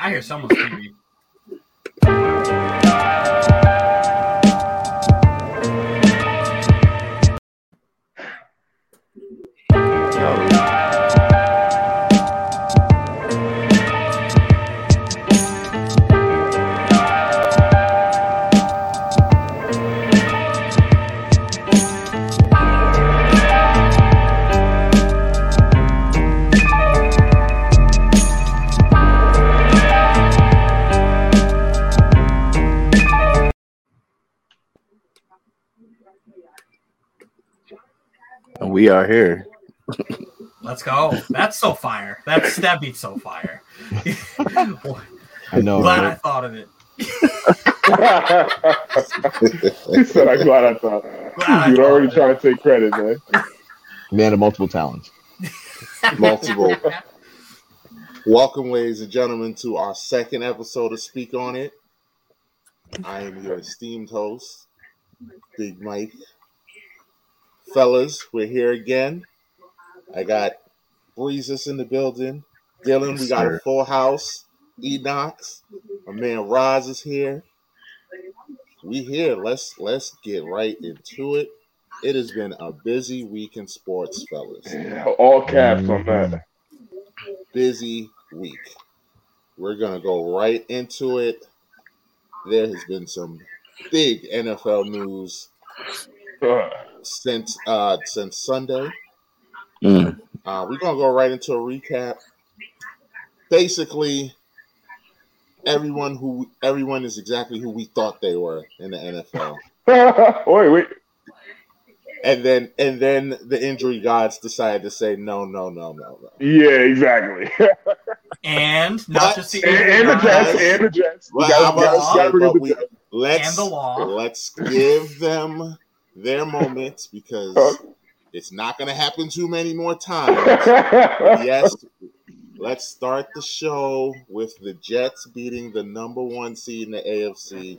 I hear someone's TV. We are here. Let's go. That's so fire. That's that beat's so fire. I know. Glad I thought of it. he said, "I'm glad I thought." Glad You'd thought already trying to take credit, man. Man of multiple talents. Multiple. Welcome, ladies and gentlemen, to our second episode of Speak On It. I am your esteemed host, Big Mike. Fellas, we're here again. I got Breezy's in the building. Dylan, we got a full house. Enox, my man Raz is here. We here. Let's let's get right into it. It has been a busy week in sports, fellas. Yeah, all caps on that. busy week. We're going to go right into it. There has been some big NFL news. Since uh since Sunday. Mm. Uh, we're going to go right into a recap. Basically, everyone who everyone is exactly who we thought they were in the NFL. wait, wait. And then and then the injury gods decided to say no, no, no, no, no. Yeah, exactly. And not But- just the and, and the Jets, and the Jets. Well, I'm gotta, about to gotta say, bring up but the we- Let's and the law. let's give them their moments because it's not going to happen too many more times. yes, let's start the show with the Jets beating the number one seed in the AFC,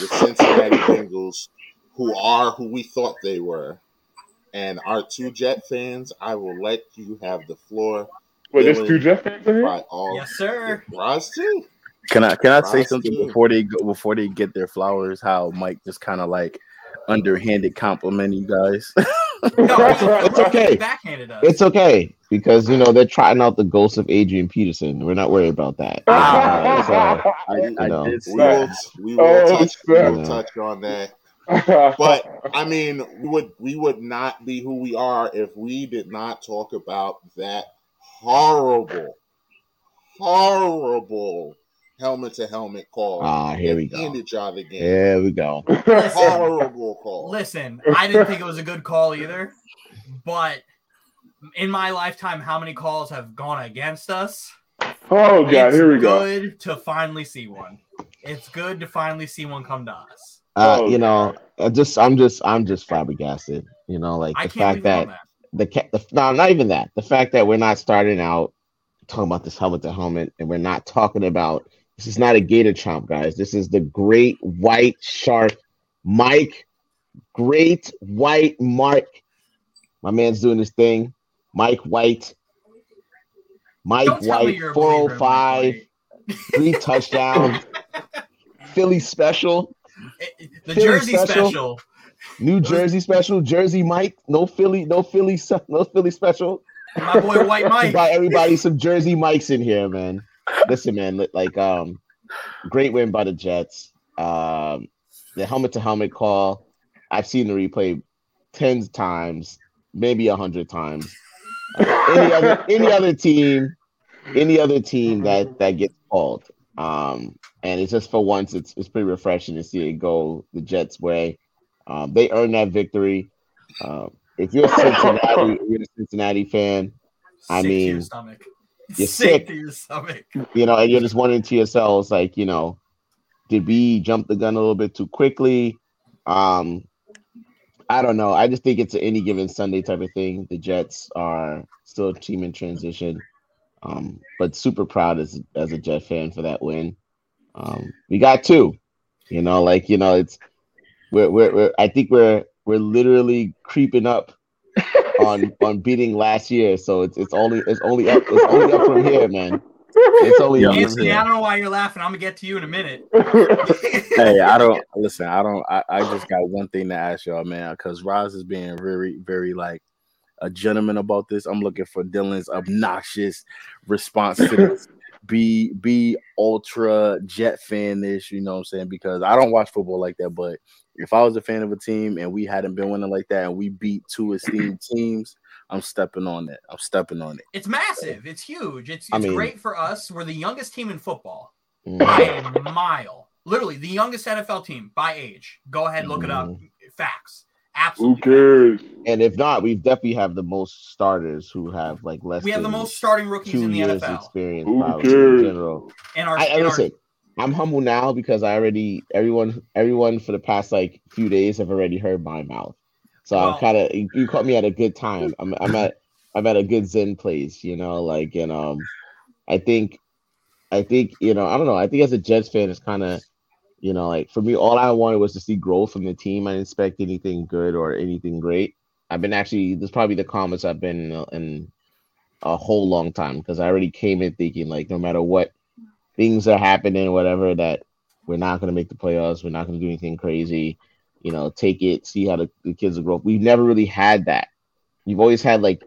the Cincinnati Bengals, who are who we thought they were. And our two Jet fans, I will let you have the floor. Wait, there's two Jet fans in here? By all, Yes, sir. Raz too. Can I can I say something too. before they go before they get their flowers? How Mike just kind of like underhanded compliment you guys. No, It's okay. Backhanded us. it's okay because you know they're trotting out the ghost of Adrian Peterson. We're not worried about that. Uh, so, I, you I know. did. We will, we will Oh, touch. We will touch on that. But I mean, we would we would not be who we are if we did not talk about that horrible, horrible helmet to helmet call. Ah, here we go. Ended y'all the game. There we go. Horrible call. Listen, I didn't think it was a good call either, but in my lifetime, how many calls have gone against us? oh god, it's here we go. good to finally see one. It's good to finally see one come to us. Uh, Oh, you know, I just I'm just I'm just flabbergasted. You know, like I the can't fact that that. the, ca- the no, not even that. The fact that we're not starting out talking about this helmet to helmet, and we're not talking about this is not a gator chomp, guys. This is the great white shark, Mike. Great white Mark. My man's doing his thing. Mike White. Mike Don't White, you're a believer in Mike 405, three touchdowns. Philly special. It- it- The Philly Jersey special. special. New Jersey special, Jersey Mike, no Philly, no Philly, no Philly special. My boy White Mike. got everybody some Jersey Mikes in here, man. Listen, man, like um, great win by the Jets. Um, the helmet to helmet call, I've seen the replay tens times, maybe a hundred times. Any other any other team, any other team that that gets called. Um, and it's just for once, it's it's pretty refreshing to see it go the Jets' way. Um, they earned that victory. Um, if you're Cincinnati, you're a Cincinnati fan. I mean. you're sick, sick. to your stomach. you know, and you're just wondering to yourselves, like, you know, did we jump the gun a little bit too quickly? Um, I don't know. I just think it's an any given Sunday type of thing. The Jets are still a team in transition, um, but super proud as as a Jet fan for that win. Um, we got two, you know, like you know, it's we're we're, we're I think we're we're literally creeping up on on beating last year. So it's it's only it's only up it's only up from here, man. It's only Yeah, you I'm here. I don't know why you're laughing. I'm gonna get to you in a minute. hey, I don't listen. I don't. I, I just got one thing to ask y'all, man, because Raz is being very, very like a gentleman about this. I'm looking for Dylan's obnoxious response to this. Be be ultra jet fanish, you know what I'm saying? Because I don't watch football like that, but if I was a fan of a team and we hadn't been winning like that and we beat two esteemed teams, I'm stepping on it. I'm stepping on it. It's massive. It's huge. It's, it's I mean- great for us. We're the youngest team in football Mhm. by a mile. Literally, the youngest NFL team by age. Go ahead, look it up. Facts. Who cares? And if not, we definitely have the most starters who have like less. We have the most starting rookies two in the years NFL. experience. Who Probably, cares? in general. And our, I, I and our- listen. I'm humble now because I already everyone everyone for the past like few days have already heard my mouth. So Well- I'm kind of you, you caught me at a good time. I'm I'm at I'm at a good zen place, you know, like and um I think I think you know I don't know I think as a Jets fan it's kind of you know like for me all I wanted was to see growth from the team. I didn't expect anything good or anything great. I've been actually this is probably the comments I've been in, a- in a whole long time because I already came in thinking like no matter what things are happening, whatever, that we're not going to make the playoffs. We're not going to do anything crazy. You know, take it, see how the, the kids will grow. We've never really had that. You've always had like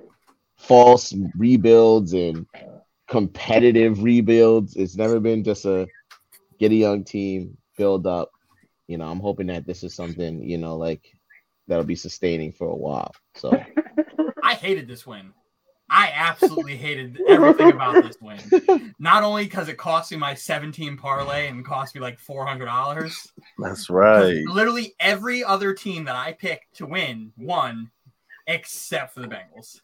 false rebuilds and competitive rebuilds. It's never been just a get a young team, build up. You know, I'm hoping that this is something, you know, like that'll be sustaining for a while. So I hated this win. I absolutely hated everything about this win. Not only because it cost me my 17 parlay and cost me like $400. That's right. Literally every other team that I picked to win won, except for the Bengals.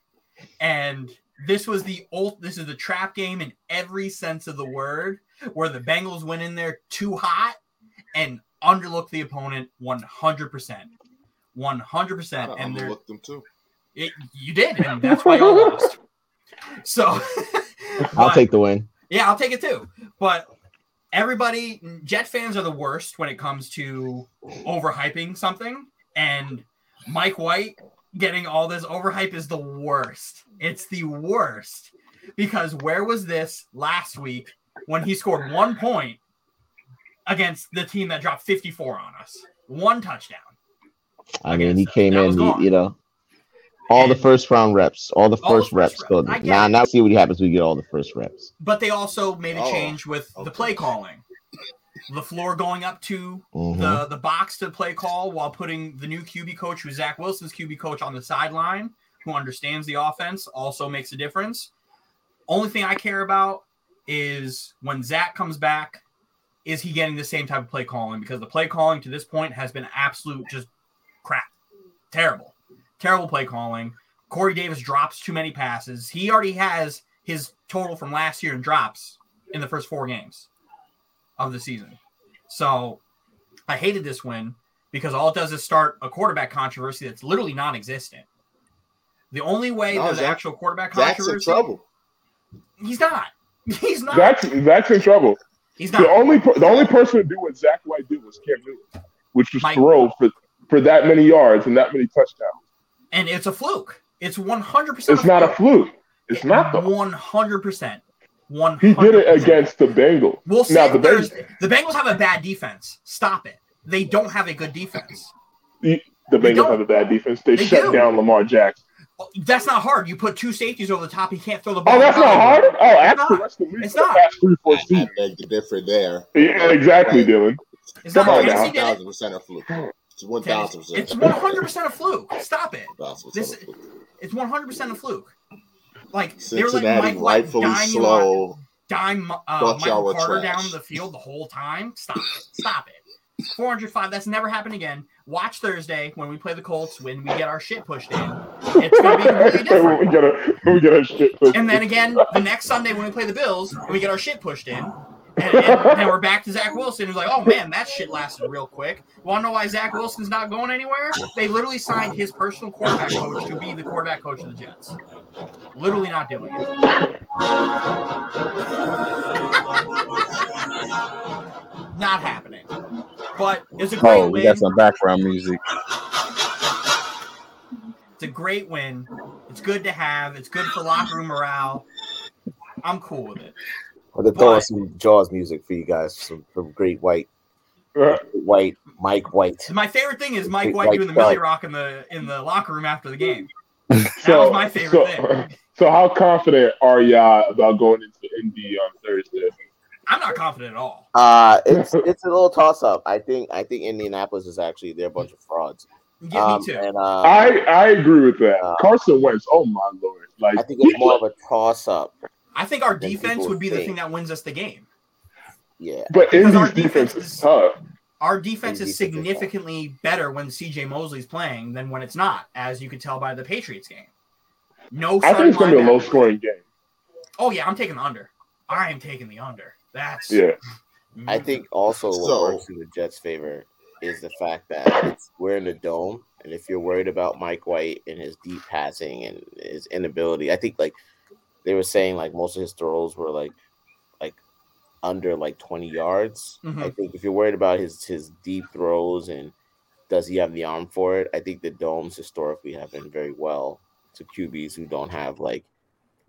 And this was the old. This is the trap game in every sense of the word, where the Bengals went in there too hot and underlooked the opponent 100 percent, 100 percent. I And they're them too. it, you did, and that's why y'all lost. So, I'll take the win. yeah, I'll take it too. But everybody, Jet fans are the worst when it comes to overhyping something. And Mike White getting all this overhype is the worst. It's the worst. Because where was this last week when he scored one point against the team that dropped 54 on us? One touchdown. I mean, he came in, gone. you, you know, all the first round reps, all the All the first first reps. reps. Go I now, now see what happens. We get all the first reps. But they also made a Oh, change with the play calling. LaFleur going up to Mhm. the the box to play call while putting the new QB coach, who's Zach Wilson's QB coach, on the sideline, who understands the offense, also makes a difference. Only thing I care about is when Zach comes back, is he getting the same type of play calling? Because the play calling to this point has been absolute just crap, terrible, terrible play calling. Corey Davis drops too many passes. He already has his total from last year in drops in the first four games of the season. So I hated this win because all it does is start a quarterback controversy that's literally non-existent. The only way No, there's Zach- actual quarterback Zach's in trouble. he's not. He's not. Zach's, Zach's in trouble. He's The not. only per- the only person to do what Zach White did was Cam Newton, which was Mike- throw for for that many yards and that many touchdowns. And it's a fluke. It's 100%. It's not a fluke. It's not though. 100%. 100%. He did it against the Bengals. We'll see. Now the Bengals, the Bengals have a bad defense. Stop it. They don't have a good defense. the They Bengals have a bad defense. They, They shut do. down Lamar Jackson. That's not hard. You put two safeties over the top. He can't throw the ball. Oh, that's not hard. Oh, ask not. the rest the league It's for the not. three, four I, I seasons. beg to differ there. Yeah, exactly, Dylan. It's Come not. on now. Tennessee did it. 1000% a fluke. It's 1000%. It's 100% a fluke. Stop it. 1000% This- It's 100% a fluke. Like they were letting Cincinnati Mike White rightfully dime slow. dime uh, Thought y'all Michael Carter trash. down the field the whole time. Stop it. Stop it. 405. That's never happened again. Watch Thursday when we play the Colts when we get our shit pushed in. It's gonna be completely different. we get a we get a shit. pushed And then again, the next Sunday when we play the Bills, and we get our shit pushed in, and, and then we're back to Zach Wilson, who's like, oh man, that shit lasted real quick. Want to know why Zach Wilson's not going anywhere? They literally signed his personal quarterback coach to be the quarterback coach of the Jets. Literally not doing it. not happening. But it's a great Oh, we win. got some background music. It's a great win. It's good to have. It's good for locker room morale. I'm cool with it. Or the But- throwing some Jaws music for you guys Some, from Great White, Uh, White, Mike White. My favorite thing is Mike Big White white doing the belt. Milly Rock in the in the locker room after the game. So, was my favorite so, thing. So how confident are y'all about going into Indy on Thursday? I'm not confident at all. Uh it's it's a little toss up. I think I think Indianapolis is actually they're a bunch of frauds. Yeah, Um, me too. And uh, I I agree with that. Uh, Carson Wentz. Oh my lord! Like I think it's more of a toss up. I think our defense would be the thing that wins us the game. Yeah. but because our Indy's defense defense is is- tough. Our defense is defense is significantly better when CJ Mosley's playing than when it's not, as you could tell by the Patriots game. No, I think it's gonna be a low scoring game. Oh yeah, I'm taking the under. I am taking the under. That's Yeah. I think also what So- works in the Jets' favor is the fact that it's, we're in the dome, and if you're worried about Mike White and his deep passing and his inability, I think like they were saying, like most of his throws were like like under like 20 yards. Mhm. I think if you're worried about his his deep throws and does he have the arm for it, I think the domes historically have been very well to QBs who don't have like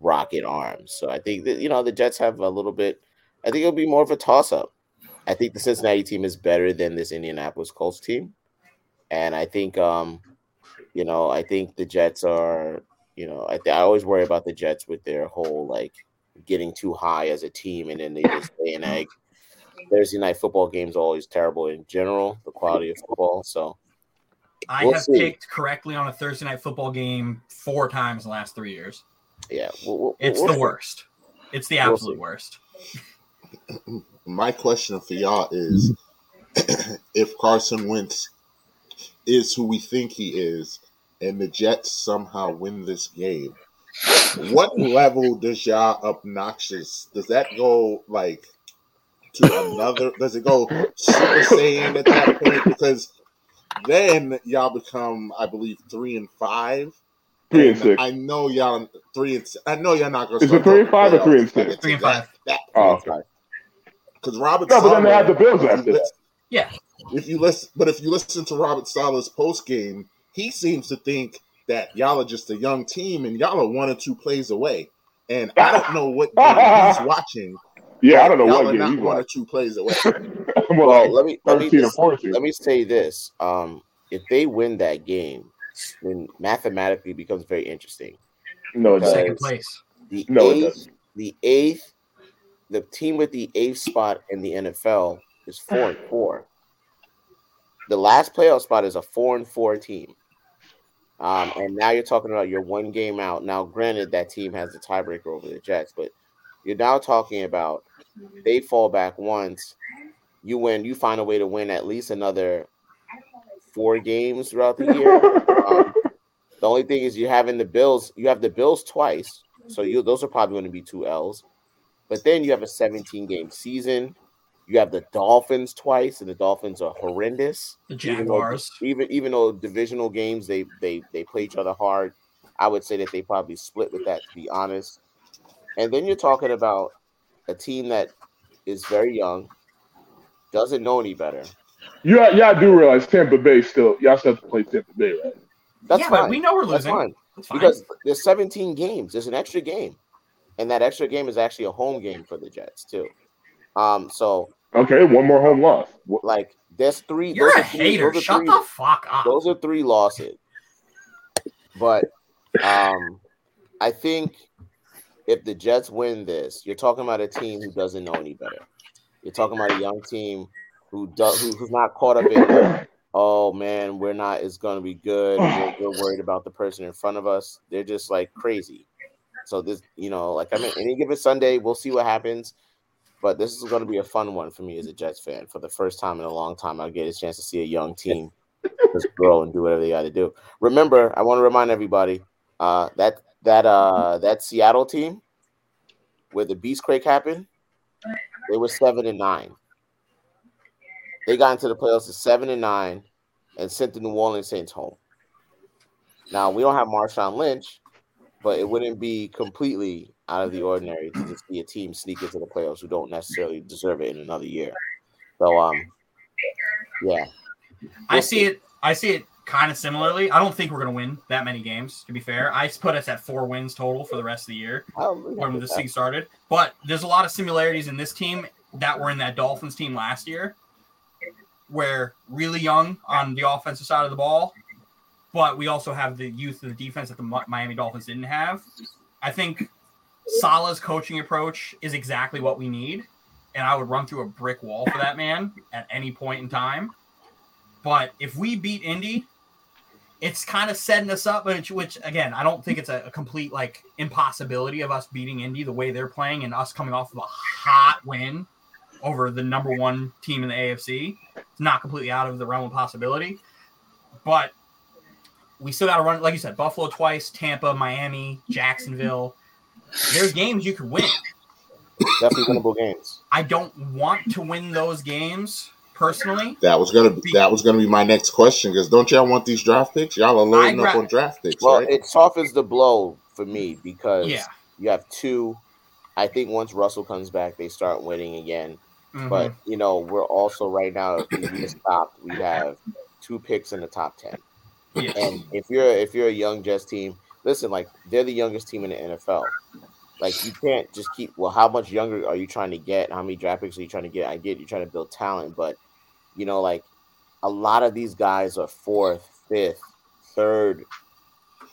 rocket arms. So I think that you know the Jets have a little bit. I think it'll be more of a toss up. I think the Cincinnati team is better than this Indianapolis Colts team, and I think um, you know, I think the Jets are. You know, I, th- I always worry about the Jets with their whole like getting too high as a team, and then they just lay an egg. Thursday night football games are always terrible in general, the quality of football. So I We'll have see. picked correctly on a Thursday night football game four times in the last three years. yeah, we'll, we'll- It's we'll the see. worst. It's the We'll absolute worst. My question for y'all is if Carson Wentz is who we think he is and the Jets somehow win this game, what level does y'all obnoxious? Does that go like to another? Does it go super saiyan at that point? Because then y'all become, I believe, three and five. Three and six. I know y'all three and I know y'all not gonna. Is it three and five or three and six? Three and five. Oh, okay. Because Robert No, but then they Saleh- have the Bills after that. Yeah. If you listen, but if you listen to Robert Saleh's post game, he seems to think that y'all are just a young team and y'all are one or two plays away. And I don't know what game he's watching. Yeah, I don't know y'all what are game not he's one or two plays away. I'm Well, like let me let me just, let me say this: um, if they win that game, then mathematically it becomes very interesting. No, it Second place. The No, it eighth, doesn't. the eighth, the team with the eighth spot in the NFL is four and four. The last playoff spot is a four and four team. Um, and now you're talking about your one game out. Now, granted, that team has the tiebreaker over the Jets, but you're now talking about they fall back once, you win, you find a way to win at least another four games throughout the year. Um, the only thing is you having the Bills, you have the Bills twice, so you those are probably going to be two L's. But then you have a 17 game season. You have the Dolphins twice, and the Dolphins are horrendous. The Even though- Jaguars. Even even though divisional games they they they play each other hard, I would say that they probably split with that to be honest. And then you're talking about a team that is very young, doesn't know any better. You y'all do realize Tampa Bay still y'all still have to play Tampa Bay, right? That's yeah, fine. but we know we're That's losing. fine. That's fine. Because there's 17 games. There's an extra game, and that extra game is actually a home game for the Jets too. Um, so Okay, one more home loss. Like that's three. You're those a are three- hater. Shut three- the fuck up. Those are three losses. But um, I think if the Jets win this, you're talking about a team who doesn't know any better. You're talking about a young team who does who, who's not caught up in. Oh man, we're not. It's going to be good. We're, we're worried about the person in front of us. They're just like crazy. So this, you know, like I mean, any given Sunday, we'll see what happens. But this is going to be a fun one for me as a Jets fan. For the first time in a long time, I'll get a chance to see a young team just grow and do whatever they got to do. Remember, I want to remind everybody uh, that that uh, that Seattle team where the Beast Quake happened, they were seven and nine. They got into the playoffs at seven and nine and sent the New Orleans Saints home. Now we don't have Marshawn Lynch, but it wouldn't be completely out of the ordinary to just see a team sneak into the playoffs who don't necessarily deserve it in another year. So um, yeah, I see it. I see it kind of similarly. I don't think we're going to win that many games. To be fair, I put us at four wins total for the rest of the year when the season started. But there's a lot of similarities in this team that were in that Dolphins team last year, where really young on the offensive side of the ball, but we also have the youth of the defense that the Miami Dolphins didn't have. I think Saleh's coaching approach is exactly what we need, and I would run through a brick wall for that man at any point in time. But if we beat Indy, it's kind of setting us up, which, which again, I don't think it's a, a complete like impossibility of us beating Indy the way they're playing and us coming off of a hot win over the number one team in the AFC. It's not completely out of the realm of possibility, but we still got to run, like you said, Buffalo twice, Tampa, Miami, Jacksonville. There's games you could win. Definitely winnable games. I don't want to win those games personally. That was gonna be that was gonna be my next question because don't y'all want these draft picks? Y'all are loading I'd up ra- on draft picks, Well, right? it softens the blow for me because Yeah. you have two. I think once Russell comes back, they start winning again. Mhm. But you know, we're also right now. If we get stopped, we have two picks in the top ten. Yeah. And if you're if you're a young Jets team, listen, like they're the youngest team in the NFL. Like you can't just keep. Well, how much younger are you trying to get? How many draft picks are you trying to get? I get you're trying to build talent, but you know, like a lot of these guys are fourth, fifth, third,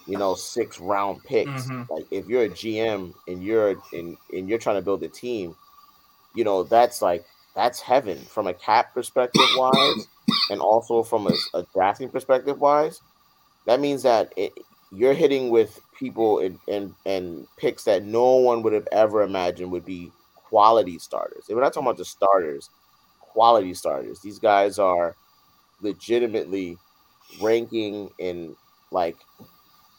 you know, sixth round picks. Mhm. Like if you're a GM and you're and and you're trying to build a team, you know, that's like that's heaven from a cap perspective wise, and also from a, a drafting perspective wise. That means that it, you're hitting with people and, and and picks that no one would have ever imagined would be quality starters. And we're not talking about just starters, quality starters. These guys are legitimately ranking in like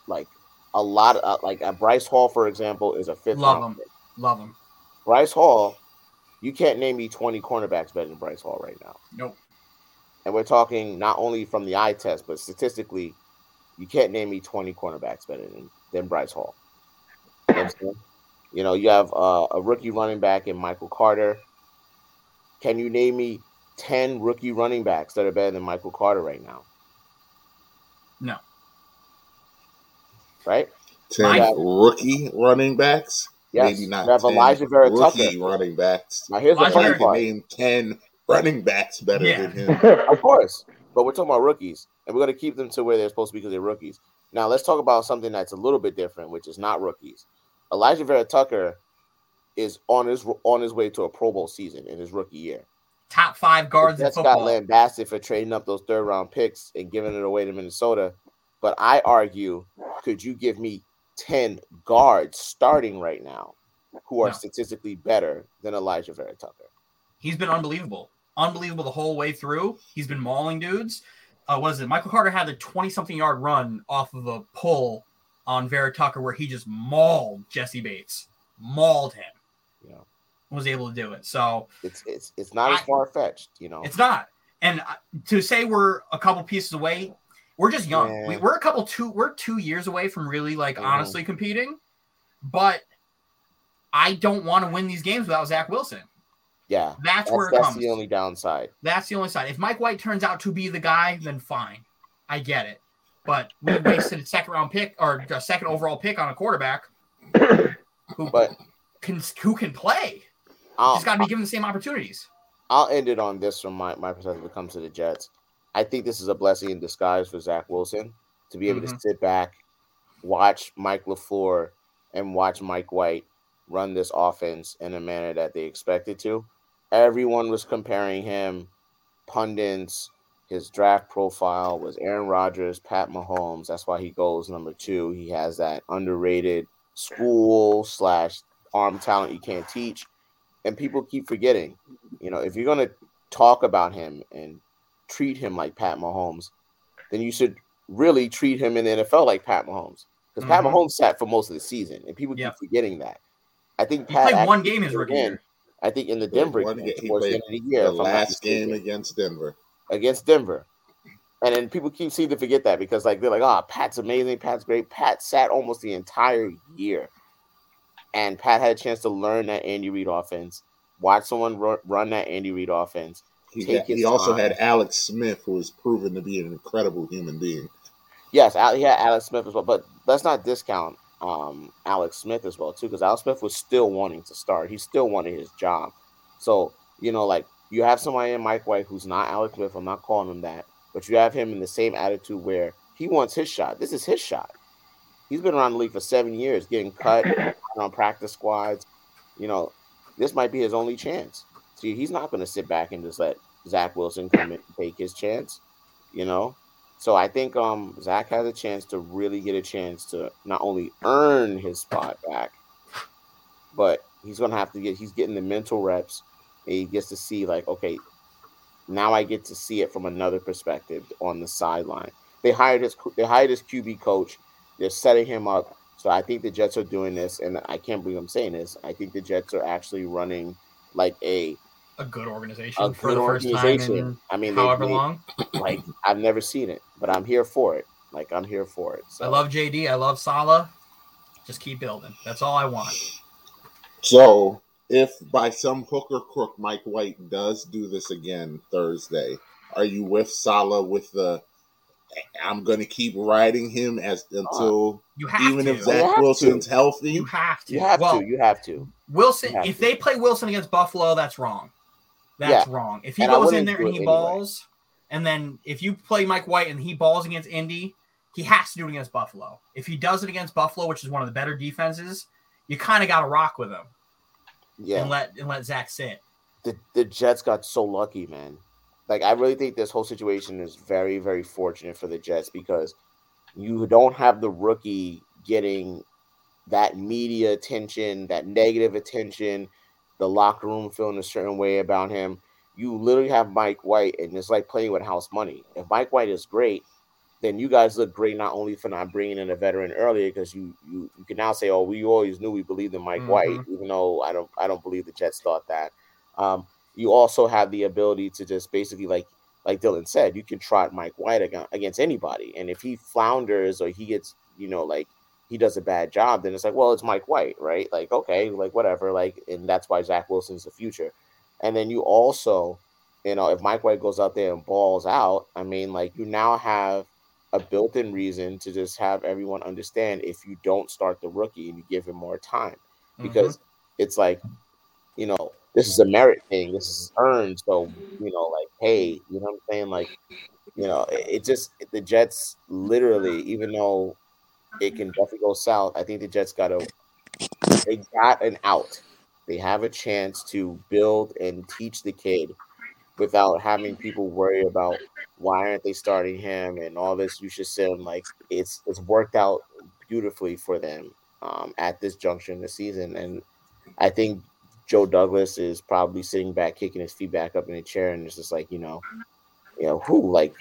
like a lot of like uh, Bryce Hall, for example, is a fifth Love him. pick. Love them. Bryce Hall, you can't name me 20 cornerbacks better than Bryce Hall right now. Nope. And we're talking not only from the eye test, but statistically, you can't name me 20 cornerbacks better than, than Bryce Hall. You know, what I'm saying? You know, you have uh, a rookie running back in Michael Carter. Can you name me 10 rookie running backs that are better than Michael Carter right now? No. Right? Ten My- rookie running backs, Yes. maybe not. You have 10 Alijah Vera rookie Tucker. running backs. Now, here's the Alijah funny Vera- Trying to part. name ten running backs better Yeah. than him. Of course, but we're talking about rookies, and we're going to keep them to where they're supposed to be because they're rookies. Now, let's talk about something that's a little bit different, which is not rookies. Alijah Vera Tucker is on his on his way to a Pro Bowl season in his rookie year. Top five guards in That's got football. lambasted for trading up those third round picks and giving it away to Minnesota. But I argue, could you give me ten guards starting right now who are No. statistically better than Alijah Vera Tucker? He's been unbelievable. Unbelievable the whole way through. He's been mauling dudes. Uh, what is it? Michael Carter had a 20 something yard run off of a pull on Vera Tucker where he just mauled Jessie Bates. Mauled him. Yeah. Was able to do it. So It's it's it's not as far fetched, you know. it's not. And uh, to say we're a couple pieces away, we're just young. Yeah. We, we're a couple two. We're two years away from really like Mhm. honestly competing. But I don't want to win these games without Zach Wilson. Yeah, That's, that's, where it that's comes. That's the only downside. That's the only side. If Mike White turns out to be the guy, then fine. I get it. But we wasted a second round pick or a second overall pick on a quarterback who But can who can play. I'll, Just got to be given the same opportunities. I'll end it on this from my, my perspective when it comes to the Jets. I think this is a blessing in disguise for Zach Wilson to be able to Mhm. sit back, watch Mike LaFleur and watch Mike White run this offense in a manner that they expected to. Everyone was comparing him, pundits, his draft profile was Aaron Rodgers, Pat Mahomes. That's why he goes number two. He has that underrated school slash arm talent you can't teach. And people keep forgetting, you know, if you're going to talk about him and treat him like Pat Mahomes, then you should really treat him in the NFL like Pat Mahomes. Because Pat Mhm. Mahomes sat for most of the season, and people keep forgetting that. I think He Pat played one game his rookie year. I think in the Denver game towards the end of the year, the if I'm not last game against Denver. against Denver. And then people keep seem to forget that because like they're like, oh, Pat's amazing, Pat's great. Pat sat almost the entire year. And Pat had a chance to learn that Andy Reid offense, watch someone ru- run that Andy Reid offense, He, his he also time. had Alex Smith, who was proven to be an incredible human being. Yes, he had Alex Smith as well, but let's not discount um, Alex Smith as well too, because Alex Smith was still wanting to start. He still wanted his job. So you know, like you have somebody in Mike White who's not Alex Smith. I'm not calling him that, but you have him in the same attitude where he wants his shot. This is his shot. He's been around the league for seven years, getting cut on practice squads. You know, this might be his only chance. See, he's not going to sit back and just let Zach Wilson come in and take his chance. You know, so I think um Zach has a chance to really get a chance to not only earn his spot back, but he's gonna have to get he's getting the mental reps and he gets to see like, okay, now I get to see it from another perspective on the sideline. They hired his they hired his QB coach, they're setting him up. So I think the Jets are doing this, and I can't believe I'm saying this. I think the Jets are actually running like a A good organization a for good the first time in I mean, however they- long. like I've never seen it, but I'm here for it. Like I'm here for it. So I love JD. I love Saleh. Just keep building. That's all I want. So, if by some hook or crook Mike White does do this again Thursday, are you with Saleh with the I'm going to keep riding him as until You have even to. if You Zach have to. Wilson's healthy? you have to. you have well, to. You have to. Wilson. have If to. they play Wilson against Buffalo, that's wrong. That's wrong. If he And goes in there and he anyway. balls, and then if you play Mike White and he balls against Indy, he has to do it against Buffalo. If he does it against Buffalo, which is one of the better defenses, you kind of got to rock with him Yeah. and let and let Zach sit. the, the Jets got so lucky, man. Like I really think this whole situation is very, very fortunate for the Jets because you don't have the rookie getting that media attention, that negative attention, the locker room feeling a certain way about him. You literally have Mike White, and it's like playing with house money. If Mike White is great, then you guys look great not only for not bringing in a veteran earlier, because you, you you can now say, "Oh, we always knew we believed in Mike Mhm. White," even though I don't I don't believe the Jets thought that. Um, you also have the ability to just basically like like Dylan said, you can trot Mike White against anybody, and if he flounders or he gets you know like he does a bad job, then it's like, well, it's Mike White, right? Like okay, like whatever, like, and that's why Zach Wilson's the future. And then you also, you know, if Mike White goes out there and balls out, I mean, like you now have a built-in reason to just have everyone understand if you don't start the rookie and you give him more time mm-hmm. because it's like you know this is a merit thing this is earned so you know like hey you know what i'm saying like you know it, it just the jets literally even though it can definitely go south. I think the jets got a they got an out. They have a chance to build and teach the kid without having people worry about why aren't they starting him and all this you should say like it's it's worked out beautifully for them um, at this juncture in the season. And I think Joe Douglas is probably sitting back, kicking his feet back up in the chair, and it's just like, you know, you know, who like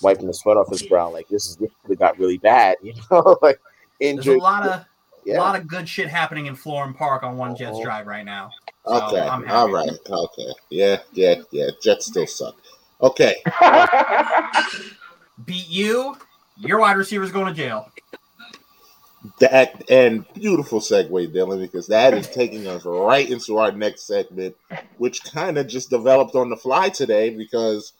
wiping the sweat off his brow, like this is this got really bad, you know, like There's a lot of yeah. a lot of good shit happening in Florham Park on one Jets Uh-huh. drive right now. So, Okay, all right, okay, yeah, yeah, yeah. Jets still suck. Okay, Beat you. Your wide receiver's going to jail. that and beautiful segue, Dylan, because that is taking us right into our next segment, which kind of just developed on the fly today. Because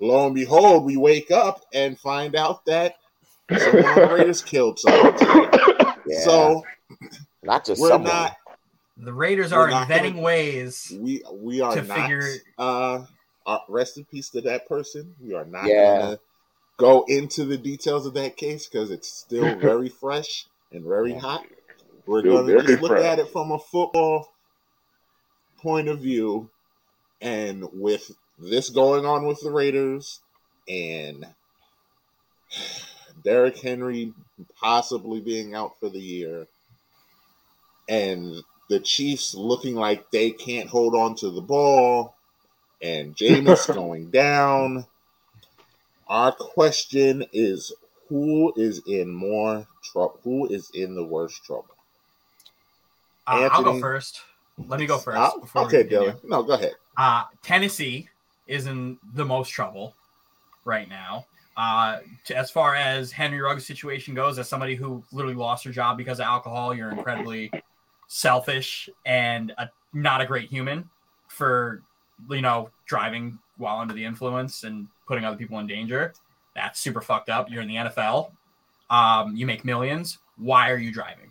lo and behold, we wake up and find out that someone on the Raiders killed someone. Yeah. So not just we're someone. not The Raiders We're inventing gonna- ways. we we are To not figure- uh, uh rest in peace to that person we are not Yeah. gonna go into the details of that case because it's still very fresh and very Yeah. hot we're Still gonna just look fresh. at it from a football point of view and with this going on with the raiders and Derrick Henry possibly being out for the year and the Chiefs looking like they can't hold on to the ball and Jameis going down. Our question is who is in more trouble? Who is in the worst trouble? Uh, I'll go first. Let me go first. Uh, okay. Dylan. No, go ahead. Uh, Tennessee is in the most trouble right now. Uh, to, as far as Henry Ruggs' situation goes, as somebody who literally lost her job because of alcohol, you're incredibly selfish and a, not a great human for you know, driving while under the influence and putting other people in danger. That's super fucked up. You're in the NFL. Um, you make millions. Why are you driving?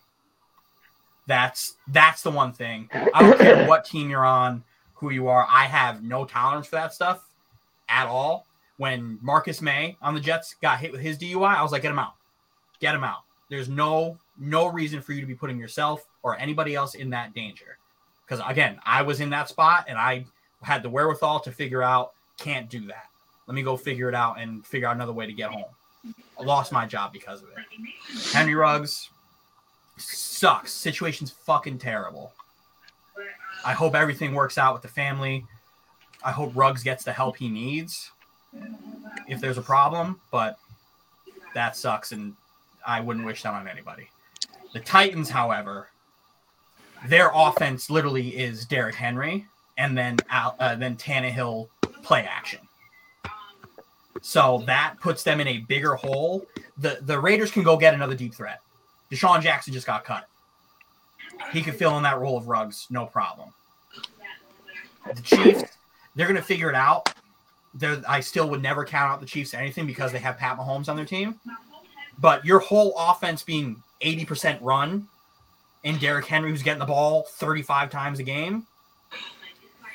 That's that's the one thing. I don't care what team you're on, who you are. I have no tolerance for that stuff at all. When Marcus Maye on the Jets got hit with his DUI, I was like, get him out. Get him out. There's no no reason for you to be putting yourself or anybody else in that danger. Because again, I was in that spot and I had the wherewithal to figure out can't do that. Let me go figure it out and figure out another way to get home. I lost my job because of it. Henry Ruggs sucks. Situation's fucking terrible. I hope everything works out with the family. I hope Ruggs gets the help he needs if there's a problem, but that sucks and I wouldn't wish that on anybody. The Titans, however, their offense literally is Derrick Henry and then out, uh, then Tannehill play action. So that puts them in a bigger hole. The the Raiders can go get another deep threat. DeSean Jackson just got cut. He could fill in that role of Ruggs, no problem. The Chiefs, they're gonna figure it out. They're, I still would never count out the Chiefs anything because they have Pat Mahomes on their team. But your whole offense being 80% run and Derrick Henry who's getting the ball 35 times a game,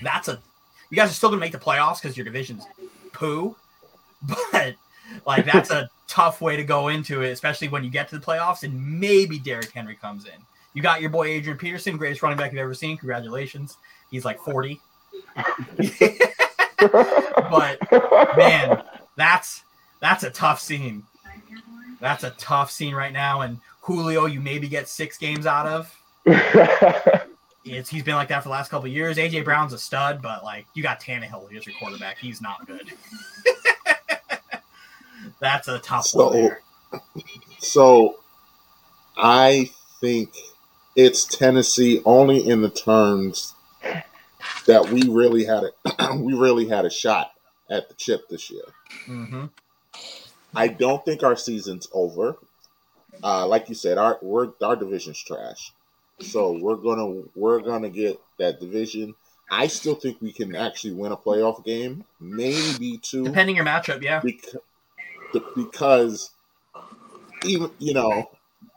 that's a you guys are still gonna make the playoffs because your division's poo. But like that's a tough way to go into it, especially when you get to the playoffs and maybe Derrick Henry comes in. You got your boy Adrian Peterson, greatest running back you've ever seen. Congratulations. He's like 40. but man, that's that's a tough scene. That's a tough scene right now. And Julio, you maybe get six games out of. It's he's been like that for the last couple of years. AJ Brown's a stud, but like you got Tannehill as your quarterback. He's not good. That's a tough So- one. there. So I think it's Tennessee only in the terms that we really had a we really had a shot at the chip this year. Mhm. I don't think our season's over. Uh, like you said, our we're, our division's trash, so we're gonna we're gonna get that division. I still think we can actually win a playoff game, maybe two Depending your matchup, yeah. because, because even you know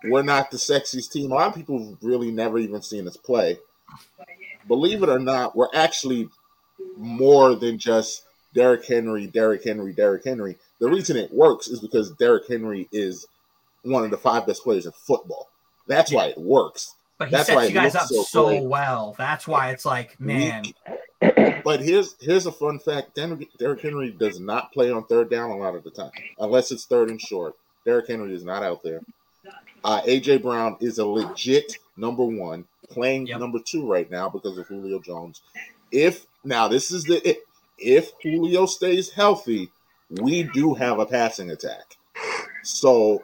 we're not the sexiest team. A lot of people have really never even seen us play. Believe it or not, we're actually more than just Derrick Henry, Derrick Henry, Derrick Henry. The reason it works is because Derrick Henry is one of the five best players in football. That's why it works. But he That's sets you guys up so so, well. That's why it's like, man, But here's here's a fun fact: Derrick Henry does not play on third down a lot of the time, unless it's third and short. Derrick Henry is not out there. Uh, AJ Brown is a legit number one, playing Yep. number two right now because of Julio Jones. If now this is the if, if Julio stays healthy, we do have a passing attack. So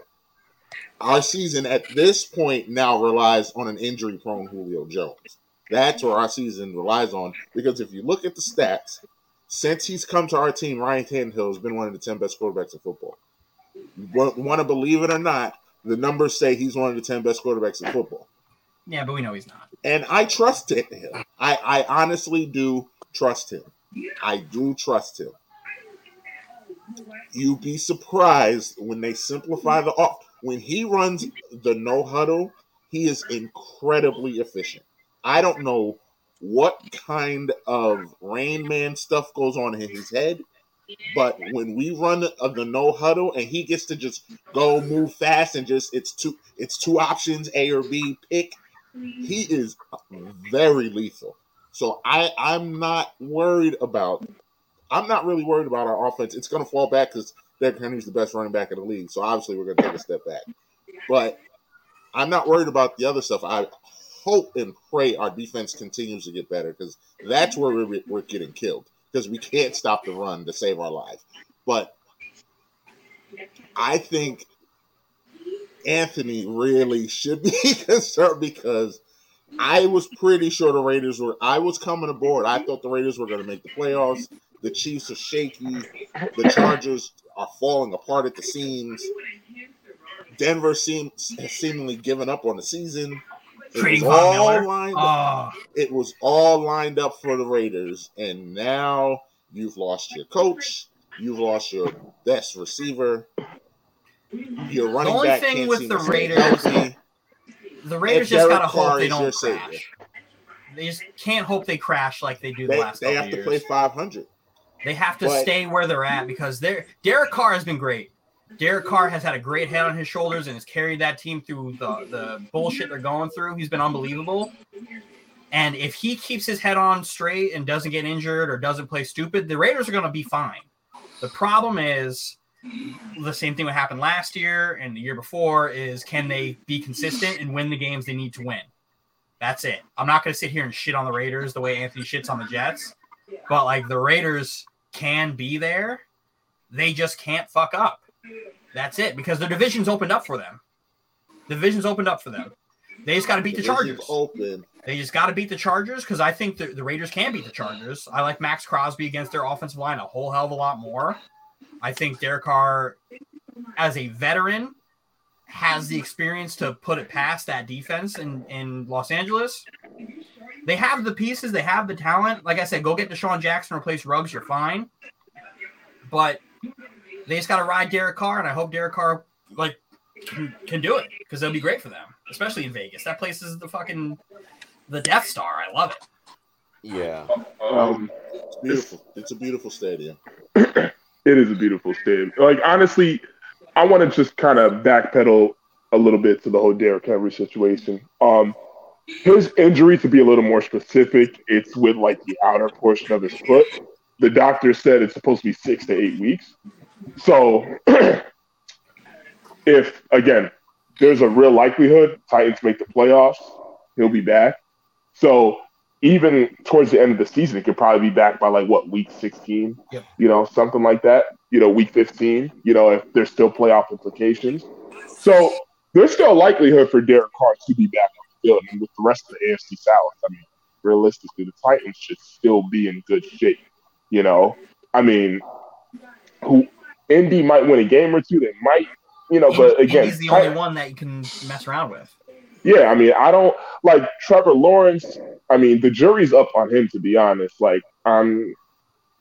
our season at this point now relies on an injury-prone Julio Jones. That's where our season relies on because if you look at the stats, since he's come to our team, Ryan Tannehill has been one of the 10 best quarterbacks in football. You want to believe it or not, the numbers say he's one of the 10 best quarterbacks in football. yeah, but we know he's not. And I trust him. I, I honestly do trust him. I do trust him. You'd be surprised when they simplify the off. When he runs the no huddle, he is incredibly efficient. I don't know what kind of Rain Man stuff goes on in his head, but when we run the, the no huddle and he gets to just go move fast and just it's two it's two options A or B pick, he is very lethal. So I I'm not worried about I'm not really worried about our offense. It's going to fall back because Derrick Henry's the best running back in the league. So obviously we're going to take a step back. But I'm not worried about the other stuff. I hope and pray our defense continues to get better because that's where we're, we're getting killed because we can't stop the run to save our lives. But I think Anthony really should be concerned because I was pretty sure the Raiders were. I was coming aboard. I thought the Raiders were going to make the playoffs. The Chiefs are shaky. The Chargers are falling apart at the seams. Denver seems seemingly given up on the season. It was Von all Miller. lined up. Oh, It was all lined up for the Raiders, and now you've lost your coach. You've lost your best receiver. Your running only back thing can't with the Raiders- the Raiders just gotta hope they don't crash. They just can't hope they crash like they do the last they have to years. play 500. They have to But- stay where they're at because they're Derek Carr has been great. Derek Carr has had a great head on his shoulders and has carried that team through the, the bullshit they're going through. He's been unbelievable. And if he keeps his head on straight and doesn't get injured or doesn't play stupid, the Raiders are going to be fine. The problem is the same thing that happened last year and the year before is can they be consistent and win the games they need to win? That's it. I'm not going to sit here and shit on the Raiders the way Anthony shits on the Jets, but like the Raiders can be there. They just can't fuck up. That's it because the division's opened up for them. The division's opened up for them. They just got to beat the Chargers. Open. They just got to beat the Chargers because I think the, the Raiders can beat the Chargers. I like Maxx Crosby against their offensive line a whole hell of a lot more. I think Derek Carr, as a veteran, has the experience to put it past that defense in, in Los Angeles. They have the pieces, they have the talent. Like I said, go get DeSean Jackson, replace Ruggs, you're fine. But they just got to ride Derek Carr, and I hope Derek Carr like can, can do it because it'll be great for them, especially in Vegas. That place is the fucking the Death Star. I love it. Yeah. Um, It's beautiful. It's a beautiful stadium. it is a beautiful stadium. Like honestly, I want to just kind of backpedal a little bit to the whole Derrick Henry situation. Um, his injury, to be a little more specific, it's with like the outer portion of his foot. The doctor said it's supposed to be six to eight weeks. So, if again, there's a real likelihood Titans make the playoffs, he'll be back. So even towards the end of the season, it could probably be back by like what week 16, Yep. you know, something like that. You know, week 15. You know, if there's still playoff implications. So there's still a likelihood for Derek Carr to be back on the field, and with the rest of the AFC South, I mean, realistically, the Titans should still be in good shape. You know, I mean, who Indy might win a game or two. They might, you know, but again, he's the Tit- only one that you can mess around with. yeah, I mean, I don't like Trevor Lawrence. I mean, the jury's up on him to be honest. Like, um,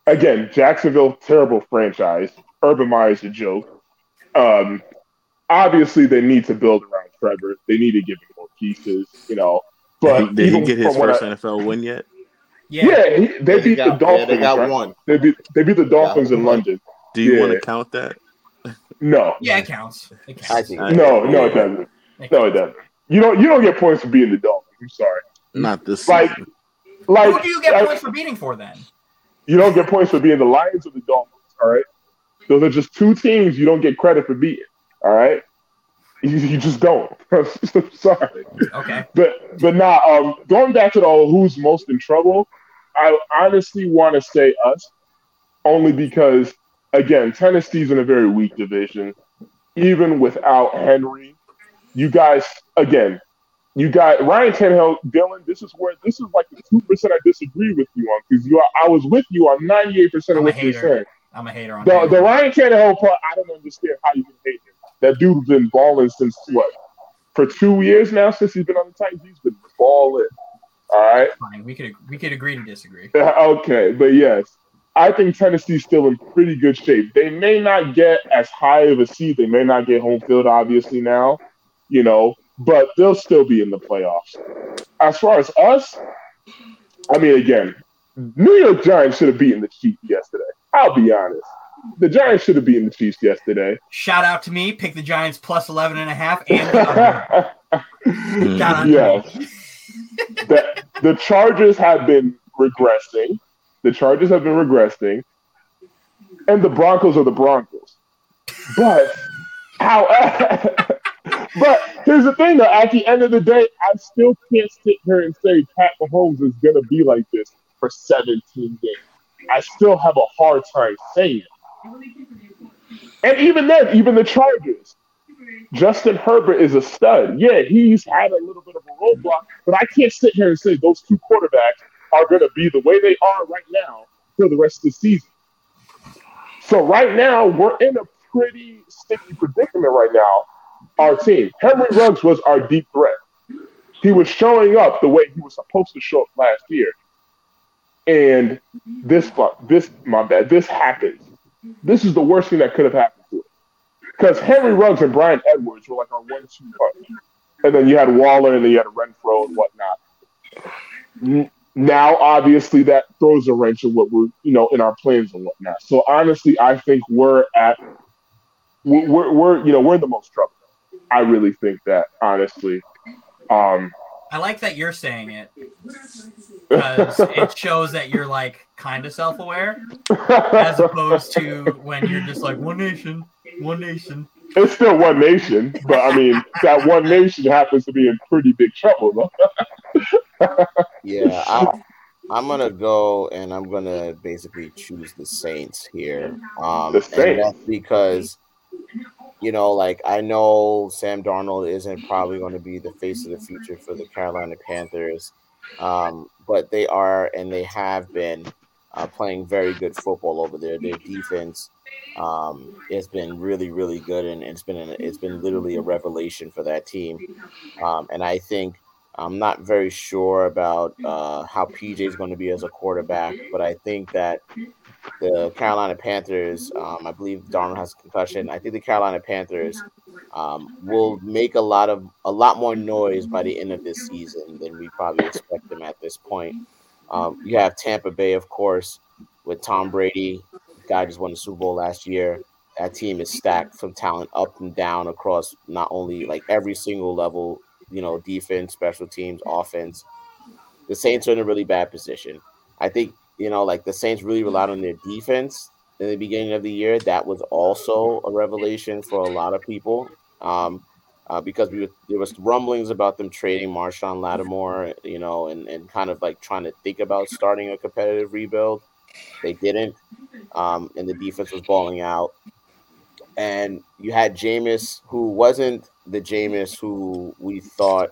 again, Jacksonville, terrible franchise. Urban Meyer's a joke. Um, obviously, they need to build around Trevor. They need to give him more pieces, you know. But did he even get his first I- NFL win yet? Yeah, yeah, he, they Yeah, beat got, the yeah, Dolphins. they got right? one. They beat they beat the Dolphins in. London. Do you Yeah. want to count that? No, yeah, it counts. It counts. I no, no, it doesn't. It No, it doesn't. You don't you don't get points for being the Dolphins. I'm sorry. Not this Like, season. Like Who do you get I- points for beating for then? You don't get points for being the Lions or the Dolphins. All right, those are just two teams you don't get credit for beating. All right, you, you just don't. Sorry, Okay. but but now um, going back to the whole who's most in trouble, I honestly want to say us, only because again Tennessee's in a very weak division. Even without Henry, you guys again. You got Ryan Tannehill, Dylan. This is where this is like the two percent I disagree with you on because you are, I was with you on ninety eight percent of what hater. saying. I'm a hater on The, that. the Ryan Tannehill part, I don't understand how you can hate him. That dude's been balling since what? For two years now, since he's been on the Titans, he's been balling. All right. Fine. We could we could agree to disagree. Okay, but yes, I think Tennessee's still in pretty good shape. They may not get as high of a seed. They may not get home field, obviously now, you know, but they'll still be in the playoffs. As far as us, I mean, again, New York Giants should have beaten the Chiefs yesterday. I'll be honest. The Giants should have beaten the Chiefs yesterday. Shout out to me. Pick the Giants plus 11 and a half and the under. Mm. Shout out to Yes. the, the Chargers have been regressing. The Chargers have been regressing, and the Broncos are the Broncos. But how? but here's the thing, though. At the end of the day, I still can't sit here and say Pat Mahomes is to be like this for 17 games. I still have a hard time saying it. And even then, even the Chargers, Justin Herbert is a stud. Yeah, he's had a little bit of a roadblock, but I can't sit here and say those two quarterbacks are going to be the way they are right now for the rest of the season. So right now, we're in a pretty sticky predicament right now. Our team, Henry Ruggs was our deep threat. he was showing up the way he was supposed to show up last year. And this this my bad, this happens. This is the worst thing that could have happened to him. Because Henry Ruggs and Bryan Edwards were like our one-two punch, and then you had Waller and then you had Renfrow and whatnot. Now, obviously, that throws a wrench in what we're, you know, in our plans and whatnot. So, honestly, I think we're at, we're, we're, we're you know, we're in the most trouble. I really think that, honestly. Um, I like that you're saying it because it shows that you're like kind of self-aware as opposed to when you're just like one nation, one nation. it's still one nation, but I mean, that one nation happens to be in pretty big trouble. Though. Yeah, I, I'm gonna go and I'm gonna basically choose the Saints here. Um, The and Saints? that's because you know, like I know Sam Darnold isn't probably going to be the face of the future for the Carolina Panthers, um, but they are and they have been uh, playing very good football over there. Their defense um, has been really, really good, and it's been an, it's been literally a revelation for that team. Um, and I think I'm not very sure about uh, how PJ is going to be as a quarterback, but I think that the Carolina Panthers, um, I believe Darnold has a concussion. I think the Carolina Panthers um, will make a lot of a lot more noise by the end of this season than we probably expect them at this point. Um, you have Tampa Bay, of course, with Tom Brady. Guy just won the Super Bowl last year. That team is stacked from talent up and down across not only like every single level, you know, defense, special teams, offense. The Saints are in a really bad position. I think you know, like the Saints really relied on their defense in the beginning of the year. That was also a revelation for a lot of people um, uh, because we were, there was rumblings about them trading Marshon Lattimore, you know, and, and kind of like trying to think about starting a competitive rebuild. They didn't, um, and the defense was balling out. And you had Jameis, who wasn't the Jameis who we thought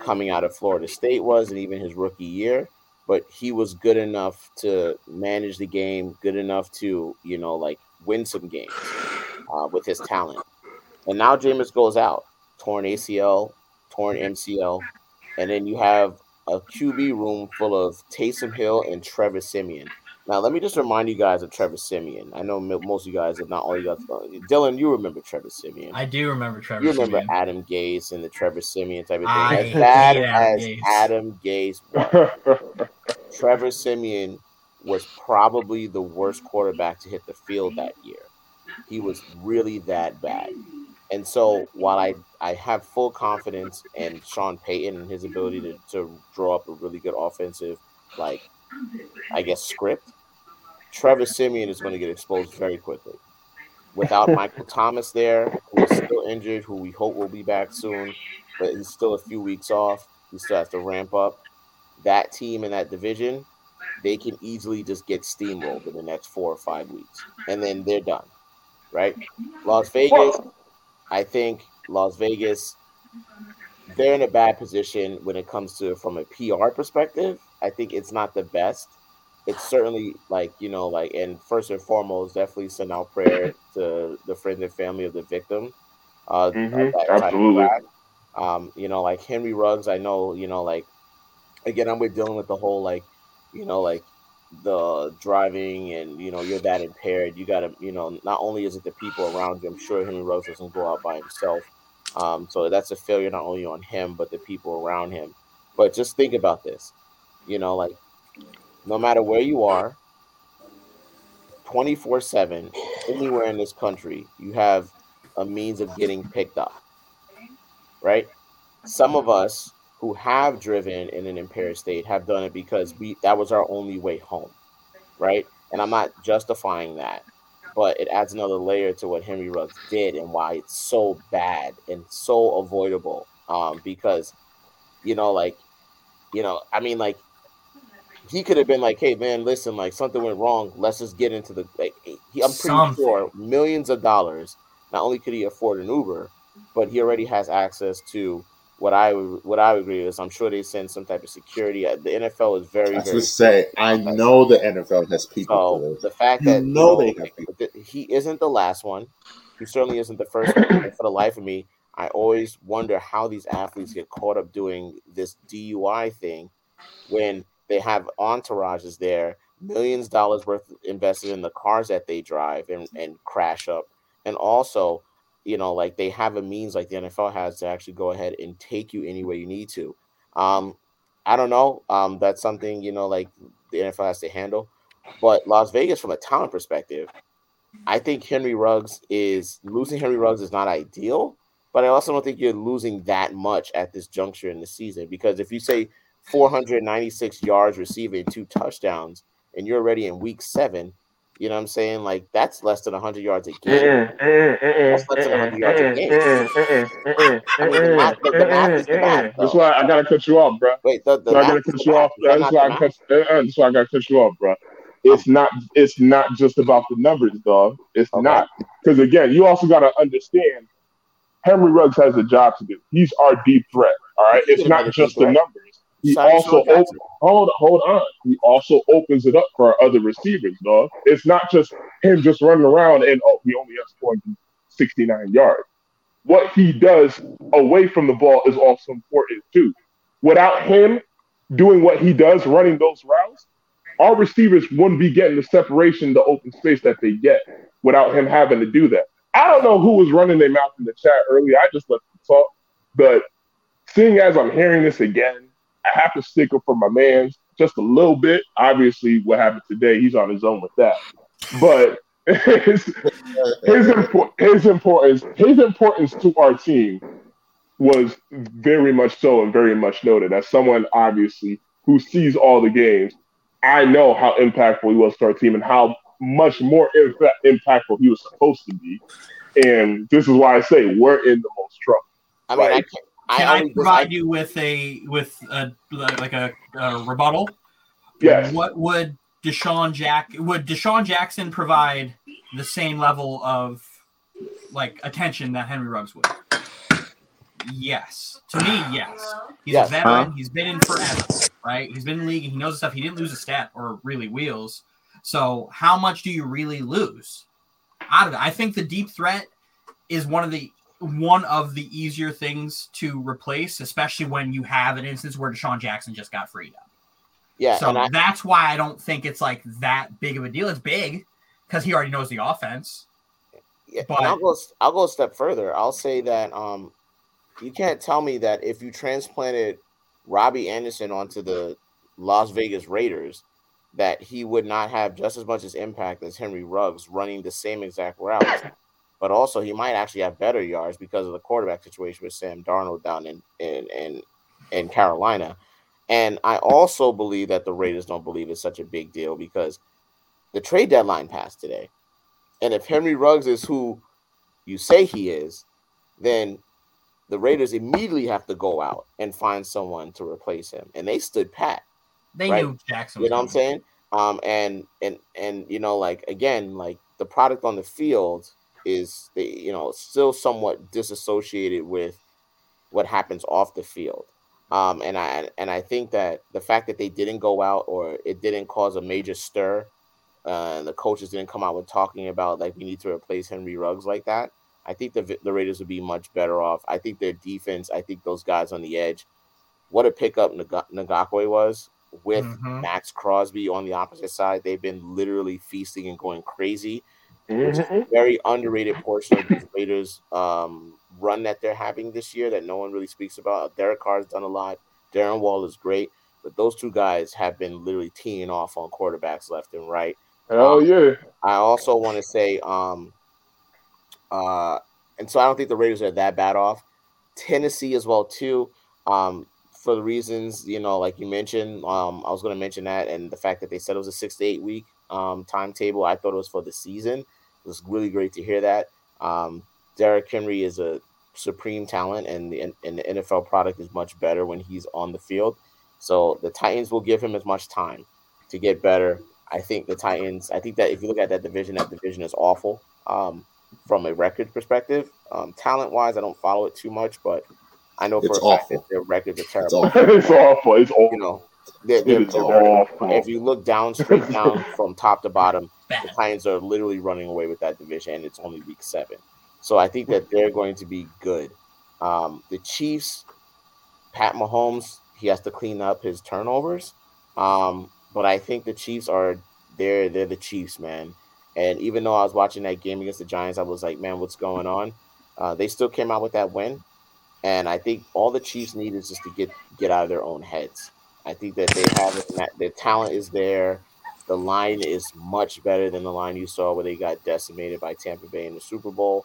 coming out of Florida State was, and even his rookie year but he was good enough to manage the game, good enough to, you know, like win some games uh, with his talent. And now Jameis goes out, torn ACL, torn MCL, and then you have a QB room full of Taysom Hill and Trevor Siemian. Now, let me just remind you guys of Trevor Siemian. I know most of you guys, if not all you guys, uh, Dylan, you remember Trevor Siemian. I do remember Trevor. You remember Siemian. Adam Gase and the Trevor Siemian type of thing. I as bad Adam as Gase. Adam Gase was, Trevor Siemian was probably the worst quarterback to hit the field that year. He was really that bad. And so while I, I have full confidence in Sean Payton and his ability to, to draw up a really good offensive, like, I guess, script, Trevor Siemian is going to get exposed very quickly. Without Michael Thomas there, who is still injured, who we hope will be back soon, but he's still a few weeks off. He still has to ramp up. That team in that division, they can easily just get steamrolled in the next four or five weeks, and then they're done, right? Las Vegas, I think Las Vegas, they're in a bad position when it comes to from a PR perspective. I think it's not the best. It's certainly like you know, like and first and foremost, definitely send out prayer to the friends and family of the victim. Uh, Mhm, that absolutely. Um, you know, like Henry Ruggs, I know, you know, like again, I'm with dealing with the whole like, you know, like the driving and you know you're that impaired. You gotta, you know, not only is it the people around you. I'm sure Henry Ruggs doesn't go out by himself, um, so that's a failure not only on him but the people around him. But just think about this, you know, like no matter where you are, 24 7, anywhere in this country, you have a means of getting picked up, right? Some of us who have driven in an impaired state have done it because we that was our only way home, right? And I'm not justifying that, but it adds another layer to what Henry Ruggs did and why it's so bad and so avoidable. Um, because, you know, like, you know, I mean, like, he could have been like, "Hey, man, listen, like something went wrong. Let's just get into the." Like, he, I'm pretty Something. sure millions of dollars. Not only could he afford an Uber, but he already has access to what I would what I would agree is. I'm sure they send some type of security. Uh, The NFL is very I was very. going to say, I know the NFL has people for So the fact You that know you they have people. that he isn't the last one. He certainly isn't the first one. for the life of me, I always wonder how these athletes get caught up doing this DUI thing when they have entourages there, millions of dollars worth invested in the cars that they drive and, and crash up. And also, you know, like they have a means like the NFL has to actually go ahead and take you anywhere you need to. Um, I don't know. Um, that's something, you know, like the NFL has to handle. But Las Vegas, from a talent perspective, I think Henry Ruggs is losing Henry Ruggs is not ideal, but I also don't think you're losing that much at this juncture in the season because if you say 496 yards receiving, two touchdowns, and you're already in week seven, you know what I'm saying? Like that's less than 100 yards a mm, game. Mm, mm, that's less than 100 yards a game. I mean, the math, the, the math is the math. That's why I gotta cut you off, bro. Wait, the, the So I gotta cut the you off. Is That's why I cut. uh, That's why I gotta cut you off, bro. Oh. It's not. It's not just about the numbers, dog. It's Okay. not because again, you also gotta understand. Henry Ruggs has a job to do. He's our deep threat. All right. He's It's not deep just the numbers. He also Sean hold hold on. He also opens it up for our other receivers, dog. It's not just him just running around and oh, he only has 469 yards. What he does away from the ball is also important too. Without him doing what he does, running those routes, our receivers wouldn't be getting the separation, the open space that they get without him having to do that. I don't know who was running their mouth in the chat earlier. I just let them talk. But seeing as I'm hearing this again, I have to stick up for my man just a little bit. Obviously, what happened today, he's on his own with that. But his, his, impor- his importance, his importance to our team was very much so and very much noted. As someone obviously who sees all the games, I know how impactful he was to our team and how much more impactful he was supposed to be. And this is why I say we're in the most trouble. I mean, I can't. I Can I, only provide you with a with a like a, a rebuttal? Yes. What would DeSean Jack would DeSean Jackson provide the same level of like attention that Henry Ruggs would? Yes. To me, yes. He's Yes. a veteran. He's been in forever, right? He's been in the league and he knows the stuff. He didn't lose a stat or really wheels. So how much do you really lose out of it? I think the deep threat is one of the one of the easier things to replace, especially when you have an instance where DeSean Jackson just got freed up. yeah, so I, that's why I don't think it's like that big of a deal. It's big because he already knows the offense. Yeah, But- I'll go. I'll go a step further. I'll say that um, you can't tell me that if you transplanted Robbie Anderson onto the Las Vegas Raiders, that he would not have just as much as impact as Henry Ruggs running the same exact routes. But also, he might actually have better yards because of the quarterback situation with Sam Darnold down in in in, in Carolina. And I also believe that the Raiders don't believe it's such a big deal because the trade deadline passed today. And if Henry Ruggs is who you say he is, then the Raiders immediately have to go out and find someone to replace him. And they stood pat. They Right. knew Jackson. You know what I'm saying? Um, and and and you know, like again, like the product on the field is the you know still somewhat disassociated with what happens off the field. Um, and I and I think that the fact that they didn't go out or it didn't cause a major stir, uh, and the coaches didn't come out with talking about like we need to replace Henry Ruggs like that. I think the the Raiders would be much better off. I think their defense. I think those guys on the edge. What a pickup Nag- Ngakoue was with Mhm. Maxx Crosby on the opposite side. They've been literally feasting and going crazy. Mhm. a very underrated portion of this Raiders um, run that they're having this year that no one really speaks about. Derek Carr's done a lot. Darren Wall is great, but those two guys have been literally teeing off on quarterbacks left and right. Hell yeah. I also want to say, um, uh, and so I don't think the Raiders are that bad off. Tennessee as well too, um, for the reasons you know, like you mentioned. Um, I was going to mention that, and the fact that they said it was a six to eight week um, timetable. I thought it was for the season. It was really great to hear that. Um, Derrick Henry is a supreme talent, and the and the NFL product is much better when he's on the field. So the Titans will give him as much time to get better. I think the Titans. I think that if you look at that division, that division is awful um, from a record perspective. Um, talent wise, I don't follow it too much, but I know for It's a fact awful. that their records are It's terrible. awful. it's awful. It's awful. You know, they're, they're, they're very- if you look down, straight down from top to bottom, the Bad. Titans are literally running away with that division, and it's only week seven. So I think that they're going to be good. Um, the Chiefs, Pat Mahomes, he has to clean up his turnovers. Um, but I think the Chiefs are they're they're the Chiefs, man. And even though I was watching that game against the Giants, I was like, man, what's going on? Uh, they still came out with that win, and I think all the Chiefs need is just to get get out of their own heads. I think that they have it, that their talent is there. The line is much better than the line you saw where they got decimated by Tampa Bay in the Super Bowl.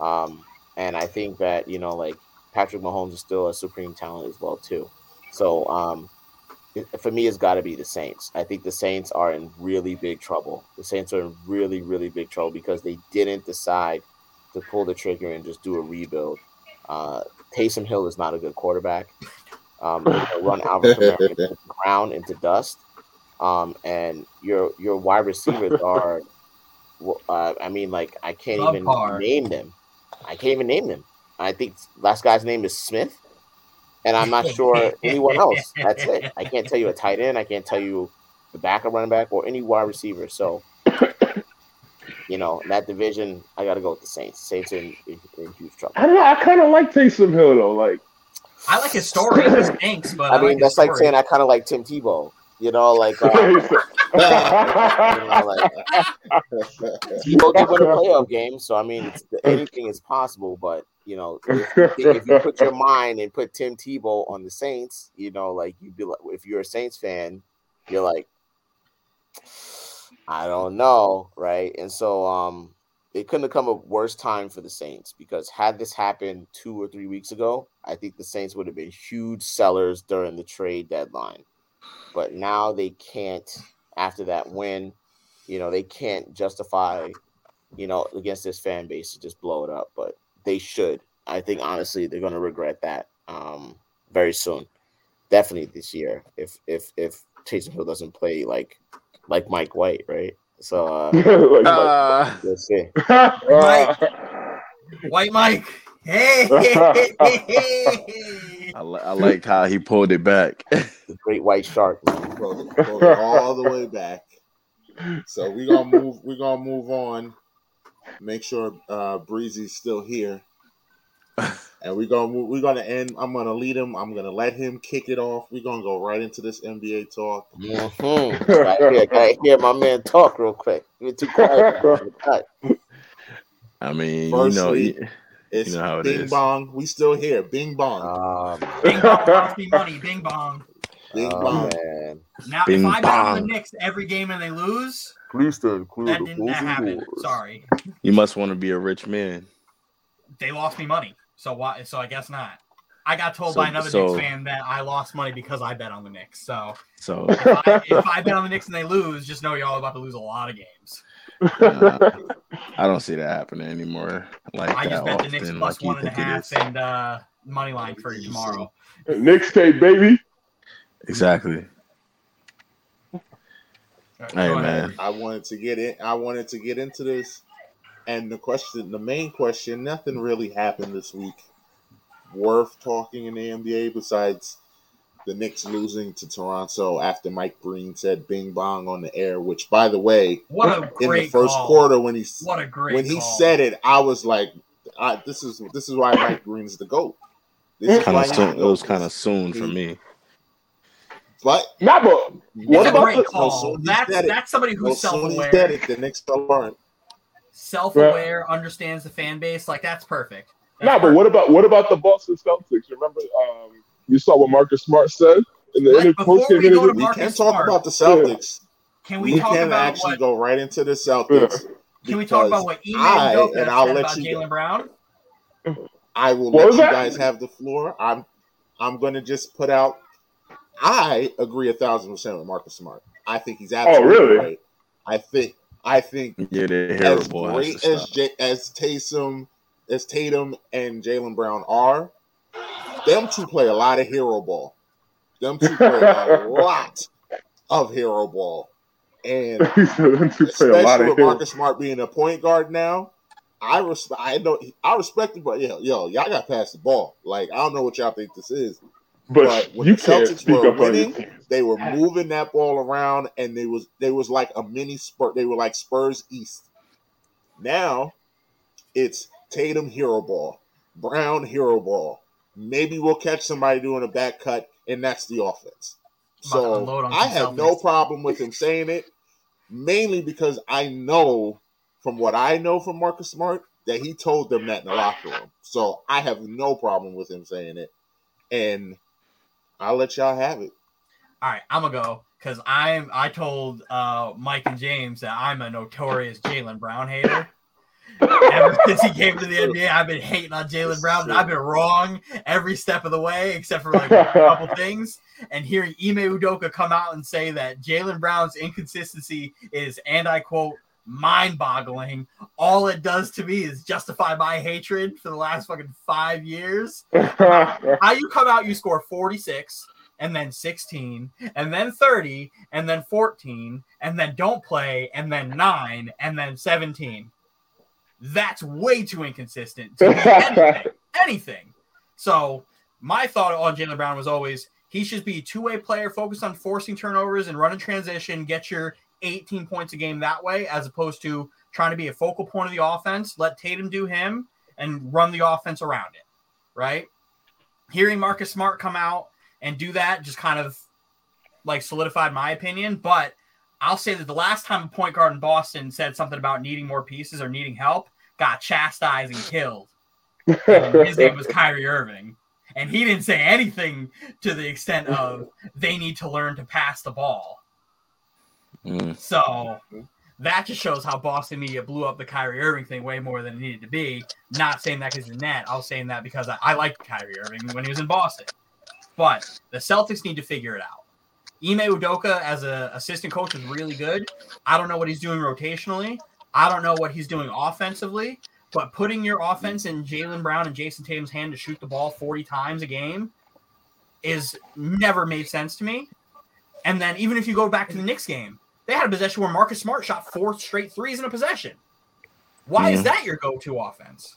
Um, and I think that you know, like Patrick Mahomes is still a supreme talent as well too. So um, it- for me, it's got to be the Saints. I think the Saints are in really big trouble. The Saints are in really, really big trouble because they didn't decide to pull the trigger and just do a rebuild. Uh, Taysom Hill is not a good quarterback. Um, they're gonna run Alvin Kamara into the ground into dust. Um, and your your wide receivers are, uh, I mean, like I can't even Subpar. name them. I can't even name them. I think last guy's name is Smith, and I'm not sure anyone else. That's it. I can't tell you a tight end. I can't tell you the back backup running back or any wide receiver. So, you know, in that division, I got to go with the Saints. Saints are in, in, in huge trouble. I don't know. I kind of like Taysom Hill though. Like, I like his story. He stinks, but I I, mean, like that's like saying I kind of like Tim Tebow. You know, like uh, you know, like Tebow did win a playoff game, so I mean, it's, anything is possible. But you know, if, if you put your mind and put Tim Tebow on the Saints, you know, like you'd be like, if you're a Saints fan, you're like, I don't know, right? And so, um, it couldn't have come a worse time for the Saints because had this happened two or three weeks ago, I think the Saints would have been huge sellers during the trade deadline. But now they can't, after that win, you know, they can't justify, you know, against this fan base to just blow it up. But they should. I think honestly they're gonna regret that um very soon. Definitely this year. If if if Taysom Hill doesn't play like like Mike White, right? So uh like, Uh, we'll see. Mike. White Mike. Hey. I, li- I liked how he pulled it back. The great white shark. Pulled it- pulled it all the way back. So we're gonna move. We're gonna move on. Make sure uh, Breezy's still here, and we're gonna we're gonna end. I'm gonna lead him. I'm gonna let him kick it off. We're gonna go right into this NBA talk. Mm-hmm. Gotta hear, gotta hear my man talk real quick. You're too quiet. I mean, you know, Firstly, he- It's You know how it Bing is. Bong. We still here. Bing Bong. Um, Bing bong cost me money. Bing bong. Bing oh, Bong. man. Now, Bing if I bet on bong. the Knicks every game and they lose, Please stand clear that didn't that happen. Sorry, you must want to be a rich man. they lost me money. So why? So I guess not. I got told So- by another so- Knicks fan that I lost money because I bet on the Knicks. So So if I, if I bet on the Knicks and they lose, just know you're all about to lose a lot of games. Uh, I don't see that happening anymore. Like I just bet the often, Knicks like plus you one and a think it half is. and uh, money line for tomorrow. Knicks tape, baby. Exactly. All right, Hey go man, I wanted to get in. I wanted to get into this, and the question, the main question, nothing really happened this week worth talking in the NBA besides the Knicks losing to Toronto after Mike Breen said "Bing Bong" on the air. Which, by the way, What a in the first call. quarter when he What a great when he call. said it, I was like, I, "This is this is why Mike Breen's the goat." This kind why of soon. the It was kind of soon for me. But Nah, but What about the- call. No, that's it. that's somebody well, who's soon self-aware, said it, the Knicks still aren't. self-aware, understands the fan base. Like that's perfect. That's nah, but what about what about the Boston Celtics? Remember, um, you saw what Marcus Smart said in the Like, inter- post-game we go to interview. We Marcus can talk Smart. about the Celtics. Can we, We, talk can about actually what? go right into the Celtics. Can we talk about what Ime I- Udoka and I'll let about you Jaylen Brown? I will What let you that? guys have the floor. I'm I'm going to just put out. I agree a thousand percent with Marcus Smart. I think he's oh, absolutely really? right. I think I think Yeah, the as hair boy has great to as stop. J, as Taysom as Tatum and Jaylen Brown are, them two play a lot of hero ball. Them two play a lot of hero ball, and He said them two play a lot especially of with. Marcus Smart being a point guard now. I respect. I know. I respect it, but yo, yo, y'all got past the ball. Like I don't know what y'all think this is. But, but when you the Celtics were winning. They were moving that ball around, and they was they was like a mini spur. They were like Spurs East. Now, it's Tatum hero ball. Brown hero ball. Maybe we'll catch somebody doing a back cut, and that's the offense. So I have no problem with him saying it, mainly because I know from what I know from Marcus Smart that he told them that in the locker room. So I have no problem with him saying it, and I'll let y'all have it. All right, I'm gonna go because I'm. I told uh, Mike and James that I'm a notorious Jaylen Brown hater. Ever since he came to the NBA, I've been hating on Jaylen Brown, and I've been wrong every step of the way, except for like a couple things. And hearing Ime Udoka come out and say that Jaylen Brown's inconsistency is, and I quote, mind-boggling. All it does to me is justify my hatred for the last fucking five years. How you come out, you score 46, and then 16, and then 30, and then 14, and then don't play, and then 9, and then 17. That's way too inconsistent to anything. anything. So my thought on Jaylen Brown was always he should be a two-way player focused on forcing turnovers and running transition, get your 18 points a game that way, as opposed to trying to be a focal point of the offense. Let Tatum do him and run the offense around it. Right? Hearing Marcus Smart come out and do that just kind of like solidified my opinion. But I'll say that the last time a point guard in Boston said something about needing more pieces or needing help, got chastised and killed. And his name was Kyrie Irving. And he didn't say anything to the extent of they need to learn to pass the ball. Mm. So that just shows how Boston media blew up the Kyrie Irving thing way more than it needed to be. Not saying that because he's net. I was saying that because I, I liked Kyrie Irving when he was in Boston. But the Celtics need to figure it out. Ime Udoka as an assistant coach is really good. I don't know what he's doing rotationally. I don't know what he's doing offensively. But putting your offense in Jaylen Brown and Jayson Tatum's hand to shoot the ball 40 times a game is never made sense to me. And then even if you go back to the Knicks game, they had a possession where Marcus Smart shot four straight threes in a possession. Why is that your go-to offense?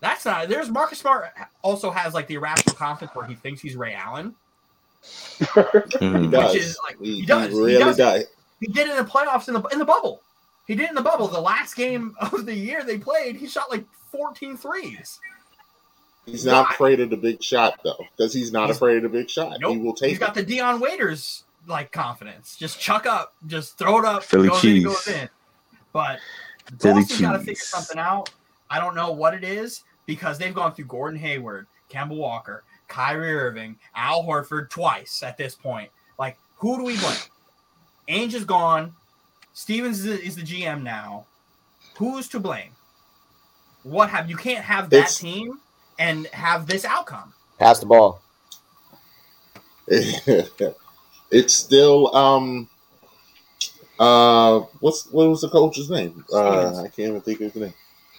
That's not. There's Marcus Smart also has like the irrational confidence where he thinks he's Ray Allen. He hmm. does. is, like, he, he does. he He really does. does. He did it in the playoffs in the in the bubble. He did it in the bubble. The last game of the year they played, he shot like 14 threes. He's not Why? afraid of the big shot though, because he's not He's- afraid of the big shot. Nope. He will take He's got it. the Dion Waiters like confidence. Just chuck up, just throw it up, Philly goes in, cheese. goes in. But Philly Boston's got to figure something out. I don't know what it is because they've gone through Gordon Hayward, Kemba Walker, Kyrie Irving, Al Horford twice at this point. Like, who do we blame? Ainge is gone. Stevens is the, is the GM now. Who's to blame? What have you can't have that It's- team and have this outcome? Pass the ball. it's still um uh what's what was the coach's name? Uh, I can't even think of his name.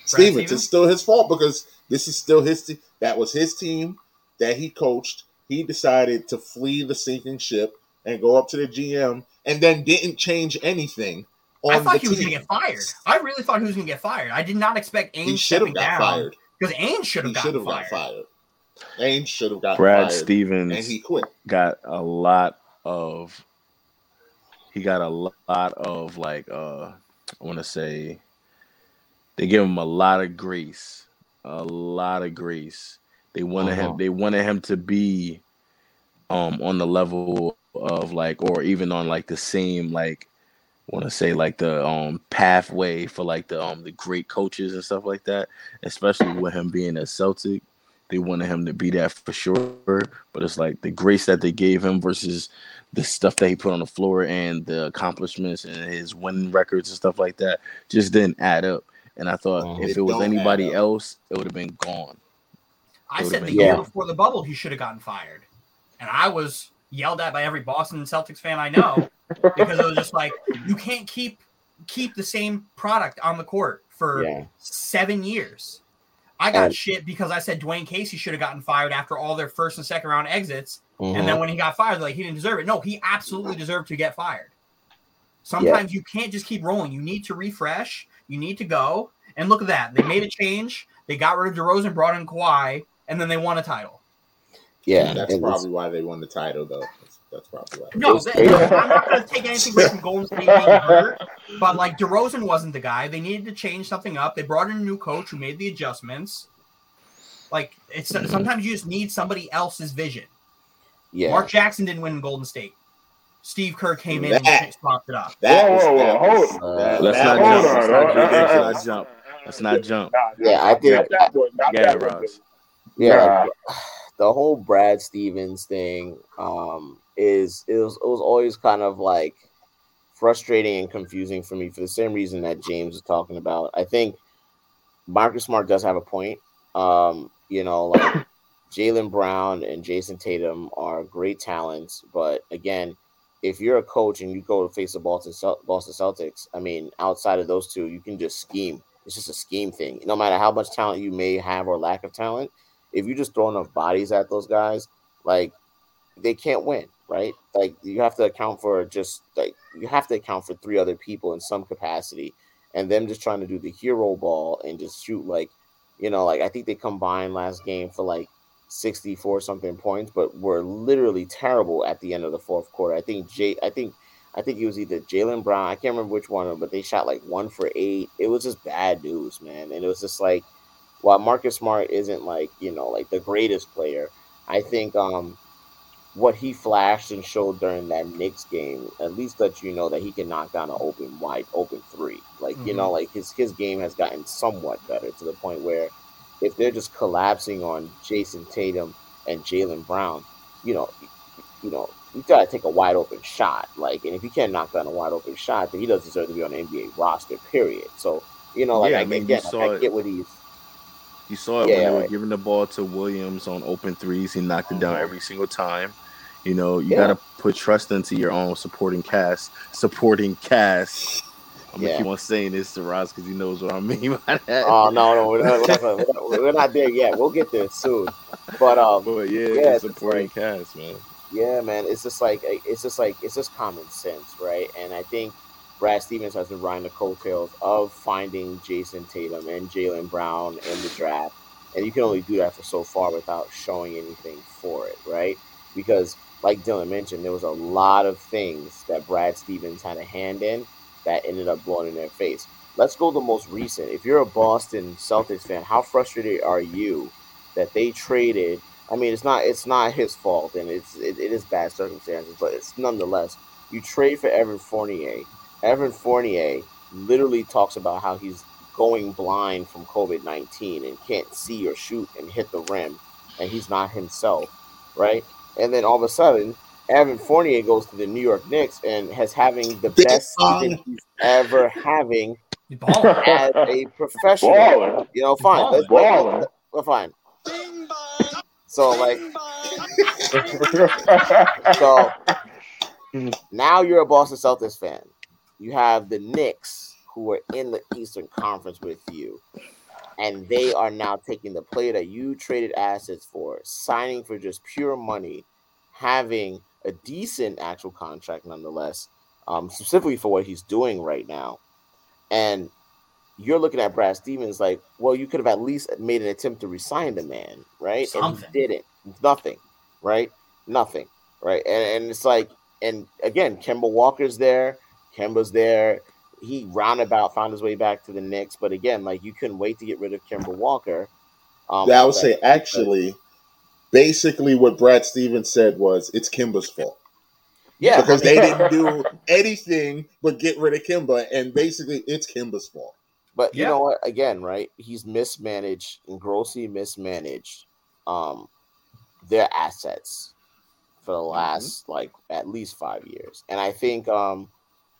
Stevens? Stevens. It's still his fault because this is still his team. That was his team that he coached. He decided to flee the sinking ship and go up to the GM, and then didn't change anything on I thought the he was going team. to get fired. I really thought he was going to get fired. I did not expect He Ainge should have stepping got down fired. because Ainge should have gotten fired. got fired. Ainge should have got fired. Brad fired, Stevens and he quit. got a lot of he got a lot of like uh I want to say they give him a lot of grace, a lot of grace. They wanted Uh-huh. him they wanted him to be um on the level of like or even on like the same like want to say like the um pathway for like the um the great coaches and stuff like that, especially with him being a Celtic. They wanted him to be that for sure, but it's like the grace that they gave him versus the stuff that he put on the floor and the accomplishments and his winning records and stuff like that just didn't add up. And I thought Mhm. if It it was anybody else, it would have been gone. I said the year Yeah. before the bubble he should have gotten fired, and I was yelled at by every Boston Celtics fan I know because it was just like you can't keep keep the same product on the court for Yeah. seven years. I got And- shit because I said Dwane Casey should have gotten fired after all their first and second round exits, Mhm. and then when he got fired, like he didn't deserve it. No, he absolutely deserved to get fired. Sometimes you can't just keep rolling. You need to refresh. You need to go. And look at that. They made a change. They got rid of DeRozan, brought in Kawhi, and then they won a title. Yeah, That's it was- probably why they won the title, though. That's, that's probably why. No, It's that- no, I'm not going to take anything away from Golden State being hurt, but like DeRozan wasn't the guy. They needed to change something up. They brought in a new coach who made the adjustments. Like it's sometimes you just need somebody else's vision. Yeah. Mark Jackson didn't win in Golden State. Steve Kerr came in That- and swapped it up. That Whoa, whoa, whoa, hold- that- Let's not Hold on, Let's not uh, jump. uh, uh, Let's not jump. Let's not jump. Yeah, I not think- that boy, not Yeah, that. Raz. Yeah, like, the whole Brad Stevens thing um, is it was it was always kind of like frustrating and confusing for me for the same reason that James was talking about. I think Marcus Smart does have a point. Um, you know, like Jaylen Brown and Jayson Tatum are great talents, but again, if you're a coach and you go to face the Boston Boston Celtics, I mean, outside of those two, you can just scheme. It's just a scheme thing. No matter how much talent you may have or lack of talent, if you just throw enough bodies at those guys, like they can't win, right? Like you have to account for just like you have to account for three other people in some capacity, and them just trying to do the hero ball and just shoot like, you know, like I think they combined last game for like 64 something points, but were literally terrible at the end of the fourth quarter. I think Jay, I think, I think it was either Jaylen Brown, I can't remember which one, of them, but they shot like one for eight. It was just bad news, man, and it was just like, while Marcus Smart isn't like you know like the greatest player, I think um what he flashed and showed during that Knicks game at least let you know that he can knock down an open wide open three. Like you know like his his game has gotten somewhat better to the point where if they're just collapsing on Jayson Tatum and Jaylen Brown, you know, you know, you gotta take a wide open shot. Like, and if you can't knock down a wide open shot, then he doesn't deserve to be on the NBA roster. Period. So, you know, like Yeah, I, I mean, again, saw I get what he's You saw it Yeah, when they were right. giving the ball to Williams on open threes. He knocked it down every single time. You know, you Yeah. got to put trust into your own supporting cast. Supporting cast. I'm gonna keep on saying this to Raz because he knows what I mean by that. Oh no, no, we're not, we're, not, we're not there yet. We'll get there soon. But um, but yeah, yeah, supporting like- cast, man. yeah, man, it's just like it's just like it's just common sense, right? And I think Brad Stevens has been riding the coattails of finding Jayson Tatum and Jaylen Brown in the draft, and you can only do that for so far without showing anything for it, right? Because, like Dylan mentioned, there was a lot of things that Brad Stevens had a hand in that ended up blowing in their face. Let's go the most recent. If you're a Boston Celtics fan, how frustrated are you that they traded? I mean, it's not it's not his fault, and it's it, it is bad circumstances, but it's nonetheless. You trade for Evan Fournier. Evan Fournier literally talks about how he's going blind from COVID nineteen and can't see or shoot and hit the rim, and he's not himself, right? And then all of a sudden, Evan Fournier goes to the New York Knicks and has having the Big best ball. season he's ever having as a professional. Baller. You know, fine. Baller. Let's, let, Baller. let, well, fine. So like, so now you're a Boston Celtics fan. You have the Knicks who are in the Eastern Conference with you, and they are now taking the player that you traded assets for, signing for just pure money, having a decent actual contract nonetheless, um, specifically for what he's doing right now, and you're looking at Brad Stevens like, well, you could have at least made an attempt to resign the man, right? And Something. you didn't. Nothing, right? Nothing, right? And, and it's like, and again, Kemba Walker's there. Kemba's there. He roundabout found his way back to the Knicks, but again, like you couldn't wait to get rid of Kemba Walker. Um, Yeah, I would that- say actually, basically what Brad Stevens said was it's Kemba's fault yeah, because they didn't do anything but get rid of Kemba, and basically it's Kemba's fault. But you know what? Again, right? He's mismanaged and grossly mismanaged um their assets for the last like at least five years. And I think um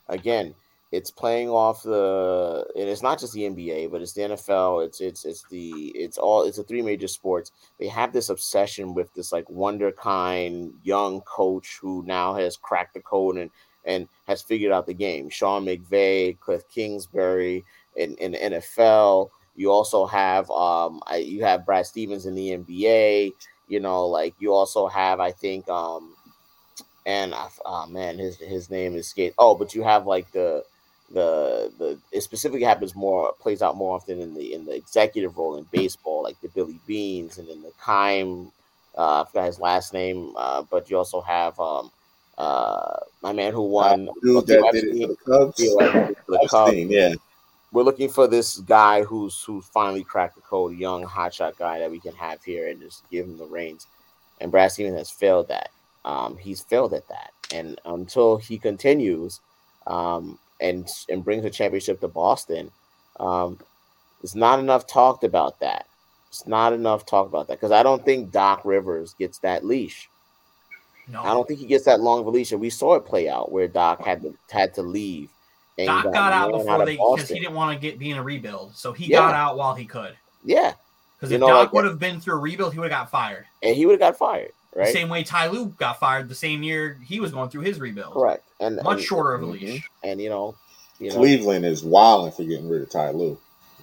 again, it's playing off the and it's not just the NBA, but it's the NFL, it's it's it's the it's all it's the three major sports. They have this obsession with this like wonder kind young coach who now has cracked the code and and has figured out the game. Sean McVay, Cliff Kingsbury, in, in the NFL. You also have um I, you have Brad Stevens in the NBA. You know, like you also have I think um and I, oh man, his his name is Skate. Oh, but you have like the the the it specifically happens more plays out more often in the in the executive role in baseball, like the Billy Beanes and then the Kime. Uh, I forgot his last name, uh, but you also have um uh my man who won Dude that did it for the Cubs. The Cubs. Yeah. we're looking for this guy who's who's finally cracked the code, young hotshot guy that we can have here and just give him the reins. And Brad Stevens has failed that. Um, he's failed at that, and until he continues, um, and and brings a championship to Boston, um, it's not enough talked about that. It's not enough talked about that because I don't think Doc Rivers gets that leash. No, I don't think he gets that long of a leash, and we saw it play out where Doc had to had to leave. and Doc got out before of they because he didn't want to get be in a rebuild, so he Yeah. got out while he could. Yeah, Because if know, Doc like- would have been through a rebuild, he would have got fired. and he would have got fired, The same way Ty Lue got fired the same year he was going through his rebuild. Correct, and Much and, shorter of a Mhm. leash. and you know, you know, Cleveland is wild for getting rid of Ty Lue.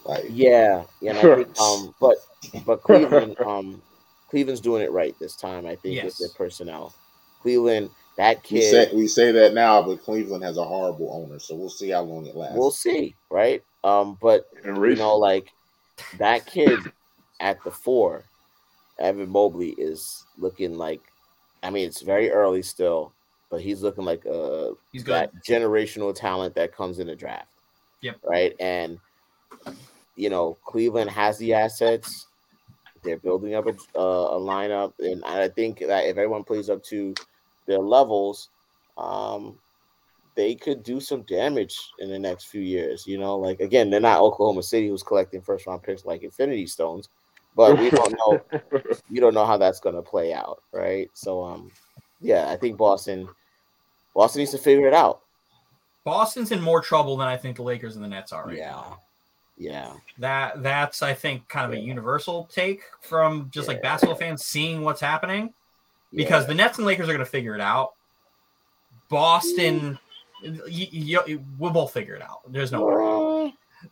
Like, yeah, yeah. And I think, um, but but Cleveland, um, Cleveland's doing it right this time. I think Yes. with their personnel, Cleveland, that we kid. say we say that now, but Cleveland has a horrible owner, so we'll see how long it lasts. We'll see, right? Um, but you know, like that kid at the four, Evan Mobley is looking like. I mean, it's very early still, but he's looking like a He's good. generational talent that comes in the draft. Yep. Right, and you know, Cleveland has the assets. They're building up a, uh, a lineup, and I think that if everyone plays up to their levels, um, they could do some damage in the next few years. You know, like again, they're not Oklahoma City who's collecting first round picks like Infinity Stones, but we don't know. we don't know how that's going to play out, right? So, um, yeah, I think Boston, Boston needs to figure it out. Boston's in more trouble than I think the Lakers and the Nets are right yeah, now. yeah, That that's I think kind of a universal take from just like basketball fans seeing what's happening because yeah. the Nets and Lakers are going to figure it out. Boston, y- we'll both figure it out. There's no worry.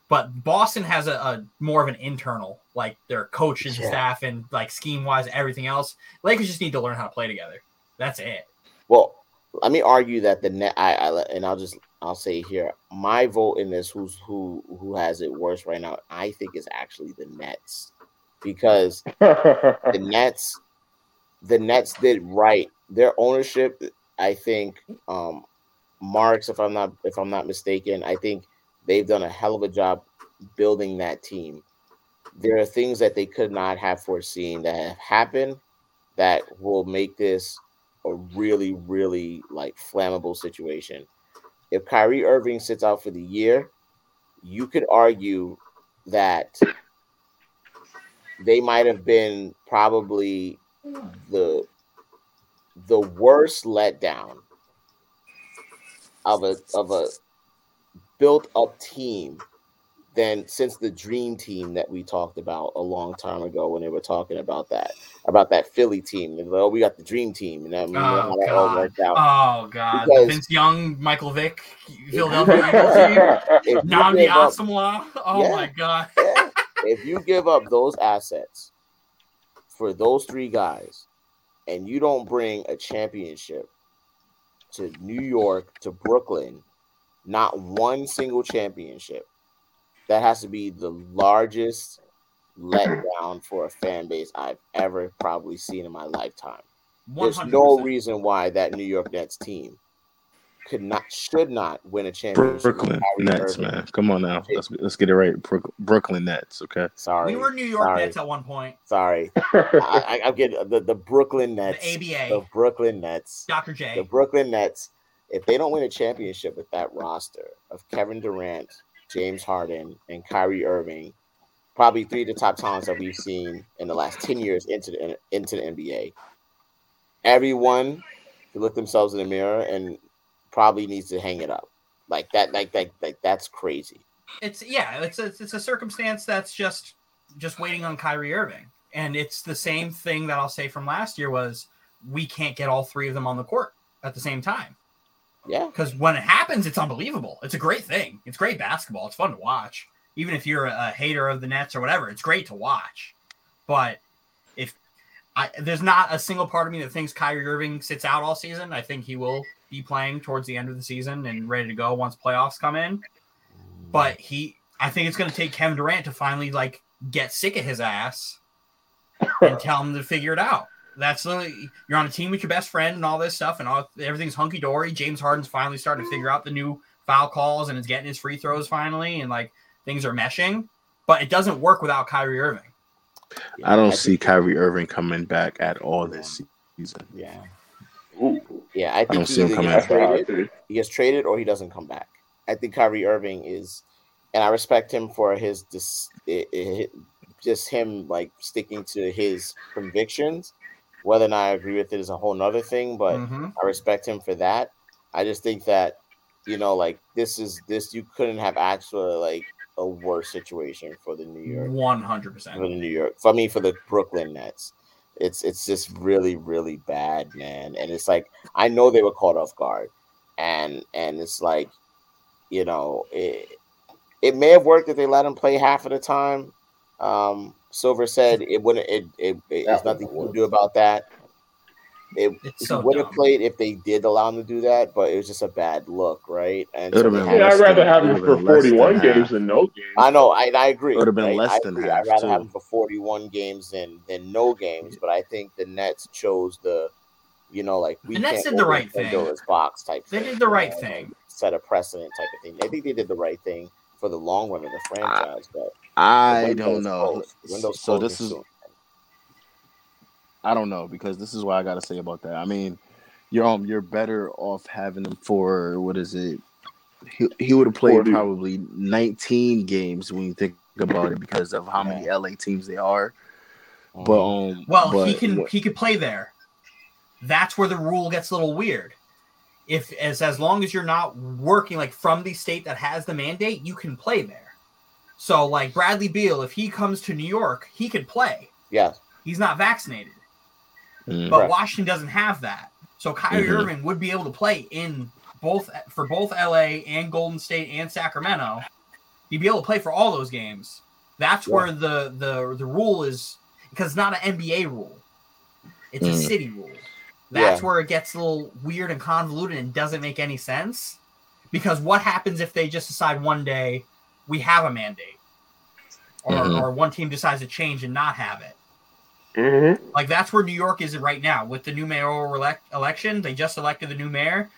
But Boston has a, a more of an internal, like their coaches, Yeah. staff, and like scheme wise, everything else. Lakers just need to learn how to play together. That's it. Well, let me argue that the net. I, I and I'll just I'll say here, my vote in this who's who who has it worse right now. I think is actually the Nets because the Nets, the Nets did right. Their ownership, I think, um, Marks, if I'm not if I'm not mistaken, I think they've done a hell of a job building that team. There are things that they could not have foreseen that have happened that will make this a really, really like flammable situation. If Kyrie Irving sits out for the year, you could argue that they might have been probably the the worst letdown of a of a built up team than since the dream team that we talked about a long time ago when they were talking about that about that Philly team. And, oh, we got the dream team, and know Oh, that all God. worked out. Oh God, Because- Vince Young, Michael Vick, Philadelphia Eagles team, Nnamdi Asomugha. Oh Yeah. my God. yeah, if you give up those assets for those three guys and you don't bring a championship to New York, to Brooklyn, not one single championship, that has to be the largest letdown for a fan base I've ever probably seen in my lifetime. There's no reason why that New York Nets team could not, should not win a championship. with Brooklyn Nets, Irving. man. Come on now. Let's let's get it right. Brooklyn Nets, okay? Sorry, We were New York sorry. Nets at one point. Sorry, I, I, I'm getting the, the Brooklyn The Nets. ABA, The Brooklyn Nets. Dr. J. The Brooklyn Nets. If they don't win a championship with that roster of Kevin Durant, James Harden, and Kyrie Irving, probably three of the top talents that we've seen in the last ten years into the into the NBA, everyone can look themselves in the mirror and probably needs to hang it up. Like that. Like that. Like that's crazy. It's yeah, it's a, it's a circumstance that's just just waiting on Kyrie Irving, and it's the same thing that I'll say from last year was we can't get all three of them on the court at the same time Yeah. because when it happens, it's unbelievable. It's a great thing. It's great basketball. It's fun to watch, even if you're a, hater of the Nets or whatever. It's great to watch, but if I, there's not a single part of me that thinks Kyrie Irving sits out all season. I think he will be playing towards the end of the season and ready to go once playoffs come in. But he, I think it's going to take Kevin Durant to finally like get sick of his ass and tell him to figure it out. That's literally you're on a team with your best friend and all this stuff, and all everything's hunky dory. James Harden's finally starting to figure out the new foul calls and is getting his free throws finally, and like things are meshing, but it doesn't work without Kyrie Irving. I don't think- see Kyrie Irving coming back at all this season. Yeah, Ooh, yeah. I think don't see him either coming gets that's a hot traded, he gets traded, or he doesn't come back. I think Kyrie Irving is, and I respect him for his dis, i i just him like sticking to his convictions. Whether or not I agree with it is a whole nother thing, but Mhm. I respect him for that. I just think that, you know, like this is this you couldn't have actually like a worse situation for the New York One hundred percent for the New York. For me, for the Brooklyn Nets, it's it's just really really bad, man. And it's like I know they were caught off guard, and and it's like, you know, it it may have worked if they let him play half of the time. Um, Silver said it wouldn't. It, it, it Yeah, there's nothing it you can do about that. It, It's so would have played if they did allow him to do that, but it was just a bad look, right? And It been Yeah, I'd rather have him for been less than 41 half. games than no games. I know, I, I agree. It would've been right? less I than agree. half, I'd rather have him for 41 games than than no games, but I think the Nets chose the, you know, like we The Nets did the right thing. Pandora's box type. They thing, did the you right know, thing. set a precedent type of thing. I think they did the right thing for the long run of the franchise, but I don't is know. window's So this is soon. I don't know because this is what I got to say about that. I mean, you're um you're better off having him for what is it? He he would have played 40. probably 19 games when you think about it because of how many LA teams they are. But um, Well, but he can what- he could play there. That's where the rule gets a little weird. If as as long as you're not working like from the state that has the mandate, you can play there. So like Bradley Beal, if he comes to New York, he could play. yeah, He's not vaccinated. Mm. But Right. Washington doesn't have that. So Kyrie Mhm. Irving would be able to play in both for both LA and Golden State and Sacramento. He'd be able to play for all those games. That's Yeah. where the the the rule is because it's not an NBA rule. It's a Mhm. city rule. That's Yeah. where it gets a little weird and convoluted and doesn't make any sense. Because what happens if they just decide one day we have a mandate? Or, Mhm. or one team decides to change and not have it. Mm-hmm. Like that's where New York is right now with the new mayoral elect- election. They just elected the new mayor.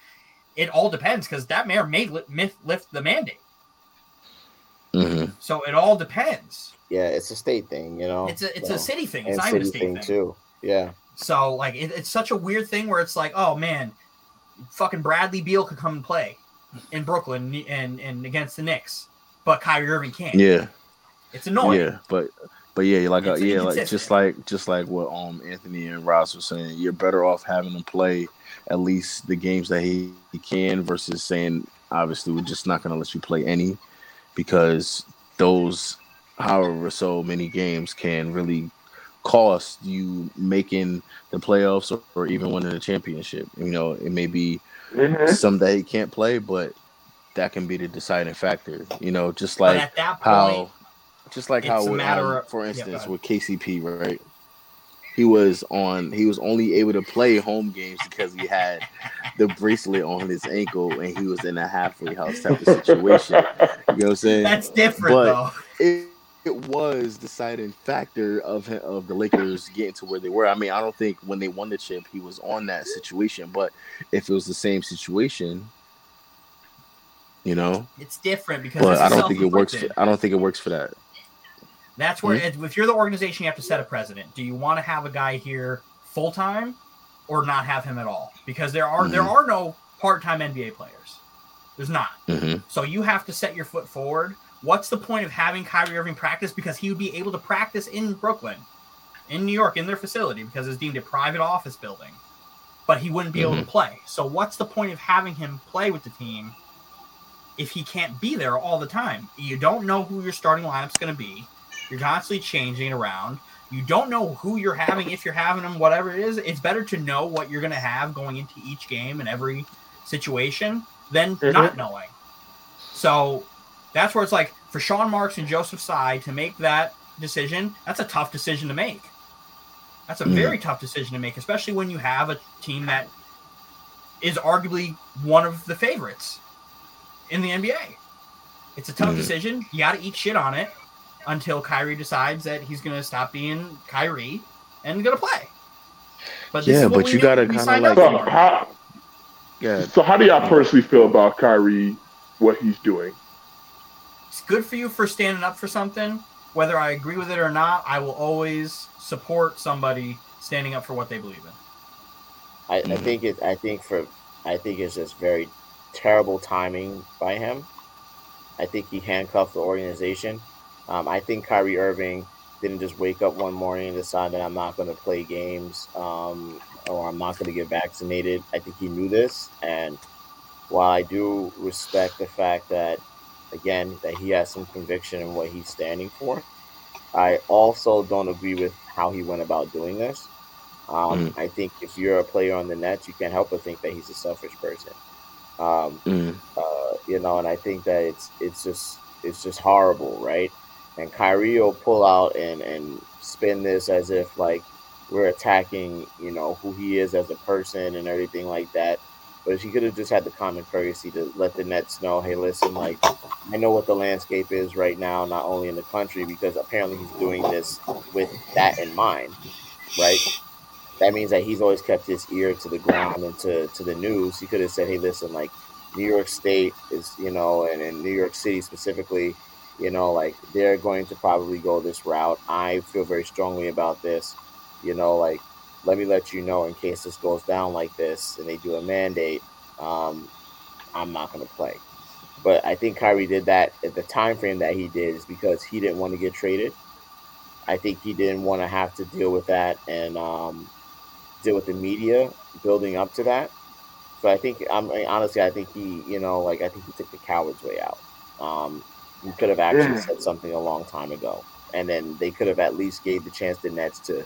It all depends because that mayor may li- myth- lift the mandate. Mhm. So it all depends. yeah, it's a state thing, you know. It's a it's so, a city thing. It's and not even a city state thing, thing. too. Yeah, So like it, it's such a weird thing where it's like, oh man, fucking Bradley Beal could come and play in Brooklyn and and against the Knicks, but Kyrie Irving can't. Yeah, It's annoying. yeah, but but yeah, like uh, It's yeah, like just like just like what um Anthony and Ross were saying, you're better off having him play at least the games that he, he can versus saying obviously we're just not gonna let you play any because those however so many games can really cost you making the playoffs or, or even winning a championship. You know, it may be Mm-hmm. some that he can't play, but that can be the deciding factor. You know, just like at that point, how just like how with, matter um, of- for instance ahead. with KCP right he was on he was only able to play home games because he had the bracelet on his ankle and he was in a halfway house type of situation you know what I'm saying that's different but- though. it, it was deciding factor of of the Lakers getting to where they were. I mean, I don't think when they won the chip he was on that situation, but if it was the same situation, you know, It's different because but I don't think it works. For. I don't think it works for that. That's where, if you're the organization, you have to set a precedent. Do you want to have a guy here full time, or not have him at all? Because there are there Mhm. are no part time NBA players. There's not. hmm So you have to set your foot forward. What's the point of having Kyrie Irving practice? Because he would be able to practice in Brooklyn, in New York, in their facility, because it's deemed a private office building. But he wouldn't be able to play. So what's the point of having him play with the team if he can't be there all the time? You don't know who your starting lineup's going to be. You're constantly changing around. You don't know who you're having if you're having them, whatever it is. It's better to know what you're going to have going into each game and every situation than Mhm. not knowing. So that's where it's like for Sean Marks and Joseph Tsai to make that decision, that's a tough decision to make. That's a Mhm. very tough decision to make, especially when you have a team that is arguably one of the favorites in the NBA. It's a tough Mhm. decision. You got to eat shit on it until Kyrie decides that he's going to stop being Kyrie and going to play. But this Yeah, but you gotta kinda like- So how Yeah, so how do y'all personally feel about Kyrie? What he's doing? It's good for you for standing up for something. Whether I agree with it or not, I will always support somebody standing up for what they believe in. I, I Mhm. think it. I think for. I think it's just very terrible timing by him. I think he handcuffed the organization. Um, I think Kyrie Irving didn't just wake up one morning and decide that I'm not going to play games um, or I'm not going to get vaccinated. I think he knew this, and while I do respect the fact that, again, that he has some conviction in what he's standing for, I also don't agree with how he went about doing this. Um, I think if you're a player on the Nets, you can't help but think that he's a selfish person. Um, Mm. uh, you know, and I think that it's it's just it's just horrible, right? And Kyrie will pull out and and spin this as if like we're attacking, you know, who he is as a person and everything like that. But if he could have just had the common courtesy to let the Nets know, hey, listen, like I know what the landscape is right now, not only in the country, because apparently he's doing this with that in mind, right? That means that he's always kept his ear to the ground and to, to the news. He could have said, hey, listen, like New York State is, you know, and in New York City specifically, you know, like they're going to probably go this route. I feel very strongly about this, you know, like let me let you know in case this goes down like this and they do a mandate, um, I'm not going to play. But I think Kyrie did that at the time frame that he did is because he didn't want to get traded. I think he didn't want to have to deal with that and um, deal with the media building up to that. So I think I'm mean, honestly, I think he, you know, like I think he took the coward's way out. Um, he could have actually Yeah. said something a long time ago, and then they could have at least gave the chance to Nets to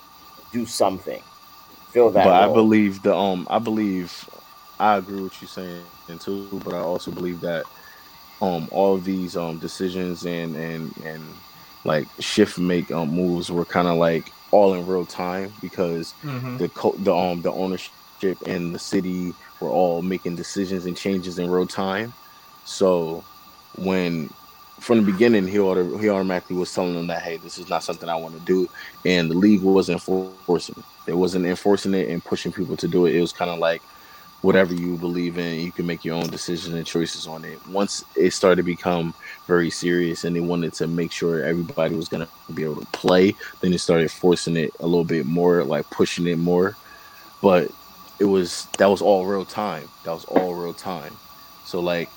do something, fill that. but I believe the um I believe I agree with you saying too, but I also believe that um all of these um decisions and and and like shift make um moves were kind of like all in real time because Mm-hmm. the co- the um the ownership and the city were all making decisions and changes in real time. So when from the beginning he he automatically was telling them that hey this is not something I want to do and the league wasn't enforcing it. It wasn't enforcing it and pushing people to do it. It was kind of like whatever you believe in, you can make your own decisions and choices on it. Once it started to become very serious and they wanted to make sure everybody was going to be able to play, then they started forcing it a little bit more, like pushing it more. But it was that was all real time. That was all real time. So like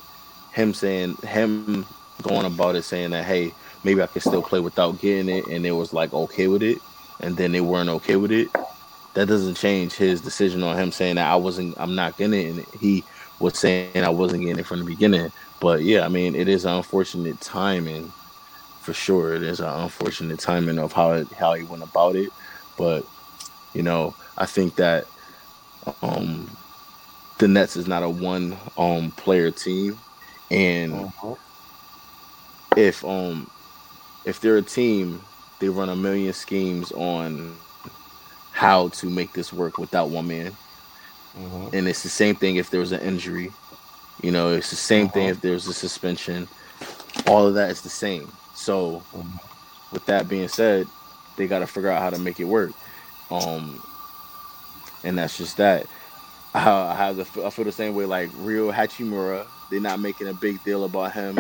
him saying him going about it saying that hey maybe I can still play without getting it and it was like okay with it and then they weren't okay with it that doesn't change his decision on him saying that I wasn't I'm not getting it and he was saying I wasn't getting it from the beginning. But yeah I mean it is an unfortunate timing for sure. It is an unfortunate timing of how it how he went about it. But you know I think that um the Nets is not a one um player team and Mhm. If um if they're a team, they run a million schemes on how to make this work without one man. Mhm. And it's the same thing if there was an injury. You know, it's the same thing if there's a suspension. All of that is the same. So Mhm. with that being said, they got to figure out how to make it work. Um, and that's just that. I, I have the I feel the same way. Like Rui Hachimura, they're not making a big deal about him.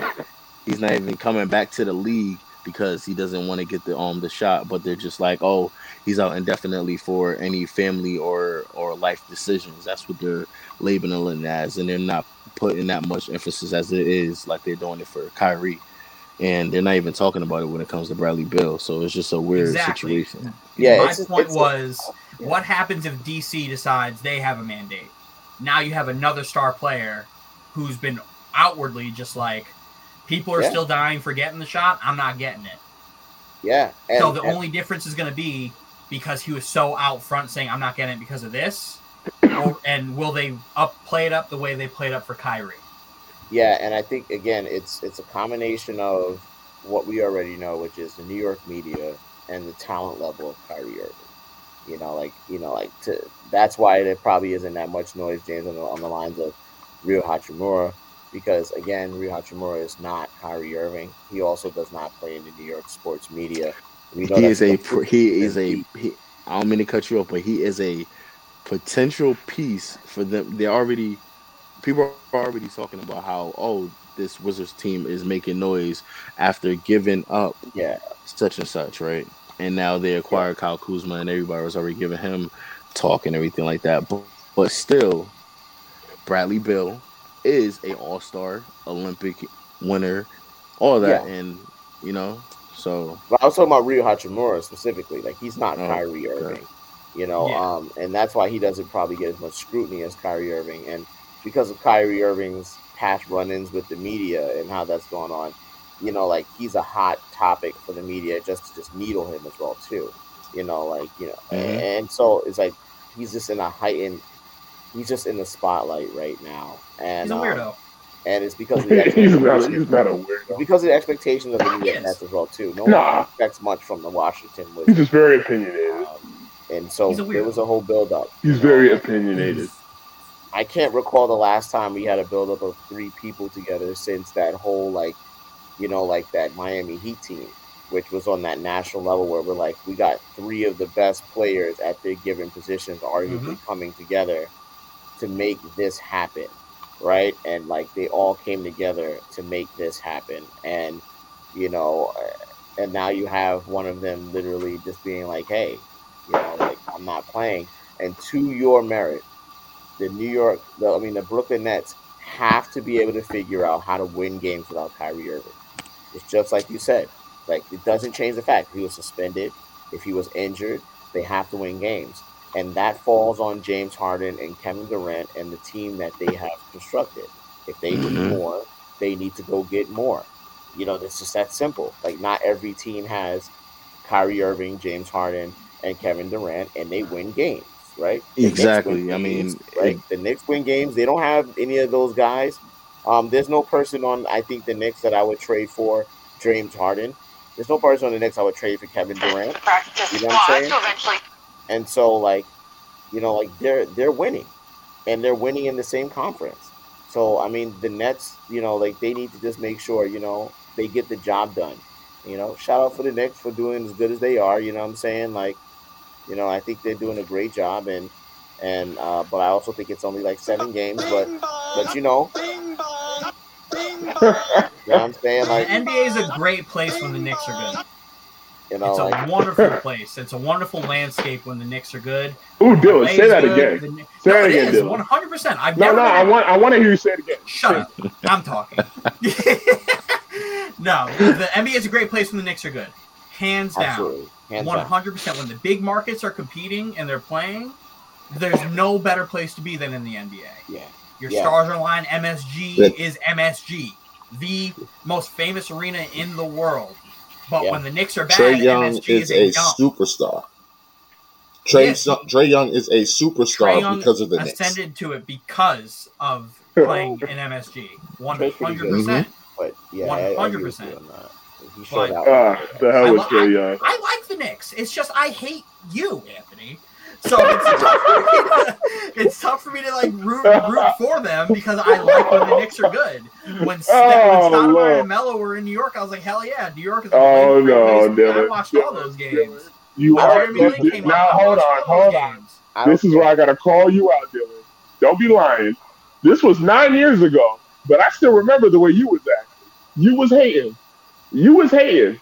He's not even coming back to the league because he doesn't want to get the um the shot. But they're just like, oh, he's out indefinitely for any family or or life decisions. That's what they're labeling it as, and they're not putting that much emphasis as it is like they're doing it for Kyrie. And they're not even talking about it when it comes to Bradley Beal. So it's just a weird Exactly. situation. Yeah, My it's point it's was, what happens if DC decides they have a mandate? Now you have another star player who's been outwardly just like, people are Yeah. still dying for getting the shot. I'm not getting it. Yeah. And, so the and- only difference is going to be because he was so out front saying, I'm not getting it because of this. or, and will they up play it up the way they played up for Kyrie? Yeah, and I think again, it's it's a combination of what we already know, which is the New York media and the talent level of Kyrie Irving. You know, like you know, like to that's why there probably isn't that much noise, James, on the, on the lines of Rui Hachimura, because again, Rui Hachimura is not Kyrie Irving. He also does not play in the New York sports media. He is a he is a he, I don't mean to cut you off, but he is a potential piece for them. They already people are already talking about how oh this Wizards team is making noise after giving up Yeah, such and such, right? And now they acquired Kyle Kuzma, and everybody was already giving him talk and everything like that. But but still, Bradley Beal is a All Star, Olympic winner, all that, Yeah. and you know, so but I was talking about Rui Hachimura specifically. Like he's not Oh, Kyrie okay. Irving, you know, Yeah. um, and that's why he doesn't probably get as much scrutiny as Kyrie Irving. And because of Kyrie Irving's past run-ins with the media and how that's going on, you know, like he's a hot topic for the media just to just needle him as well too. You know, like you know, Mhm. and so it's like he's just in a heightened. He's just in the spotlight right now, and He's a um, weirdo. and it's because of the he's not. He's not a weirdo. because of the expectations of the He media is. Nets as well too. No Nah. one expects much from the Washington He's Wizards, just very opinionated. um, and so He's a there was a whole buildup. He's you know, very like, opinionated. I can't recall the last time we had a buildup of three people together since that whole like, you know, like that Miami Heat team, which was on that national level where we're like, we got three of the best players at their given positions, arguably coming together to make this happen, right? And like they all came together to make this happen, and you know, uh, and now you have one of them literally just being like, hey, you know, like I'm not playing, and to your merit the New York, the, I mean, the Brooklyn Nets have to be able to figure out how to win games without Kyrie Irving. It's just like you said. Like it doesn't change the fact he was suspended, if he was injured, they have to win games, and that falls on James Harden and Kevin Durant and the team that they have constructed. If they need Mhm. more, they need to go get more. You know, it's just that simple. Like not every team has Kyrie Irving, James Harden, and Kevin Durant, and they win games, right? The Exactly. win I mean, games, right? The Knicks win games. They don't have any of those guys. Um, there's no person on I think the Knicks that I would trade for James Harden. There's no person on the Knicks I would trade for Kevin Durant. You know what I'm squad saying? And so like, you know, like they're they're winning. And they're winning in the same conference. So I mean the Nets, you know, like they need to just make sure, you know, they get the job done. You know, shout out for the Knicks for doing as good as they are, you know what I'm saying? Like, you know, I think they're doing a great job and and uh but I also think it's only like seven games, but but you know, you know I'm saying? The Like, NBA is a great place when the Knicks are good. You know, It's a like wonderful place. It's a wonderful landscape when the Knicks are good. Ooh, Dylan, LA say that good, again. the Say no, that it again, is Dylan. one hundred percent. I've No, never no, been I in- want, I want to hear you say it again. Shut up. I'm talking. no, the NBA is a great place when the Knicks are good. Hands down. absolutely. Hands One down. hundred percent. When the big markets are competing and they're playing, there's no better place to be than in the NBA. Yeah. Your Yeah. stars are aligned. MSG But- is MSG, the most famous arena in the world. But Yeah. when the Knicks are bad, Trae Young MSG is is a a young. superstar. Trae, Yes. Trae Young is a superstar Trae Young because of the Knicks. ascended to it because of playing in MSG. One Trae's pretty hundred good. percent. But yeah, I- I agree with 100%. on that. He showed But- out. Ah, the hell I Trae Young. I like the Knicks. It's just I hate you, Anthony. So it's tough, for me to, it's tough for me to like root, root for them because I like when the Knicks are good. When, St- Oh, when Stoudemire and Melo were in New York, I was like, hell yeah, New York is a Oh, great no, place. I watched all those games. You When are Jeremy Lin came now. up, I Hold on, all hold those on. games. This is care. where I gotta call you out, Dylan. Don't be lying. This was nine years ago, but I still remember the way you was acting. You was hating. You was hating.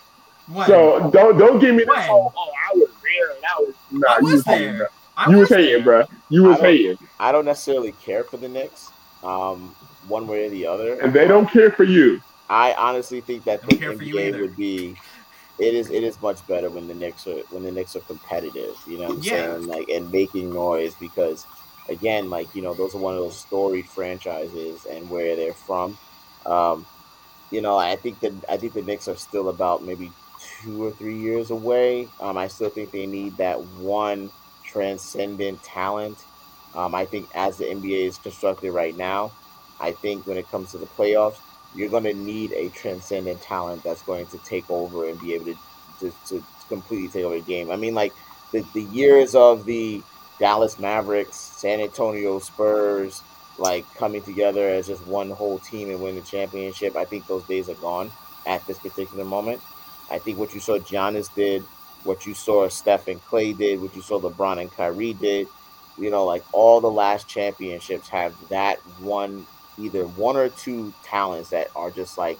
When? So don't don't give me this whole oh I was there and I was nah I you was was hating, there. bruh. I You was there. hating, bro. You was I don't- hating. I don't necessarily care for the Knicks, um, one way or the other. And they don't care for you. I honestly think that the care for you NBA would be. It is. It is much better when the Knicks are when the Knicks are competitive. You know what I'm Yeah. saying? Like and making noise because, again, like you know, those are one of those storied franchises and where they're from. Um, you know, I think that I think the Knicks are still about maybe two or three years away. Um, I still think they need that one transcendent talent. Um, I think as the NBA is constructed right now, I think when it comes to the playoffs, you're going to need a transcendent talent that's going to take over and be able to, to, to completely take over the game. I mean, like the, the years of the Dallas Mavericks, San Antonio Spurs, like coming together as just one whole team and win the championship, I think those days are gone at this particular moment. I think what you saw Giannis did, what you saw Steph and Klay did, what you saw LeBron and Kyrie did, you know, like all the last championships have that one either one or two talents that are just like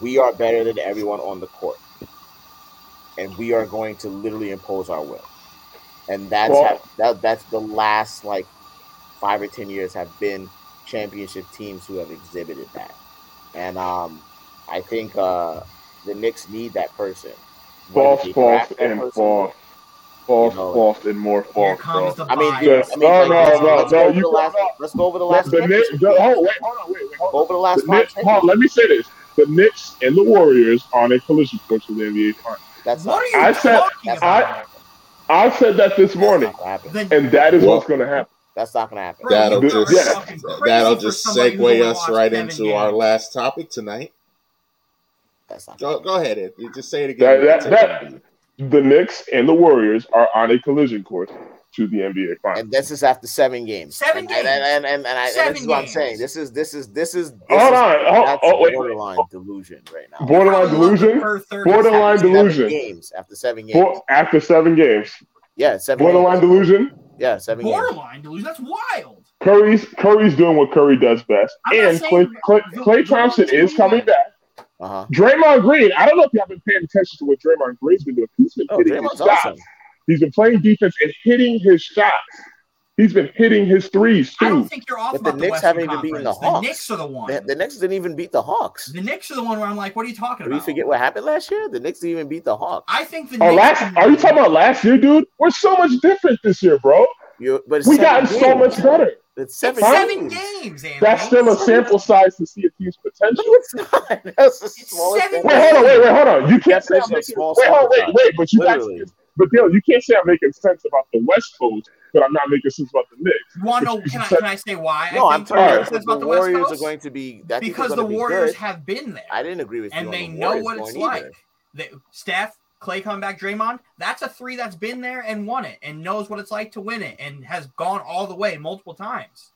we are better than everyone on the court, and we are going to literally impose our will. And that's Well- ha- that, that's the last like five or ten years have been championship teams who have exhibited that. And um, I think uh, the Knicks need that person. False, false, and person- false, false, You know, false, and more Here false. comes the I mean, bias. I mean, No, like, no, let's, no, let's no, go you last. cannot. Let's go over the The, last. the Knicks, the, games. oh wait, hold on, wait, wait, hold Go on. over the last The. Knicks, hold on, let me say this: the Knicks and the Warriors are on a collision course with the NBA Finals. That's what not, are you I said- talking that's I- about? I said that this morning, not gonna happen. The- and that is Well- what's going to happen. That's not gonna happen. That'll just yeah. that'll just segue us right into our last topic tonight. That's not. Go, go ahead, Ed. You Just say it again. That- that- that- The Knicks and the Warriors are on a collision course to the NBA Finals. And this is after seven games. Seven and, games. And and and, and, I, and this is what I'm saying. This is this is this is. This Hold is, on, oh, That's oh, wait, borderline delusion right now. borderline Probably love the delusion. Borderline delusion. games after seven games. For, after seven games, yeah, seven. borderline games. delusion. Yeah, seven games. Borderline delusion. That's wild. Curry's Curry's doing what Curry does best, I'm and Klay, Klay, Klay Thompson is coming back. Uh huh. Draymond Green. I don't know if you have been paying attention to what Draymond Green's been doing. He's been Oh, hitting his Draymond's shots. awesome. He's been playing defense and hitting his shots. He's been hitting his threes too. I don't think you're off But the about Knicks Western haven't even beaten the Conference. The Hawks. Knicks are the one. The, the Knicks didn't even beat the Hawks. The Knicks are the one where I'm like, what are you talking Did we about? forget what happened last year? The Knicks didn't even beat the Hawks. I think the Oh, Knicks last are you talking about last year, dude? We're so much different this year, bro. You, but it's We seven gotten so much better. It's It's seven, seven games. games, That's still a sample size to see a team's No, potential. it's not. That's the It's smallest seven thing. Wait, hold on, wait, wait, hold on. You can't say I'm Definition making small wait, hold wait, wait, but you Literally. guys, but Dale, you can't say I'm making sense about the West Coast, but I'm not making sense about the Knicks. You want to know? Can I, can I say why? No, I I'm think telling the you Alright. About the the West Warriors Coast? are going to be. I because the Warriors good. have been there. I didn't agree with you. and they the know Warriors what it's going like. either. They, Steph, Klay coming back, Draymond, that's a three that's been there and won it and knows what it's like to win it and has gone all the way multiple times.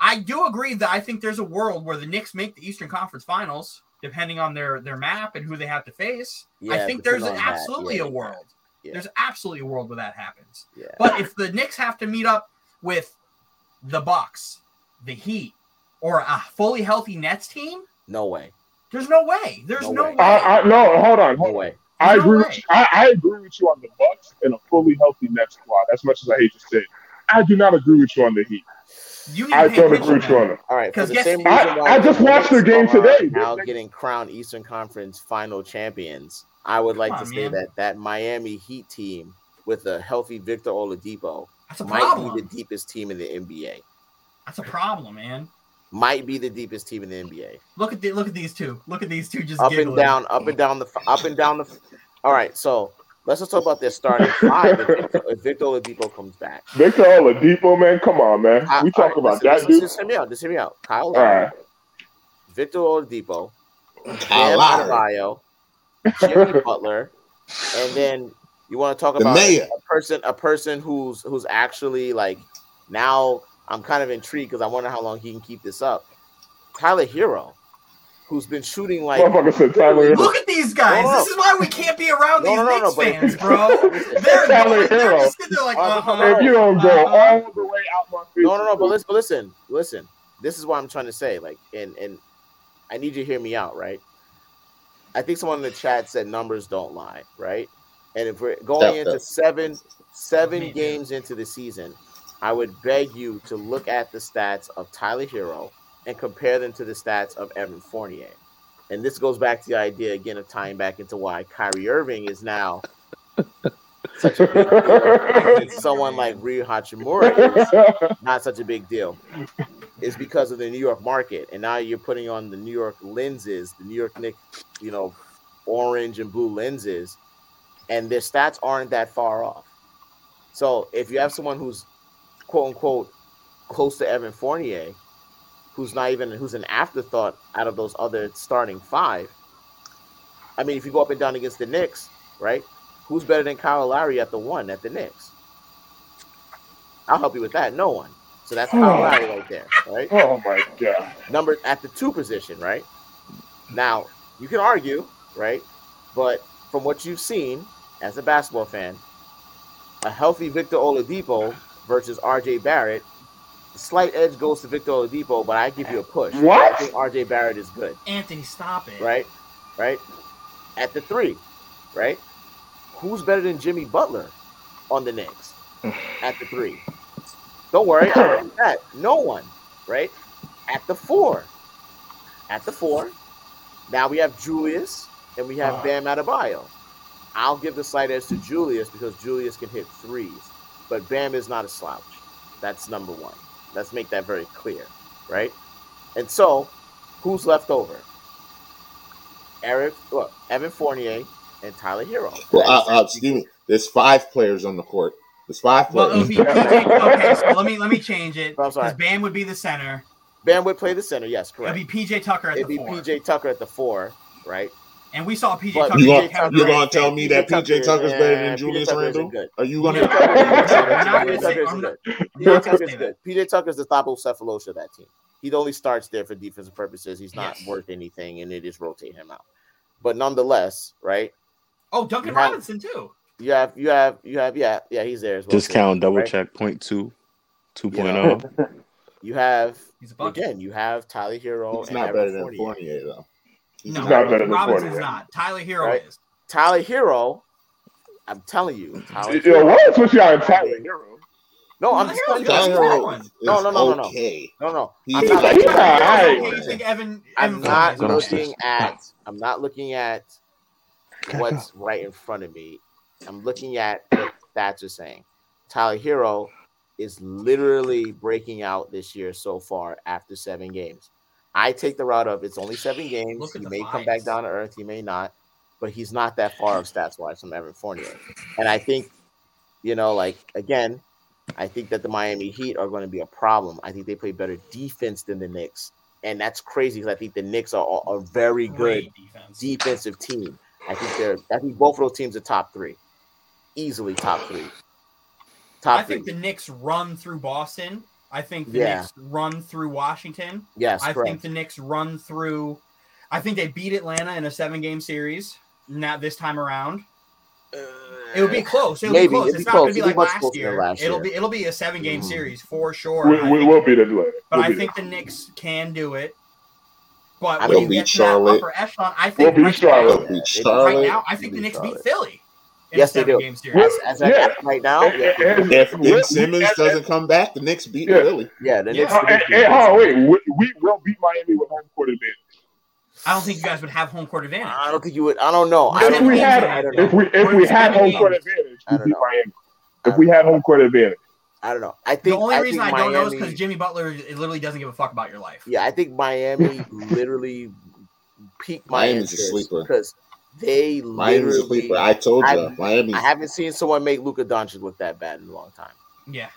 I do agree that I think there's a world where the Knicks make the Eastern Conference Finals, depending on their their map and who they have to face. I think there's an on that. absolutely Yeah, a world. Yeah. There's absolutely a world where that happens. Yeah. But if the Knicks have to meet up with the Bucks, the Heat, or a fully healthy Nets team, No way. there's no way. There's No no, way. way. I, I no, hold on, No hold on. way. I agree. With you, I, I agree with you on the Bucks and a fully healthy Nets squad. As much as I hate to say, it. I do not agree with you on the Heat. You need I to don't agree with you on it. All right. For 'Cause the same reason I- why I the just watched their game today. Now getting crowned Eastern Conference Final champions. I would like Come to on, say man. that that Miami Heat team with a healthy Victor Oladipo That's a might problem. be the deepest team in the NBA. That's a problem, man. Might be the deepest team in the NBA. Look at the, look at these two. Look at these two just Up giggling. and down, up and down the, up and down the. All right, so let's just talk about their starting five. If Victor, Oladipo comes back, Victor Oladipo, man, come on, man. I- We talk right, about listen, that, listen, dude. Just hear me out. Just hear me out. Kyle All Lowry, right. Victor Oladipo, Kyle Bam Lowry. Adebayo, Jimmy Butler, and then you want to talk The about mayor. a person, a person who's who's actually like now. I'm kind of intrigued because I wonder how long he can keep this up. Tyler Herro, who's been shooting like said Tyler Herro. Look at these guys. No, no. This is why we can't be around No, these no, no, no, Knicks but- fans, bro. They're, Tyler they're Herro. just sitting there like, Uh, uh-huh. If you don't go Uh-huh. all the way out my face, No, no, no. But listen, but listen, listen. This is what I'm trying to say. Like, and and I need you to hear me out, right? I think someone in the chat said numbers don't lie, right? And if we're going Yep, into yep. seven seven games into the season, I would beg you to look at the stats of Tyler Herro and compare them to the stats of Evan Fournier. And this goes back to the idea again of tying back into why Kyrie Irving is now such a big deal. Someone like Rui Hachimura is not such a big deal is because of the New York market. And now you're putting on the New York lenses, the New York Knick, you know, orange and blue lenses, and their stats aren't that far off. So if you have someone who's quote unquote close to Evan Fournier, who's not even who's an afterthought out of those other starting five, I mean, if you go up and down against the Knicks, right? Who's better than Kyle Lowry at the one at the Knicks? I'll help you with that. No one. So that's Kyle oh. Lowry right there, right? oh my god. Number at the two position, right? Now you can argue, right? But from what you've seen as a basketball fan, a healthy Victor Oladipo versus RJ Barrett, slight edge goes to Victor Oladipo, but I give you a push. What? I think RJ Barrett is good. Anthony, stop it. right? Right? At the three, right? Who's better than Jimmy Butler on the Knicks at the three? Don't worry, I like that. No one, right? At the four. At the four. Now we have Julius and we have uh. Bam Adebayo. I'll give the slight edge to Julius because Julius can hit threes, but Bam is not a slouch. That's number one. Let's make that very clear, right? And so, who's left over? Eric, well, Evan Fournier and Tyler Herro. Well, uh, uh, excuse me. There's five players on the court. There's five players. would be Okay, so let me let me change it. I'm sorry. Because Bam would be the center. Bam would play the center, yes, correct. It'd be PJ Tucker at the court. It'd be. PJ Tucker at the four, right? And we saw PJ But Tucker. you get gonna, Kevin you Durant gonna tell picked. me that PJ Tucker's better than Julius PJ Randle? Are you gonna? No, I'm PJ Tucker's I'm not- good. PJ Tucker's say good. that. The Thabo Sefolosha of that team. He only starts there for defensive purposes. He's not Yes. worth anything, and they just rotate him out. But nonetheless, right? Oh, Duncan have- Robinson too. You have, you have, you have, yeah, yeah, he's there as well. too, Discount double right? check point two, two point know, oh. You have He's a again, you have Tyler Herro He's and not Evan better than Fournier. Fournier though. He's No, not better than Robinson's Fournier. not. Tyler Herro Right. is. Tyler Herro, I'm telling you, Tyler Yo, Herro. what was y'all Tyler Herro? No, I'm just Herro's telling you. good. Tyler one. No, no, no, no, no. okay. No, no, He's I'm not, like- looking, Yeah, Okay, you think Evan? I'm Evan not Fournier is okay. looking at. I'm not looking at what's right in front of me. I'm looking at what stats are saying. Tyler Herro is literally breaking out this year so far after seven games. I take the route of it's only seven games. He may come back down to earth. He may not, but he's not that far of stats wise from Evan Fournier. And I think, you know, like again, I think that the Miami Heat are going to be a problem. I think they play better defense than the Knicks, and that's crazy because I think the Knicks are a very good defense. defensive team. I think they're. I think both of those teams are top three, easily top three. Top I think the Knicks run through Boston. I think the Yeah. Knicks run through Washington. yes, I correct. think the Knicks run through. I think they beat Atlanta in a seven-game series. Not this time around. It would be close. It'll Maybe. be close. It'd It's be not going close. to be It'd like be much last closer than year. last It'll be it'll be a seven-game Mhm. series for sure. We, we will beat Atlanta. but We'll I beat think the Knicks can do it. But I when you beat get to Charlotte. that upper echelon, I We'll think beat right Charlotte. now, Beat Charlotte. right now, I think We'll the beat Knicks beat Philly in Yes, they do. seven-game As, as Yeah. right now, yeah, and- and- If we- Ben we- Simmons and- doesn't come back, the Knicks beat Yeah. Philly. yeah, the Knicks. Uh, and, and, hold on, wait. We, we will beat Miami with home court advantage. I don't think you guys would have home court advantage. I don't think you would. I don't know. If don't we had, I if we if We're we had seven home court advantage, I we don't beat know. Miami. If we had home court advantage, I don't know. I think The only I reason I, think don't know is because Jimmy Butler it literally doesn't give a fuck about your life. Yeah, I think Miami literally piqued my Miami's a interest sleeper. because they Miami's literally. sleeper. I told you, I- Miami. I haven't seen someone make Luka Doncic look that bad in a long time, Yeah,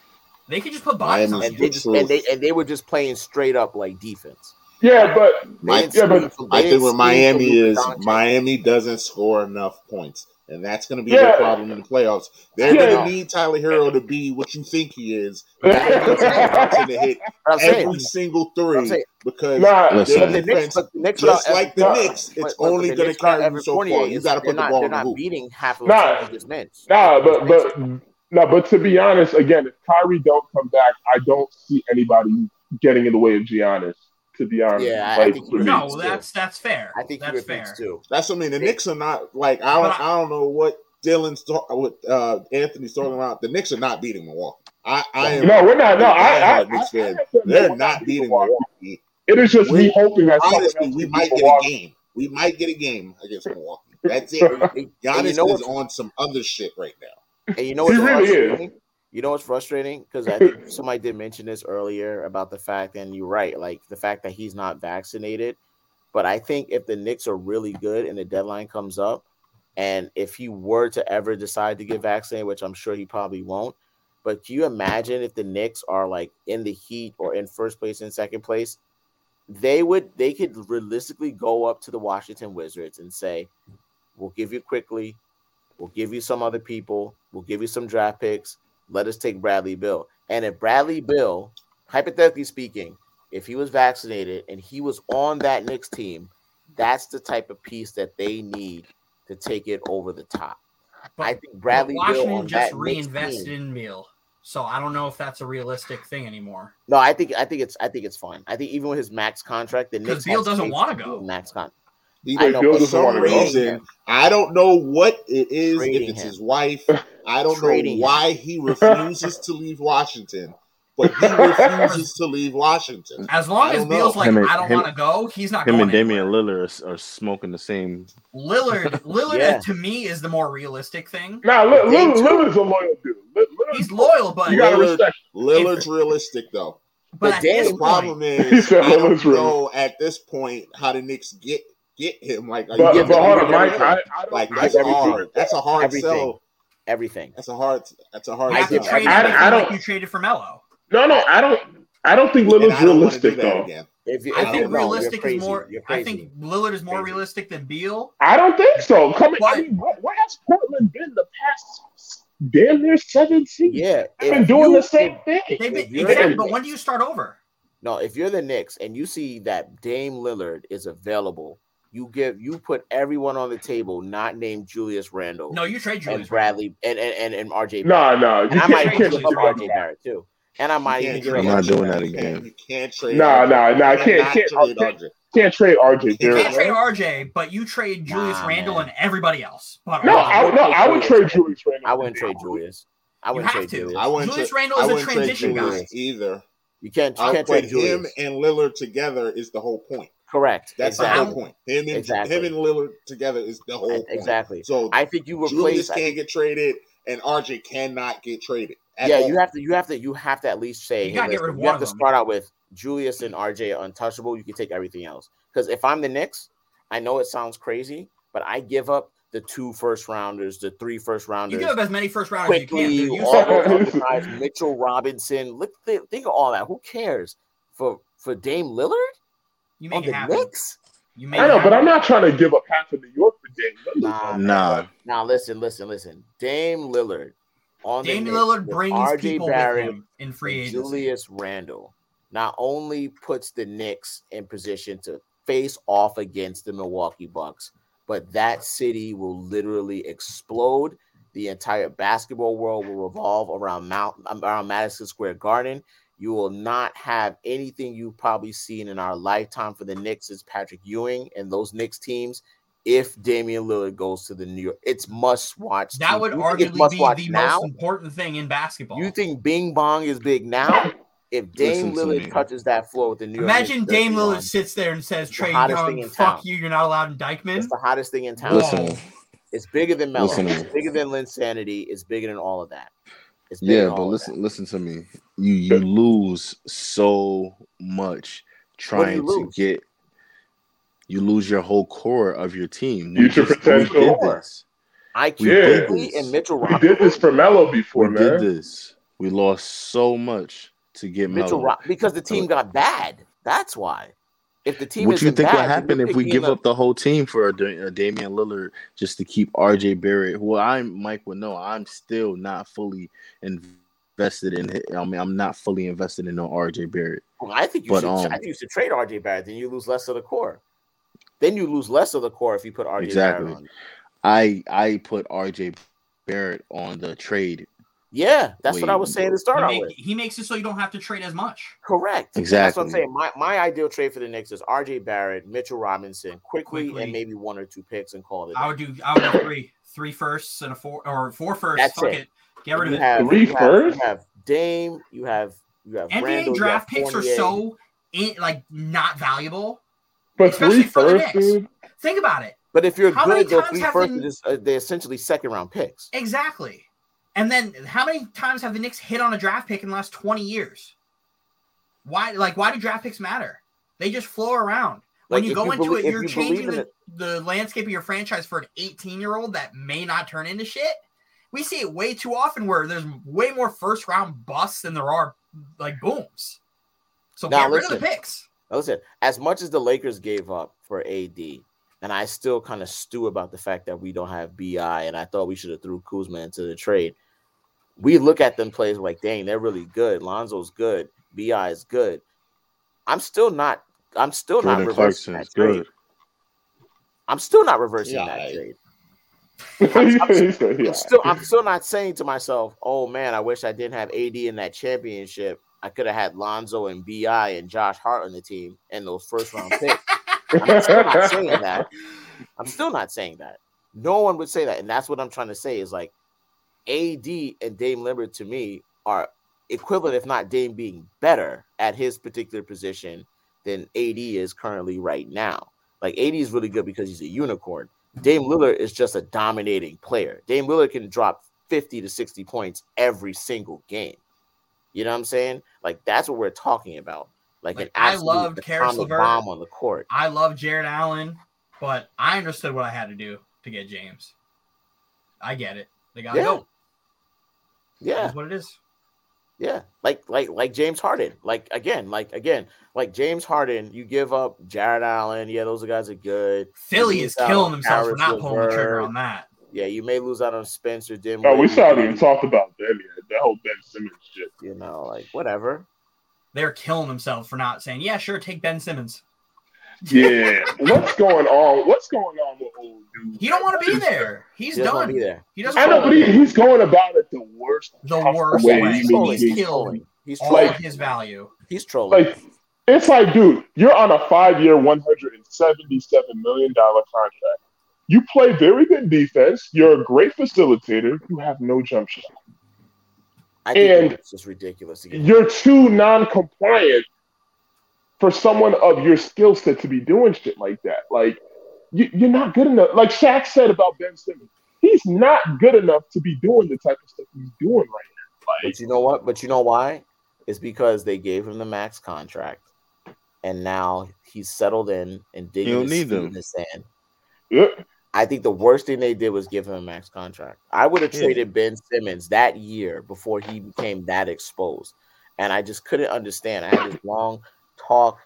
they could just put bodies on and they just and they and they were just playing straight up like defense. yeah, but My- yeah, but- I think didn't what Miami is, Doncic. Miami doesn't score enough points, and that's going to be Yeah. their problem in the playoffs. They're Yeah. going to need Tyler Herro to be what you think he is. They're going to hit But I'm saying, every single three because nah, Listen. their the defense, the Knicks just like the Evan- Knicks, but- it's but only going to Knicks without carry you Evan so far. You got to they're put the not- ball They're in the not hoop. beating half of the Nah. teams you just mentioned. Nah, but but no, but to be honest, again, if Kyrie don't come back, I don't see anybody getting in the way of Giannis. To be honest, Yeah, I- I think he. No, too. that's that's fair. I think that's repeats fair. too. That's what I mean. The They- Knicks are not like I don't. I- I don't know what Dylan's talk, what uh, Anthony's talking about. The Knicks are not beating Milwaukee. I, I am. no, we're not. No, a I, I, diehard I, Knicks I, fan. I They're not beating Milwaukee. Milwaukee. It is just We- me hoping that Honestly, we might beat get a game. We might get a game against Milwaukee. That's it. And Giannis you know is on some other shit right now. And you know He what's really is. frustrating? You know what's frustrating? Because I think somebody did mention this earlier about the fact, and you're right, like the fact that he's not vaccinated. But I think if the Knicks are really good and the deadline comes up, and if he were to ever decide to get vaccinated, which I'm sure he probably won't, but can you imagine if the Knicks are like in the heat or in first place and second place? They would they could realistically go up to the Washington Wizards and say, We'll give you quickly, We'll give you some other people. We'll give you some draft picks. Let us take Bradley Beal. And if Bradley Beal, hypothetically speaking, if he was vaccinated and he was on that Knicks team, that's the type of piece that they need to take it over the top. But- I think Bradley but Beal Washington on just that reinvested team, in Beal, So I don't know if that's a realistic thing anymore. No, I think I think it's I think it's fine. I think even with his max contract, the Because Knicks Beal doesn't wanna go. Max contract. He- I know, Beal for doesn't some wanna go. reason, I don't know what it is. Trading if it's him. his wife, I don't Trading know why he refuses to leave Washington, but he refuses to leave Washington. As long as don't Beal's know. like, and- I don't want to go, he's not going. Him going and Damian anywhere. Lillard are, are smoking the same. Lillard, Lillard Yeah. to me is the more realistic thing. Nah, Lil- Dame Lillard's a loyal dude. Lil- Lillard's- He's loyal, but You gotta Lillard- respect. Lillard's realistic though. but But at The problem point, is, said I don't know at this point how the Knicks get get him. Like, But, you give but giving hold on, Mike. I, I don't, like that's give hard. That's a hard Everything. sell. Everything. That's a hard. That's a hard you have to give sell. trade I- I don't- like you traded for Melo. no, no, I don't. I don't think And Lillard's don't want to do realistic though. again. If you, I if think you- realistic is more. I think Lillard is more Crazy. realistic than Beal. I don't think so. Coming, I mean, what, what has Portland been the past damn near seven seasons? Yeah, They've been doing you- the same thing. They've been, exactly, the but when do you start over? No, if you're the Knicks and you see that Dame Lillard is available, you give you put everyone on the table, not named Julius Randle No, you trade and Bradley and and and, and RJ. Barrett. No, no, you and I might trade give up RJ Barrett too, and I might even give up. I'm not doing that again. You can't trade. Nah, RJ. nah, nah, You can't- can't- trade RJ. can't trade RJ You can't trade. RJ, but you trade Julius Nah, Randle and everybody else. But No, RJ. I, no, I would trade Julius Randle. I wouldn't trade Julius. I You wouldn't have trade to. Julius. I wouldn't Julius trade- Randle is a wouldn't trade transition guy. Either. You can't. You I'll can't trade Julius. him and Lillard together is the whole point. Correct. That's exactly. the whole point. Him and Exactly. him and Lillard together is the whole point. Exactly. So I think you replace Julius replace. can't get traded, and RJ cannot get traded. yeah, all. you have to. You have to. You have to at least say. You hey, gotta get rid of you one have to start out with Julius and RJ are untouchable. You can take everything else. Because if I'm the Knicks, I know it sounds crazy, but I give up the two first rounders, the three first rounders. You give up as many first rounders as you can. quickly, They're all useful. those other guys, Mitchell Robinson. Look, think, think of all that. Who cares for for Dame Lillard You on it the happen. Knicks? You make I it know, but. I'm not trying to give up half of New York for Dame Lillard. Nah, Nah, Now listen, listen, listen. Dame Lillard on the Dame Knicks Lillard with brings RJ people Barrett with him in free agency. Julius Randle not only puts the Knicks in position to face off against the Milwaukee Bucks, but that city will literally explode. The entire basketball world will revolve around Mount around Madison Square Garden. You will not have anything you've probably seen in our lifetime for the Knicks is Patrick Ewing and those Knicks teams. If Damian Lillard goes to the New York, it's must watch. That would arguably be the most important thing in basketball. You think Bing Bong is big now? If Dame Listen to Lillard me. touches that floor with the New York Imagine Knicks Dame Lillard on, sits there and says, the Trae Young, fuck town. you, you're not allowed in Dyckman. It's the hottest thing in town. Listen. It's bigger than Melo. It's bigger than Linsanity. It's bigger than all of that. It's Yeah, but all of listen, listen to me. You you lose so much What do you trying to get. You lose your whole core of your team. Future just- potential. We did this. that. IQ We did this. and Mitchell We did this for Melo before, We man. did this. We lost so much to get Mitchell Melo. Ro- because the team uh, got bad. That's why. If the team What do you think bad, would happen if we give a- up the whole team for a, a Damian Lillard just to keep RJ Barrett? Well, I'm Mike would know. I'm still not fully invested in. I mean, I'm not fully invested in no RJ Barrett. Well, I think you But, should. um, I think you should trade RJ Barrett. Then you lose less of the core. Then you lose less of the core if you put RJ Exactly. Barrett on. I I put RJ Barrett on the trade. Yeah, that's what I was saying to He, start out make- with. he makes it so you don't have to trade as much. Correct. Exactly. That's Exactly. what I'm saying. My my ideal trade for the Knicks is RJ Barrett, Mitchell Robinson, quickly, Quickly. and maybe one or two picks and call it. I would do. I would do three, three firsts and a four or four firsts. That's Fuck it. it. Get rid of you it. Three you have- firsts? You have Dame. You have you have NBA Randle, draft have picks are so in, like not valuable. But Especially three for the Knicks. dude. Think about it. But if you're How good, those times three have first the- uh, they're essentially second round picks. Exactly. And then how many times have the Knicks hit on a draft pick in the last 20 years? Why like why do draft picks matter? They just flow around. When Like, you go you into belie- it, you're you changing believe in the, the landscape of your franchise for an 18 year old that may not turn into shit. We see it way too often where there's way more first round busts than there are like booms. So Now, get rid of the picks. Listen, as much as the Lakers gave up for AD, and I still kind of stew about the fact that we don't have BI, and I thought we should have threw Kuzma into the trade. We look at them plays like, dang, they're really good. Lonzo's good. BI is good. I'm still not. I'm still not Jordan reversing Clarkson that is trade. good. I'm still not reversing Yeah, that I- trade. He said, yeah. I'm still I'm still not saying to myself, oh man, I wish I didn't have AD in that championship. I could have had Lonzo and BI and Josh Hart on the team and those first round picks. I'm still not saying that. I'm still not saying that. No one would say that. And that's what I'm trying to say is like AD and Dame Lillard to me are equivalent, if not Dame being better at his particular position than AD is currently right now. Like AD is really good because he's a unicorn. Dame Lillard is just a dominating player. Dame Lillard can drop 50 to 60 points every single game. You know what I'm saying? Like that's what we're talking about. Like, Like, an I absolute loved Caris LeVert. bomb on the court. I love Jarrett Allen, but I understood what I had to do to get James. I get it. They gotta Yeah. go. Yeah, That's what it is. yeah. Like like like James Harden. Like again, like again, like James Harden. You give up Jarrett Allen. Yeah, those guys are good. Philly is killing on themselves for not pulling the trigger on that. Yeah, you may lose out on Spencer Dinwiddie. Oh, we still even talked about them yet. That whole Ben Simmons shit. You know, like whatever. They're killing themselves for not saying, yeah, sure, take Ben Simmons. Yeah. What's going on? What's going on with old dude? He don't want to be there. He's He done. be there. He doesn't I know, but he, he's going about it the worst. the worst way. way. He's trolling. He's He's killed trolling. He's all trolling. of his value. He's trolling. Like, it's like, dude, you're on a five-year, one hundred and seventy-seven million dollar contract. You play very good defense. You're a great facilitator. You have no jump shot. I think and- it's just ridiculous. To You're too non-compliant for someone of your skill set to be doing shit like that. Like, you, you're not good enough. Like Shaq said about Ben Simmons, he's not good enough to be doing the type of stuff he's doing right now. Like, But you know what? But you know why? It's because they gave him the max contract, and now he's settled in and digging don't his need feet them. in the sand. yeah, I think the worst thing they did was give him a max contract. I would have Yeah. traded Ben Simmons that year before he became that exposed, and I just couldn't understand. I had this long talk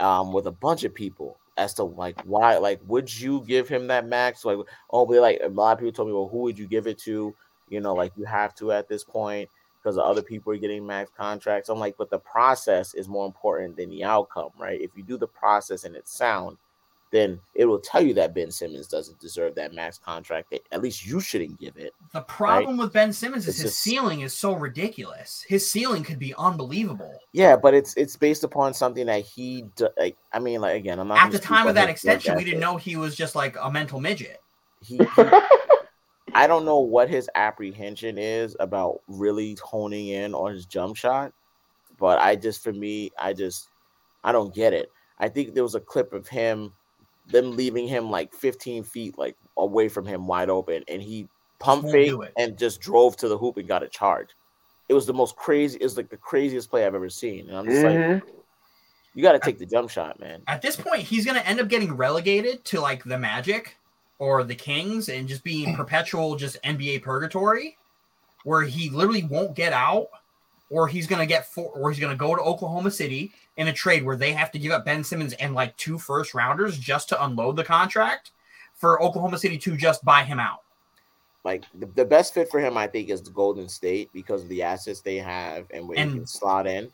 um, with a bunch of people as to like why, like, would you give him that max? Like, oh, but like a lot of people told me, well, who would you give it to? You know, like you have to at this point because other people are getting max contracts. I'm like, but the process is more important than the outcome, right? If you do the process and it's sound, then it will tell you that Ben Simmons doesn't deserve that max contract. That at least you shouldn't give it. The problem with Ben Simmons is It's his just- ceiling is so ridiculous. His ceiling could be unbelievable. Yeah, but it's it's based upon something that he. Like, I mean, like again, I'm not At the time of that extension, we didn't know he was just like a mental midget. He, he- I don't know what his apprehension is about really honing in on his jump shot, but I just, for me, I just, I don't get it. I think there was a clip of him, them leaving him like 15 feet like away from him, wide open, and he pump fake it. and just drove to the hoop and got a charge. It was the most crazy. it's like the craziest play I've ever seen, and I'm just like, Mhm. you got to take the jump shot, man. At this point, he's going to end up getting relegated to like the Magic or the Kings and just being perpetual just NBA purgatory, where he literally won't get out, or he's going to get for, or he's going to go to Oklahoma City in a trade where they have to give up Ben Simmons and like two first rounders just to unload the contract for Oklahoma City to just buy him out. like the, the best fit for him, I think, is the Golden State because of the assets they have and where he can slot in.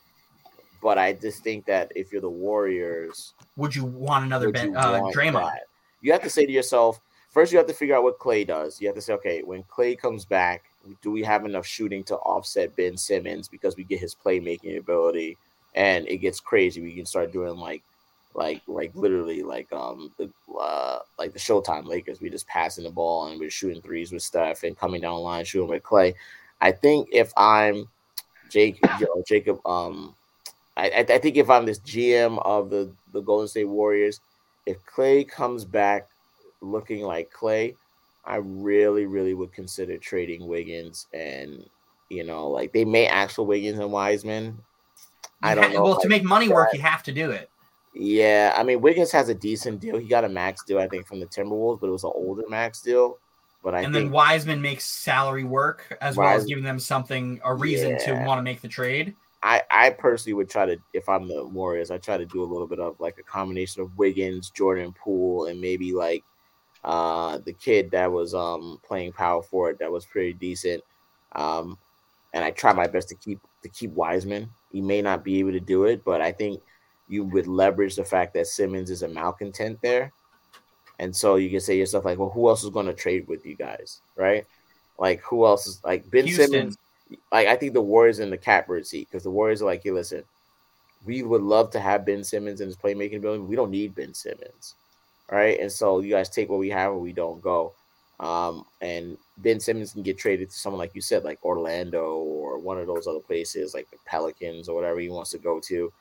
But I just think that if you're the Warriors, Would you want another Ben, you uh, want Draymond? that? You have to say to yourself, first you have to figure out what Klay does. You have to say, okay, when Klay comes back, do we have enough shooting to offset Ben Simmons because we get his playmaking ability and it gets crazy. We can start doing like like like literally like um the uh like the Showtime Lakers. We just passing the ball and we're shooting threes with Steph and coming down the line shooting with Klay. I think if I'm Jake, you know, Jacob, um, I, I think if I'm this GM of the the Golden State Warriors, if Klay comes back looking like Klay, I really really would consider trading Wiggins and you know like they may actual Wiggins and Wiseman. I don't know. Well, to I- make money work, you have to do it. yeah, I mean Wiggins has a decent deal. He got a max deal, I think, from the Timberwolves, but it was an older max deal. But I and then Wiseman makes salary work as well as giving them something, a reason to want to make the trade. I, I personally would try to, if I'm the Warriors, I try to do a little bit of like a combination of Wiggins, Jordan Poole, and maybe like uh the kid that was um playing power forward that was pretty decent. Um, and I try my best to keep to keep Wiseman. He may not be able to do it, but I think you would leverage the fact that Simmons is a malcontent there. And so you can say to yourself, like, well, who else is going to trade with you guys, right? Like, who else is like Ben Houston. Simmons? Like, I think the Warriors in the catbird seat because the Warriors are like, hey, listen, we would love to have Ben Simmons in his playmaking ability. We don't need Ben Simmons, right? And so you guys take what we have or we don't go. Um, and Ben Simmons can get traded to someone like you said, like Orlando or one of those other places, like the Pelicans or whatever he wants to go to.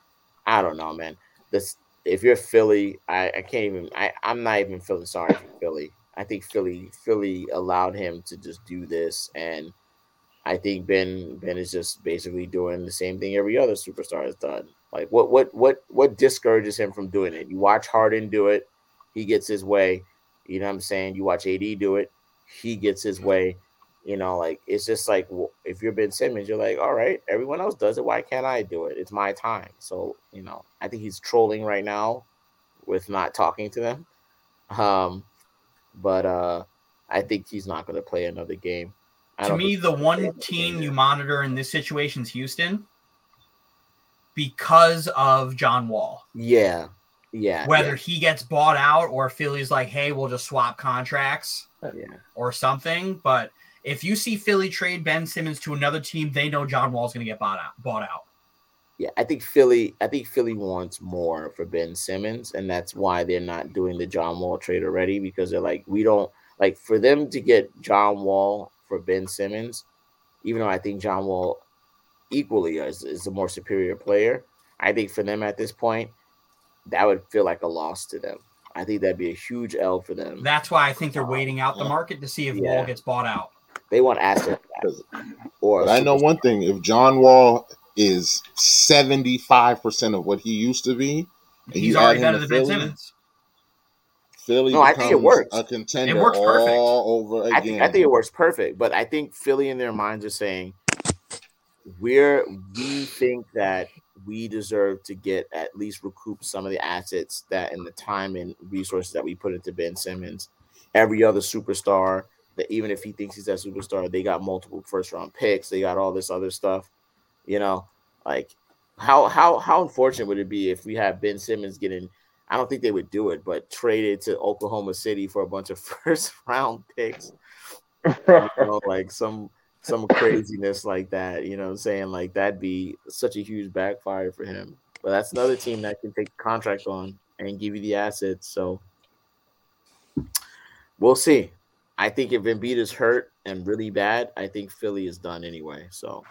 I don't know, man. This if you're Philly, I, I can't even I, I'm not even feeling sorry for Philly. I think Philly Philly allowed him to just do this and I think Ben Ben is just basically doing the same thing every other superstar has done. Like what what what what discourages him from doing it? You watch Harden do it, he gets his way. You know what I'm saying? You watch AD do it, he gets his way. You know, like it's just like if you're Ben Simmons, you're like, all right, everyone else does it. Why can't I do it? It's my time. So you know, I think he's trolling right now with not talking to them. Um, but uh, I think he's not going to play another game. To me, the one team you monitor in this situation is Houston because of John Wall. yeah, yeah, Whether he gets bought out or Philly's like, hey, we'll just swap contracts yeah, yeah. or something. But if you see Philly trade Ben Simmons to another team, they know John Wall's going to get bought out. Bought out. Yeah, I think Philly. I think Philly wants more for Ben Simmons, and that's why they're not doing the John Wall trade already because they're like, we don't like for them to get John Wall for Ben Simmons, even though I think John Wall equally is, is a more superior player. I think for them at this point, that would feel like a loss to them. I think that'd be a huge L for them. That's why I think they're waiting out the market to see if Yeah. Wall gets bought out. They want assets back. Or I know one thing: if John Wall is seventy five percent of what he used to be, and He's already add him better to than Ben Philly, Simmons. Philly No, I think it works. a contender It works perfect. all over again. I think, I think it works perfect, but I think Philly in their minds are saying we're we think that we deserve to get at least recoup some of the assets that and the time and resources that we put into Ben Simmons. Every other superstar that even if he thinks he's that superstar, they got multiple first round picks, they got all this other stuff. You know, like how how how unfortunate would it be if we had Ben Simmons getting I don't think they would do it, but traded to Oklahoma City for a bunch of first round picks you know, like some some craziness like that. You know what I'm saying? Like that'd be such a huge backfire for him. But that's another team that can take a contract on and give you the assets. So we'll see. I think if Embiid is hurt and really bad, I think Philly is done anyway. So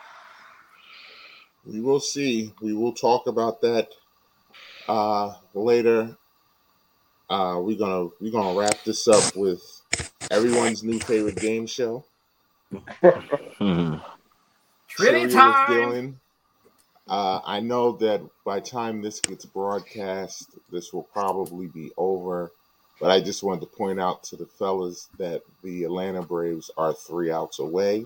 We will see. We will talk about that uh, later. Uh, we're gonna we're gonna wrap this up with everyone's new favorite game show. Trivia time. Dylan. Uh, I know that by time this gets broadcast, this will probably be over. But I just wanted to point out to the fellas that the Atlanta Braves are three outs away.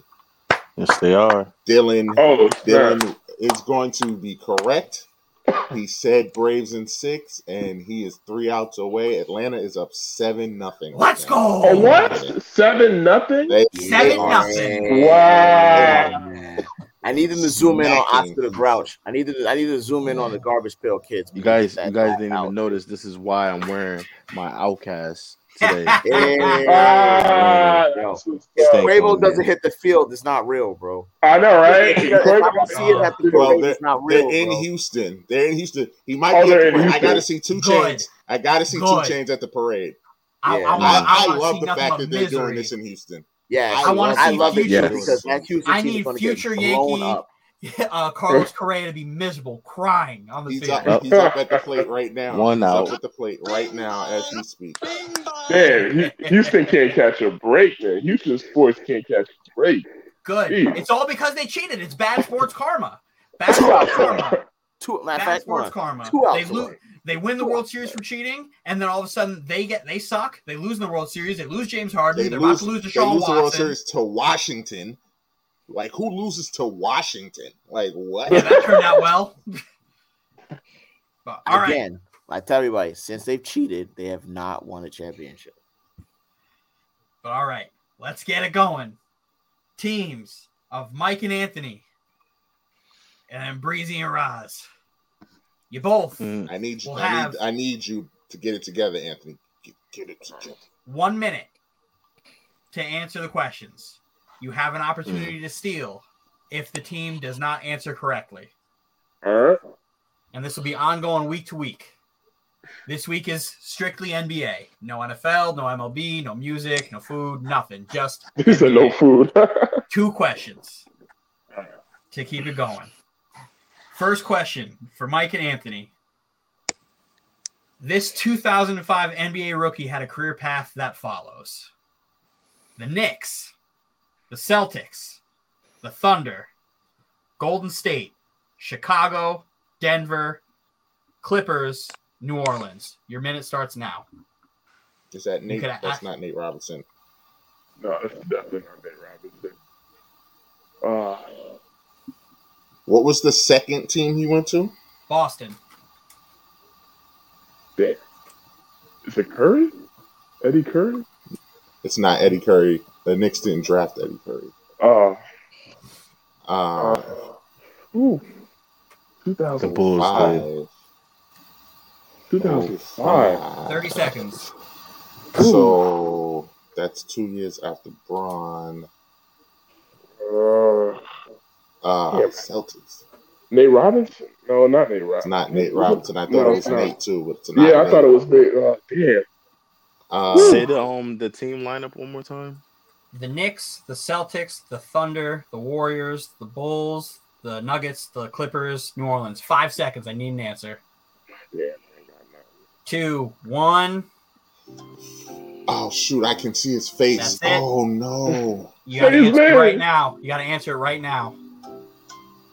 Yes, they are. Dylan oh. Dylan is going to be correct. He said Braves in six, and he is three outs away. Atlanta is up seven nothing. Let's go. Oh, what? Seven nothing? They, Seven they are- nothing. Wow. I need them to zoom in on Smacking. Oscar the Grouch. I need to I need to zoom in on the garbage pail kids. You guys, you guys didn't out. even notice. This is why I'm wearing my OutKast today. Ah, Yeah. Yo, that's If up. Quavo doesn't man. hit the field, it's not real, bro. I know, right? If I don't see it at the Well, parade, they're, it's not real. they're in bro. Houston. They're in Houston. He might Oh, be. At in parade. I got to see two Good. chains. I got to see Good. 2 Chainz at the parade. I, Yeah. I, I, want, I, I, love the fact but that they're doing this in Houston. Yeah, I I wanna love I see love it future- because that Houston I need going to get future blown Yankee up. uh, Carlos Correa to be miserable, crying on the He's field. up. He's up at the plate right now. One he's out. up at the plate right now as we speak. Man, Houston can't catch a break, man. Houston sports can't catch a break. Good. Jeez. It's all because they cheated. It's bad sports karma. Bad sports karma. Two, matter of Bad fact, sports one. karma. Two outs They lose. They win the World Series for cheating, and then all of a sudden they get they suck. They lose in the World Series. They lose James Harden. They They're lose, about to lose they Deshaun lose the World Series to Washington. Like who loses to Washington? Like what? Yeah, that turned out well. but all right, Again, I tell everybody, since they've cheated, they have not won a championship. but all right, let's get it going. Teams of Mike and Anthony, and then Breezy and Raz. You both Mm. I need you. We'll I have- need. I need you to get it together, Anthony. Get it together. One minute to answer the questions. You have an opportunity mm. to steal if the team does not answer correctly. All right. And this will be ongoing week to week. This week is strictly NBA. No NFL, no MLB, no music, no food, nothing. Just He said no food. two questions to keep it going. First question for Mike and Anthony. This 2005 NBA rookie had a career path that follows the Knicks, the Celtics, the Thunder, Golden State, Chicago, Denver, Clippers, New Orleans. Your minute starts now. Is that Nate? That's ask- not Nate Robinson. no, it's definitely not Nate Robinson. Uh, What was the second team he went to? Boston. damn. Is it Curry? Eddie Curry? It's not Eddie Curry. The Knicks didn't draft Eddie Curry. Oh. Uh, uh, ooh. The 2005. Bulls. did. 2005. 30 seconds. So that's two years after Bron. Uh, Uh, Yeah. Celtics. Nate Robinson? No, not Nate It's Robinson. not Nate Robinson. I thought No, it was. Nate too, but it's not. Yeah, I Nate. thought it was Nate. Uh, damn. Uh, Say the um the team lineup one more time. The Knicks, the Celtics, the Thunder, the Warriors, the Bulls, the Nuggets, the Clippers, New Orleans. Five seconds. I need an answer. Damn. I ain't got nothing. Two, one. oh shoot! I can see his face. That's it. Oh no! You gotta answer it right now. You gotta answer it right now.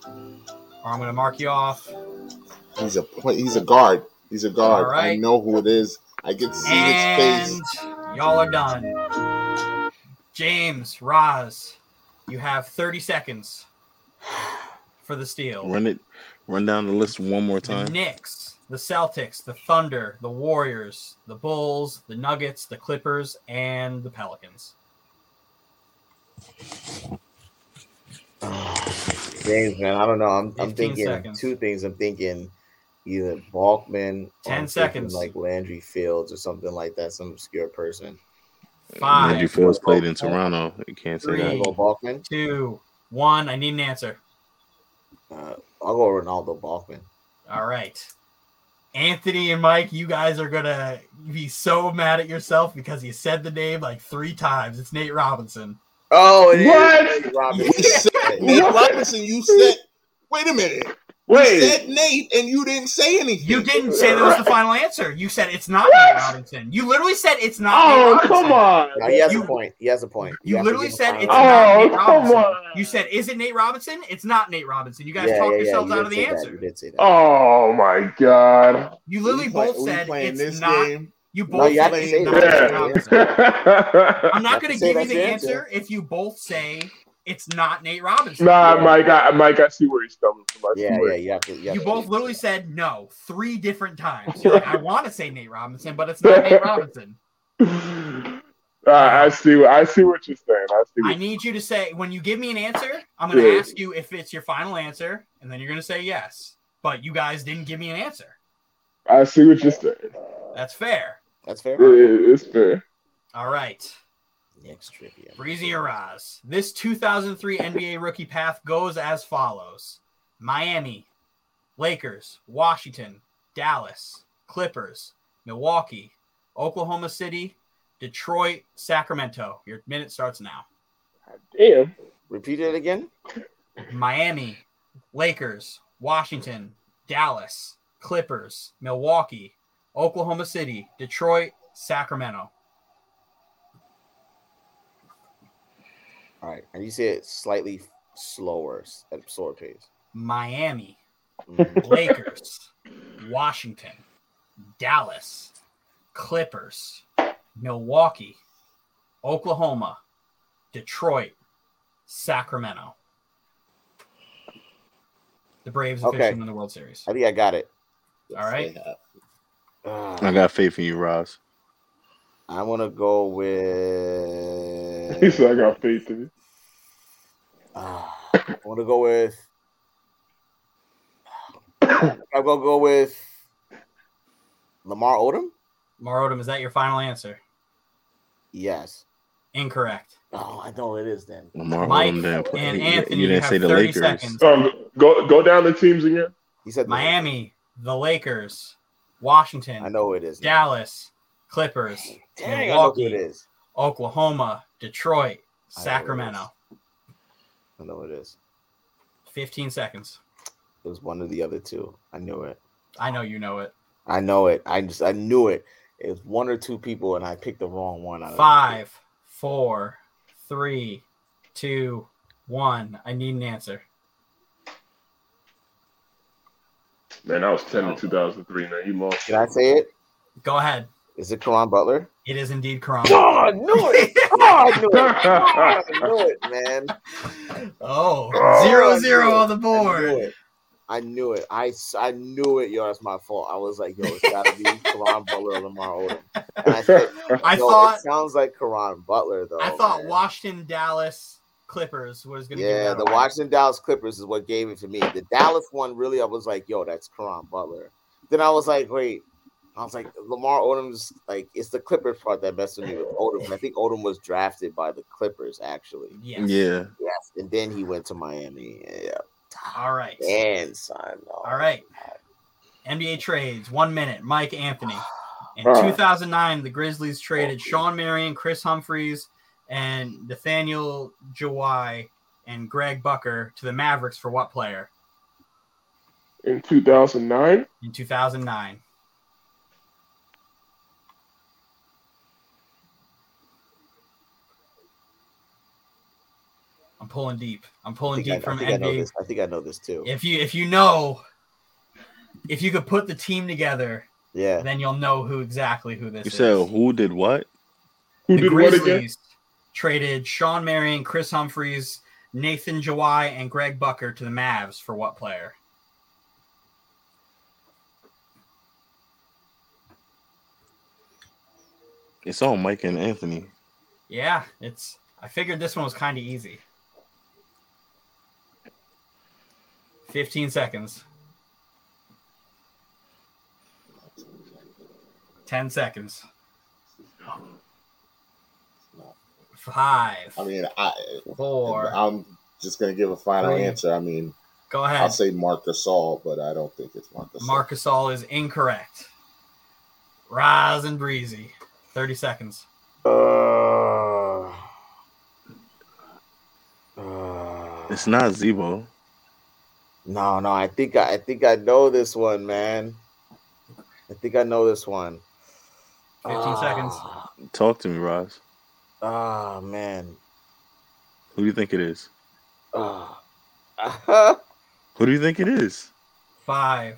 Or I'm gonna mark you off. He's a point. He's a guard. He's a guard. All I know who it is. I can see And his face. y'all are done. James, Raz, you have 30 seconds for the steal. Run it. Run down the list one more the time. Knicks, the Celtics, the Thunder, the Warriors, the Bulls, the Nuggets, the Clippers, and the Pelicans. James, man, I don't know. I'm, I'm thinking seconds. two things. I'm thinking either Balkman, 10 I'm seconds. like Landry Fields or something like that, some obscure person. Five, Andrew Fields played in Toronto. You can't say Three. I'll that. Balkman. two, one. I need an answer. Uh, I'll go Renaldo Balkman. All right. Anthony and Mike, you guys are gonna be so mad at yourself because you said the name like three times. It's Nate Robinson. Oh, it is What? Nate Robinson. You said Nate Robinson. You said. Wait a minute. You said Nate, and you didn't say anything. You didn't say that was the final answer. You said it's not Nate Robinson. You literally said it's not Oh, Robinson. come on. No, he has You- a point. He has a point. you have to literally said it's answer. not Oh, Nate come Robinson. on. You said, is it Nate Robinson? It's not Nate Robinson. You guys yeah, talked yeah, yeah, yourselves you out of the say that. answer. You did say that. Oh my god. You literally We both we said it's this not. game. You No, both you said it's not. Nate Robinson. I'm not going to give you the the answer answer. if you both say it's not Nate Robinson. nah, Yeah. Mike. I, Mike, I see where he's coming from. I see Yeah, where yeah, you have. You, You both give- literally said no three different times. You're like, I want to say Nate Robinson, but it's not Nate Robinson. Uh, I see. what- I see what you're saying. I see. I What, need you to say when you give me an answer, I'm going to Yeah. ask you if it's your final answer, and then you're going to say yes. But you guys didn't give me an answer. I see what you're saying. That's fair. That's fair. It- it's fair. All right. Next trivia. Breezy Araz. This 2003 NBA rookie path goes as follows Miami, Lakers, Washington, Dallas, Clippers, Milwaukee, Oklahoma City, Detroit, Sacramento. Your minute starts now. Damn. Repeat it again. Miami, Lakers, Washington, Dallas, Clippers, Milwaukee, Oklahoma City, Detroit, Sacramento. All right, and you say it slightly slower at a slower pace. Miami, Mhm. Lakers, Washington, Dallas, Clippers, Milwaukee, Oklahoma, Detroit, Sacramento. The Braves Okay. officially win the World Series. I think I got it. All right. They have- Uh, I got faith in you, Ross. I'm gonna go He said, "I got faith in you." Uh, I'm gonna go with. I'm gonna go with Lamar Odom. Lamar Odom, is that your final answer? Yes. Incorrect. Oh, I know it is then. Lamar Mike Odom didn't and you- Anthony, you you didn't have say the Lakers. seconds. Um, go go down the teams again. He said the- Miami, the Lakers, Washington, I know who it is. now. Dallas, Clippers, Dang, I know who Milwaukee. it is. Oklahoma, Detroit, I know who it Sacramento. I know who it is. 15 seconds. It was one of the other two. I knew it. I know you know it. I know it. I just I knew it. It was one or two people, and I picked the wrong one. out of the Five, four, three, two, one. I need an answer. Man, I was ten in two thousand three. Man, you lost. Can I say it? Go ahead. Is it Caron Butler? It is indeed Caron. Oh, I knew it. Oh, I knew it. I knew it, man. Oh, Oh, zero zero on the board. I knew it. I knew it. I, knew it. Yo, that's my fault. I was like, yo, it's gotta be Caron Butler or Lamar Odom. And I said, I thought it sounds like Caron Butler though. I thought man. Washington Dallas Clippers was gonna Yeah, the away. Washington Dallas Clippers is what gave it to me. The Dallas one, really, I was like, yo, that's Caron Butler. Then I was like, wait, I was like, Lamar Odom's like, it's the Clippers part that messed with me with Odom. I think Odom was drafted by the Clippers, actually. Yes. Yeah. Yes, and then he went to Miami. Yeah, All right. and son. no. All right. NBA trades. One minute. Mike Anthony. In Ah. 2009, the Grizzlies traded Shawn Marion, Kris Humphries, and Nathaniel Jawai and Greg Buckner to the Mavericks for what player In two thousand nine. in 2009? I'm pulling deep. I'm pulling think, I, deep I from think I know NBA. this. I think I know this too. If you if you know, if you could put the team together, Yeah. then you'll know who exactly who this You is. said who did what? Who the did what again? Grizzlies traded Shawn Marion, Kris Humphries, Nathan Jawai, and Greg Buckner to the Mavs for what player? It's on Mike and Anthony. Yeah, it's. I figured this one was kind of easy. Fifteen seconds. Ten seconds. Five, I mean, I, four. I'm just gonna give a final Three. answer. I mean, Go ahead. I'll say Marcus All, but I don't think it's Marc Gasol. Marcus All is incorrect. Rise and breezy. 30 seconds. Uh, uh, It's not Z-Bo. No, no. I think I, I think I know this one, man. I think I know this one. 15 seconds. Ah, Talk to me, Raz. Ah, man. Who do you think it is? Ah. Who do you think it is? Five,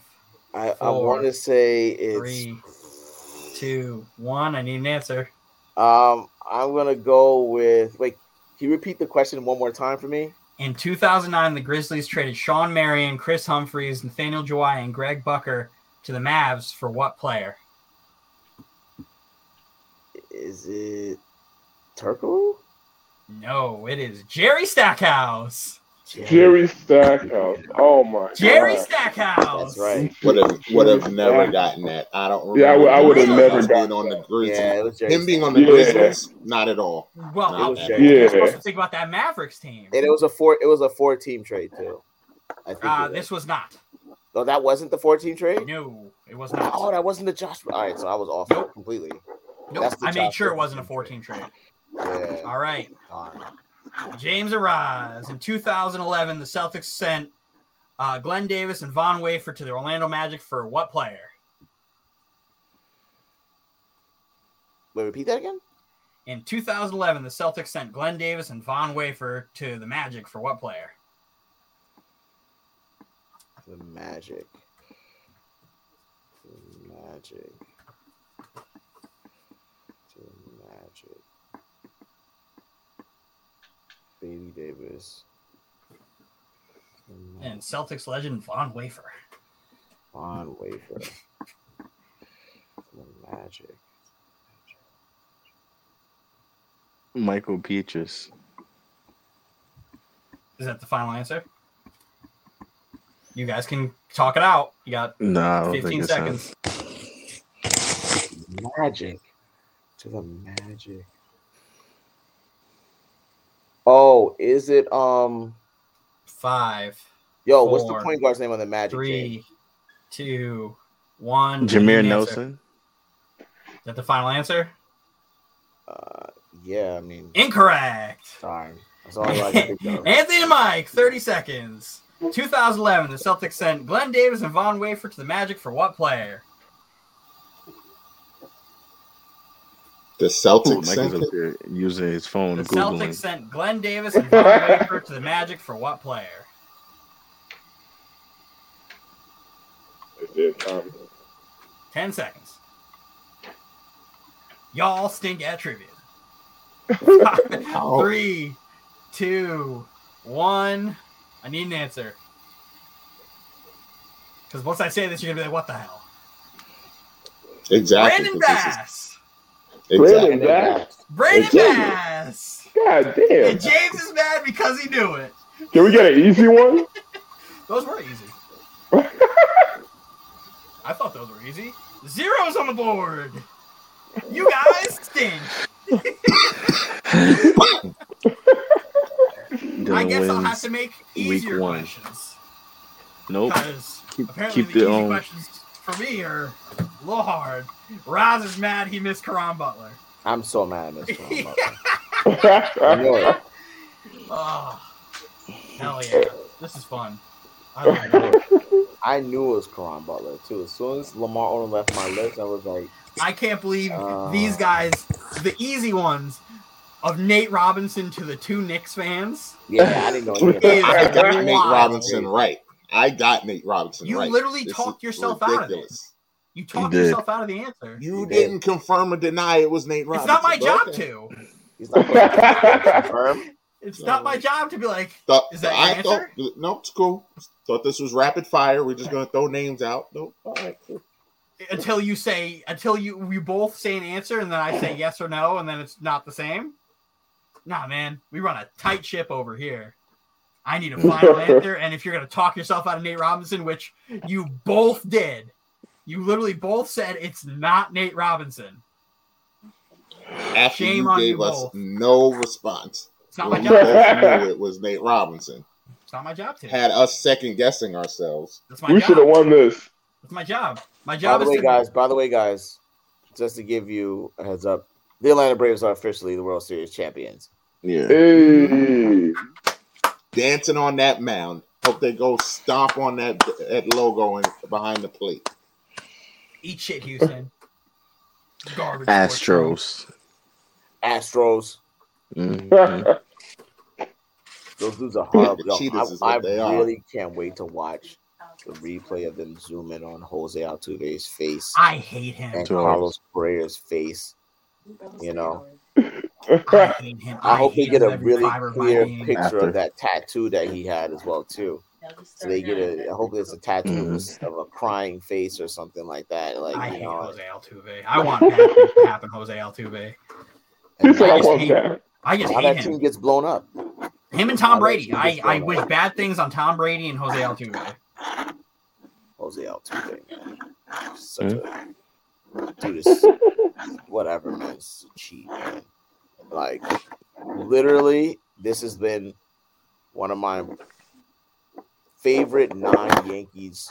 I, I want to say it's. three, two, one. I need an answer. Um, I'm gonna go with. Wait, can you repeat the question one more time for me? In 2009, the Grizzlies traded Shawn Marion, Kris Humphries, Nathaniel Jawai, and Greg Buckner to the Mavs for what player? Is it Turkoglu? No, it is Jerry Stackhouse. Jerry Stackhouse. Oh my Jerry God. Stackhouse. That's right. Would have would have never gotten that. I don't. Yeah, I would- I would have never gotten on the that. Grizzlies. Yeah, it was Jerry. Him being on the Yeah. Grizzlies, not at all. Well, It I was was Jerry. supposed Yeah. to think about that Mavericks team. and it was a four. It was a four team trade too. I think. Uh, was. this was not. No, that wasn't the four team trade. No, it was not. Oh, that wasn't the Josh. All right, so I was off Nope. completely. Nope. that's the I made sure it wasn't a trade. 14 trade. Yeah. All right. Darn. James Arise. In 2011, the Celtics sent uh, Glen Davis and Von Wafer to the Orlando Magic for what player? Wait, repeat that again. In 2011, the Celtics sent Glen Davis and Von Wafer to the Magic for what player? The Magic. The Magic. The Magic. Baby Davis. And Celtics legend Von Wafer. Von Wafer. The Magic. Michael Peaches. Is that the final answer? You guys can talk it out. You got No, 15 think it's him. seconds. Magic. To the Magic. Oh, is it um? Five, Yo, what's the Four, point guard's name on the Magic? James? three, two, one. Jameer Need an answer. Nelson. Is that the final answer? Uh, yeah, I mean, Incorrect. sorry. That's all I can think of. Anthony and Mike, 30 seconds. 2011, the Celtics sent Glen Davis and Von Wafer to the Magic for what player? The Celtics Mike sent is it? up here using his phone, The googling. Celtics sent Glen Davis and Von Wafer to the Magic for what player? It did, 10 seconds. Y'all stink at trivia. Three, two, one. I need an answer. Because once I say this, you're going to be like, what the hell? Exactly. Brandon 'cause this is- Bass. Exactly. Brandon Bass? Brandon Exactly. Bass. God damn. And James is mad because he knew it. Can we get an easy one? Those were easy. I thought those were easy. Zeros on the board. You guys stink. I guess I'll have to make week easier one. questions. Nope. Keep, apparently keep the the easy um, questions for me are a little hard. Raz is mad he missed Caron Butler. I'm so mad at this one. I know it. Oh, hell yeah. This is fun. I like it. I knew it was Caron Butler too. As soon as Lamar Odom left my list, I was like, I can't believe Uh. these guys, the easy ones, of Nate Robinson to the two Knicks fans. yeah, I didn't know. anything I got Nate. Robinson right. I got Nate Robinson You right. literally This talked is yourself out of it. Ridiculous. You talked did. yourself out of the answer. You You did. didn't confirm or deny it was Nate Robinson. It's not my but job okay. to. He's not confirm. It's not my job to be like, Thought- Is that your I answer? thought no, it's cool. Thought this was rapid fire. We're just gonna throw names out. Nope. All right, cool. until you say, until you we both say an answer and then I say yes or no and then it's not the same. Nah, man, we run a tight ship over here. I need a final answer, and if you're gonna talk yourself out of Nate Robinson, which you both did, you literally both said it's not Nate Robinson. After Shame you on gave you us both. no response. It's not my when we job. both knew it was Nate Robinson. It's not my job to. Had us second guessing ourselves. That's my we should have won this. That's my job. My By job the is way, to guys. By the way, guys. Just to give you a heads up, the Atlanta Braves are officially the World Series champions. yeah. Hey. Dancing on that mound. Hope they go stomp on that that logo and behind the plate. Eat shit, Houston. Garbage. sports show. Astros. Astros. Mhm. Those dudes are horrible. The Cheetahs I, I what they are. really can't wait to watch the replay of them zoom in on Jose Altuve's face I hate him. and Carlos Correa's face. You know, I hate him. I hope they get a really fiber of my clear picture After. of that tattoo that he had as well too. So they get a. I hope it's a tattoo Mhm. of a crying face or something like that. Like I you hate know, Jose Altuve. I want bad to happen, Jose Altuve. He and I just want hate- that. I just hate that team gets blown up. Him and Tom how Brady. I, I wish up. bad things on Tom Brady and Jose Altuve. Jose Altuve, man. Such a dude is whatever, man. It's cheap, man. Like literally, this has been one of my favorite non-Yankees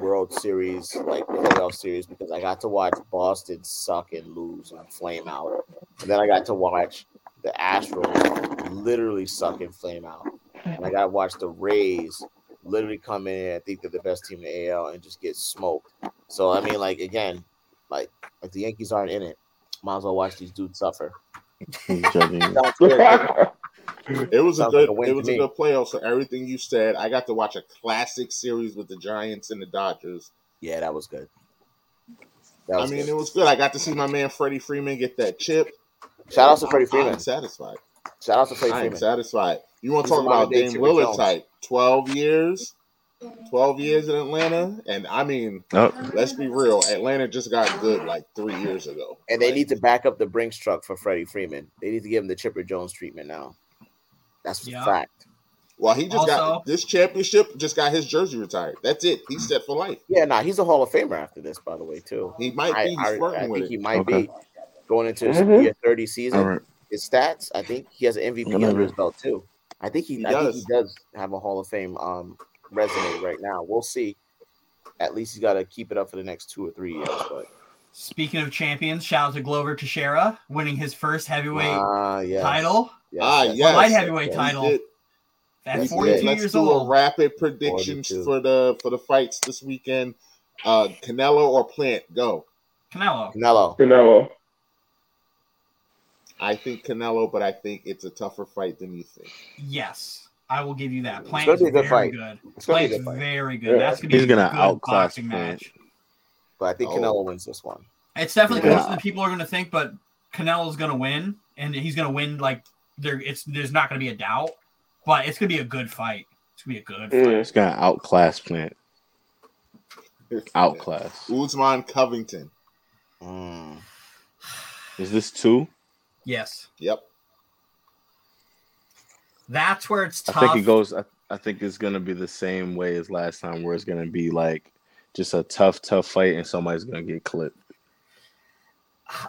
World Series, like the playoff series, because I got to watch Boston suck and lose and flame out, and then I got to watch the Astros literally suck and flame out, and I got to watch the Rays literally come in and think they're the best team in the AL and just get smoked. So I mean, like again, like if the Yankees aren't in it, might as well watch these dudes suffer. He's judging. Sounds good. It was a good like a it was a good playoff. So everything you said, I got to watch a classic series with the Giants and the Dodgers. yeah, that was good. That I mean, good. it was good. I got to see my man Freddie Freeman get that chip. Shout out to Freddie I'm Freeman. satisfied. Shout out to Freddie I am Freeman. satisfied. You want to talk about day Dame Chipper Lillard Jones. type? Twelve years, twelve years in Atlanta, and I mean, Oh, let's be real. Atlanta just got good like three years ago, And they Like, need to back up the Brinks truck for Freddie Freeman. They need to give him the Chipper Jones treatment now. That's a Yeah. fact. Well, he just Also- got this championship. Just got his jersey retired. That's it. He's set for life. Yeah, nah, he's a Hall of Famer after this, by the way, too. He might I, be. He's I, flirting I with think he it. might Okay. be going into his Mhm. year 30 season. All right. His stats, I think he has an MVP Whatever. under his belt too. I think he, He I think does. he does have a Hall of Fame um resume right now. We'll see. At least he's got to keep it up for the next two or three years. But Speaking of champions, shout out to Glover Teixeira winning his first heavyweight ah, yes. title Yes, Ah, yes, yes. light heavyweight yes. He title did. at Let's- 42 Let's years do old. a rapid predictions 42. for the for the fights this weekend. Uh, Canelo or Plant? Go. Canelo. Canelo. Canelo. I think Canelo, but I think it's a tougher fight than you think. Yes, I will give you that. Plant gonna is be a good very fight. good. It's gonna be a good fight. very good. Yeah. That's gonna be He's a gonna good outclass boxing Plant. match. But I think Oh. Canelo wins this one. It's definitely Yeah. closer than people are going to think, but Canelo's going to win, and he's going to win like there. It's there's not going to be a doubt, but it's going to be a good fight. It's going to be a good fight. It's gonna outclass Plant. Outclass. Usman Covington. Mm. Is this two? Yes, Yep. that's where it's I tough. think it goes. I, I think it's gonna be the same way as last time, where it's gonna be like just a tough, tough fight, and somebody's gonna get clipped.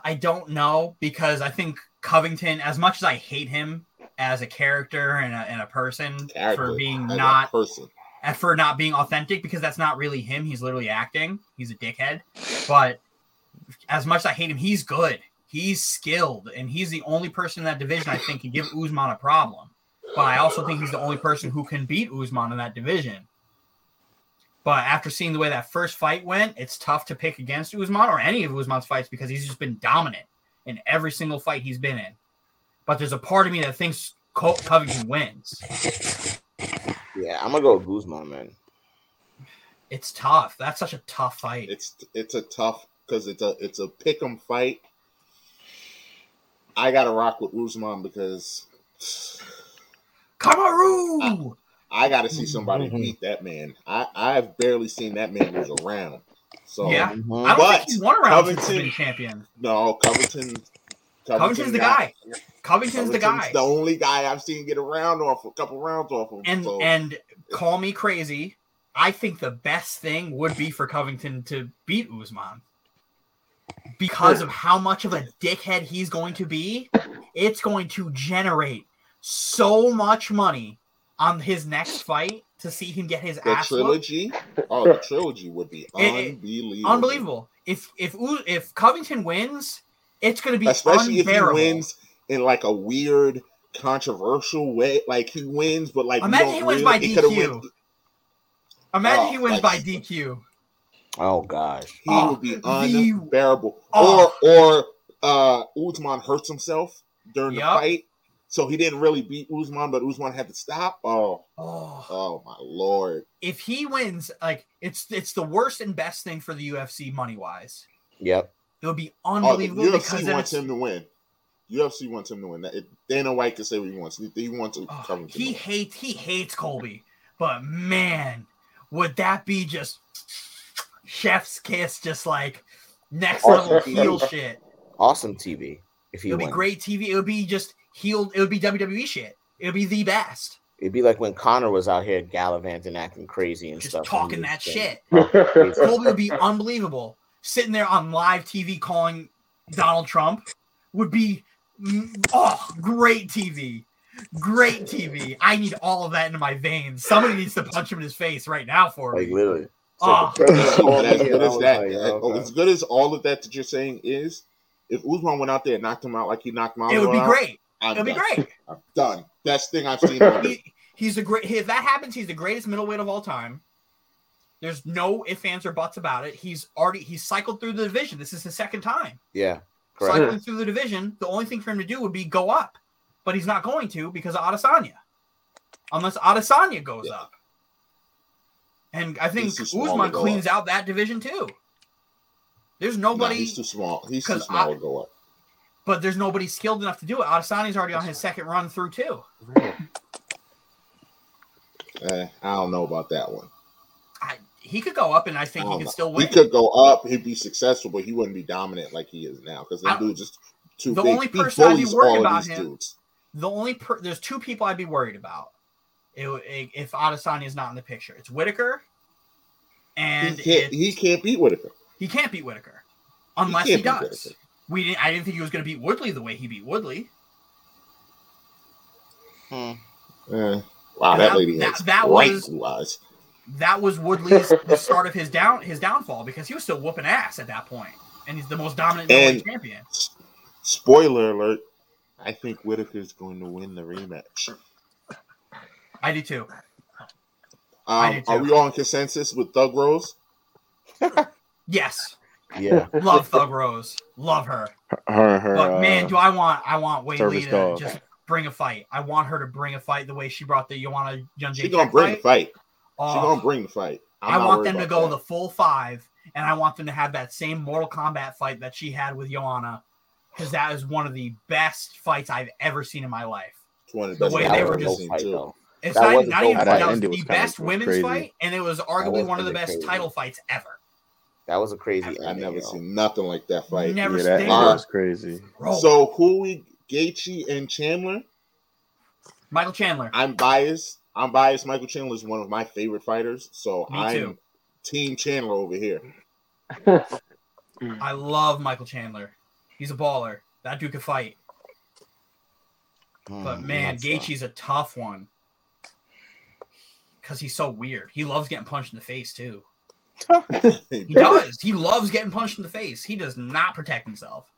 I don't know because I think Covington, as much as I hate him as a character and a, and a person Character. for being as a not person. and for not being authentic because that's not really him. He's literally acting. He's a dickhead. But as much as I hate him, he's good. He's skilled, and he's the only person in that division I think can give Usman a problem. But I also think he's the only person who can beat Usman in that division. But after seeing the way that first fight went, it's tough to pick against Usman or any of Usman's fights because he's just been dominant in every single fight he's been in. But there's a part of me that thinks Co- Covington wins. Yeah, I'm gonna go with Usman, man. It's tough. That's such a tough fight. It's it's a tough because it's a it's a pick 'em fight. I gotta rock with Usman because Kamaru! I gotta see somebody Mhm. beat that man. I I've barely seen that man lose around. So Yeah. Mhm. I don't think he's won around since he's Covington- been champion. no, Covington. Covington's the got- guy. Covington's the guy. the only guy I've seen get a round off, a couple rounds off him. And so, and call me crazy. I think the best thing would be for Covington to beat Usman. Because of how much of a dickhead he's going to be, it's going to generate so much money on his next fight to see him get his the ass whooped. trilogy, oh, the trilogy would be It- it- unbelievable. Unbelievable. If if if Covington wins, it's going to be especially unbearable. if he wins in like a weird, controversial way. Like he wins, but like Imagine he wins really- by he DQ. went- Imagine Oh, he wins like- by DQ. Oh gosh. he Oh, would be the- unbearable. Oh. Or or uh Usman hurts himself during the fight, so he didn't really beat Usman, but Usman had to stop. Oh, Oh, oh my lord! if he wins, like it's it's the worst and best thing for the UFC money wise. Yep. It would be Oh, the unbelievable because UFC wants it's, him to win. UFC wants him to win. That it, Dana White can say what he wants. He, he wants to oh, come. he hates he hates Colby, but man, would that be just chef's kiss, just like next level Awesome. heel shit? Awesome TV. If he It would be great TV. It would be just healed. It would be WWE shit. It would be the best. It'd be like when Conor was out here gallivanting, acting crazy and Just stuff. talking that was shit. saying- Colby would be unbelievable. Sitting there on live TV calling Donald Trump would be mm, oh great TV. Great TV. I need all of that into my veins. Somebody needs to punch him in his face right now for Like me. literally. Oh. As good as that, like, okay. as good as all of that that you're saying is, if Usman went out there and knocked him out like he knocked Masvidal It would be out, great. I'm It would be great. I'm done. Best thing I've seen. He, he's the great. If that happens, he's the greatest middleweight of all time. There's no ifs, ands, or buts about it. He's already he's cycled through the division. This is his second time. Yeah. Correct. cycling through the division, the only thing for him to do would be go up. But he's not going to because of Adesanya. Unless Adesanya goes Yeah. up. And I think He's too small to Usman cleans up. out that division too. There's No, nobody, he's too small. He's too small I- to go up. But there's nobody skilled enough to do it. Adesanya's already on his second run through too. Eh, I don't know about that one. I, he could go up, and I I think he could know. still win. He could go up. He'd be successful, but he wouldn't be dominant like he is now because I- that dude's just too the big. only He person I'd be worried about him- dudes. The only per, there's two people I'd be worried about. it, it, if Adesanya is not in the picture. It's Whittaker, and he can't. He can't beat Whittaker. he can't beat Whittaker unless he, beat does. Whittaker. We didn't. I didn't think he was going to beat Woodley the way he beat Woodley. Hmm. Wow, that, That- lady that- has that bright was- blue. That was Woodley's the start of his down his downfall because he was still whooping ass at that point, and he's the most dominant And- champion. Spoiler alert: I think Whittaker's going to win the rematch. I do too. I Um, do are we all in consensus with Thug Rose? Yes, Yeah. love Thug Rose, love her. Her, her. But uh, man, do I want I want Weili service to dog. just bring a fight. I want her to bring a fight the way she brought the Joanna Young She's gonna bring the fight. She Oh, gonna bring the fight. I'm I want them to go that. the full five, and I want them to have that same Mortal Kombat fight that she had with Joanna, because that is one of the best fights I've ever seen in my life. It's one of the best way they were just. Fight, it's That not, not even that That was the best women's crazy. fight, and it was arguably one of the best crazy. title fights ever. That was a crazy. I ending, never yo. seen nothing like that fight. Never yeah, that, that Uh, was crazy. Bro, So who we Gaethje and Chandler? Michael Chandler. I'm biased. I'm biased. Michael Chandler is one of my favorite fighters, so Me I'm too. Team Chandler over here. I love Michael Chandler. He's a baller. That dude could fight. But Mm, man, that's, uh, Gaethje's a tough one. Because he's so weird. He loves getting punched in the face too. He does. He loves getting punched in the face. He does not protect himself.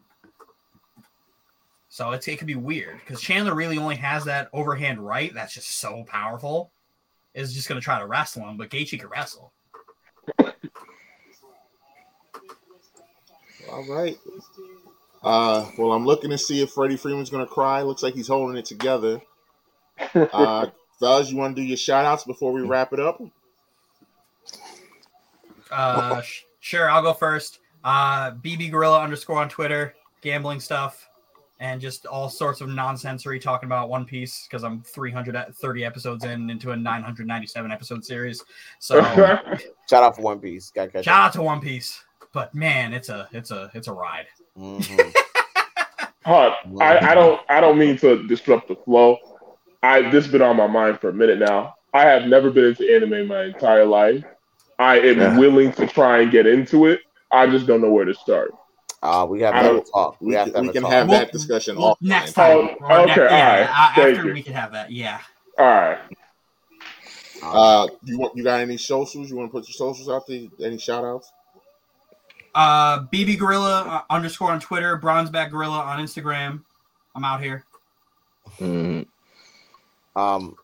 So it's, it could be weird because Chandler really only has that overhand right that's just so powerful. Is just going to try to wrestle him, but Gaethje can wrestle. All right. Uh, well, I'm looking to see if Freddie Freeman's gonna cry. Looks like he's holding it together. Uh, fellas, you want to do your shout outs before we wrap it up? Uh, sh- sure, I'll go first. Uh, BB Gorilla underscore on Twitter, gambling stuff, and just all sorts of nonsensory talking about One Piece because I'm 330 episodes in into a 997 episode series. So Shout out for One Piece. Got catch shout out to One Piece. But man, it's a it's a it's a ride. Mhm. Huh, I, I don't I don't mean to disrupt the flow. I this been on my mind for a minute now. I have never been into anime my entire life. I am Yeah. willing to try and get into it. I just don't know where to start. Uh, we have to have a don't- talk. We, We, have can, to have we can talk. have Well, that discussion Well, off next time. Oh, Or okay, ne- yeah, alright. a- Thank after you. we can have that. Yeah. All right. Uh, you want you got any socials? You want to put your socials out there? Any shout outs? Uh, BB Gorilla uh, underscore on Twitter, Bronzeback Gorilla on Instagram. I'm out here. Mhm. Um,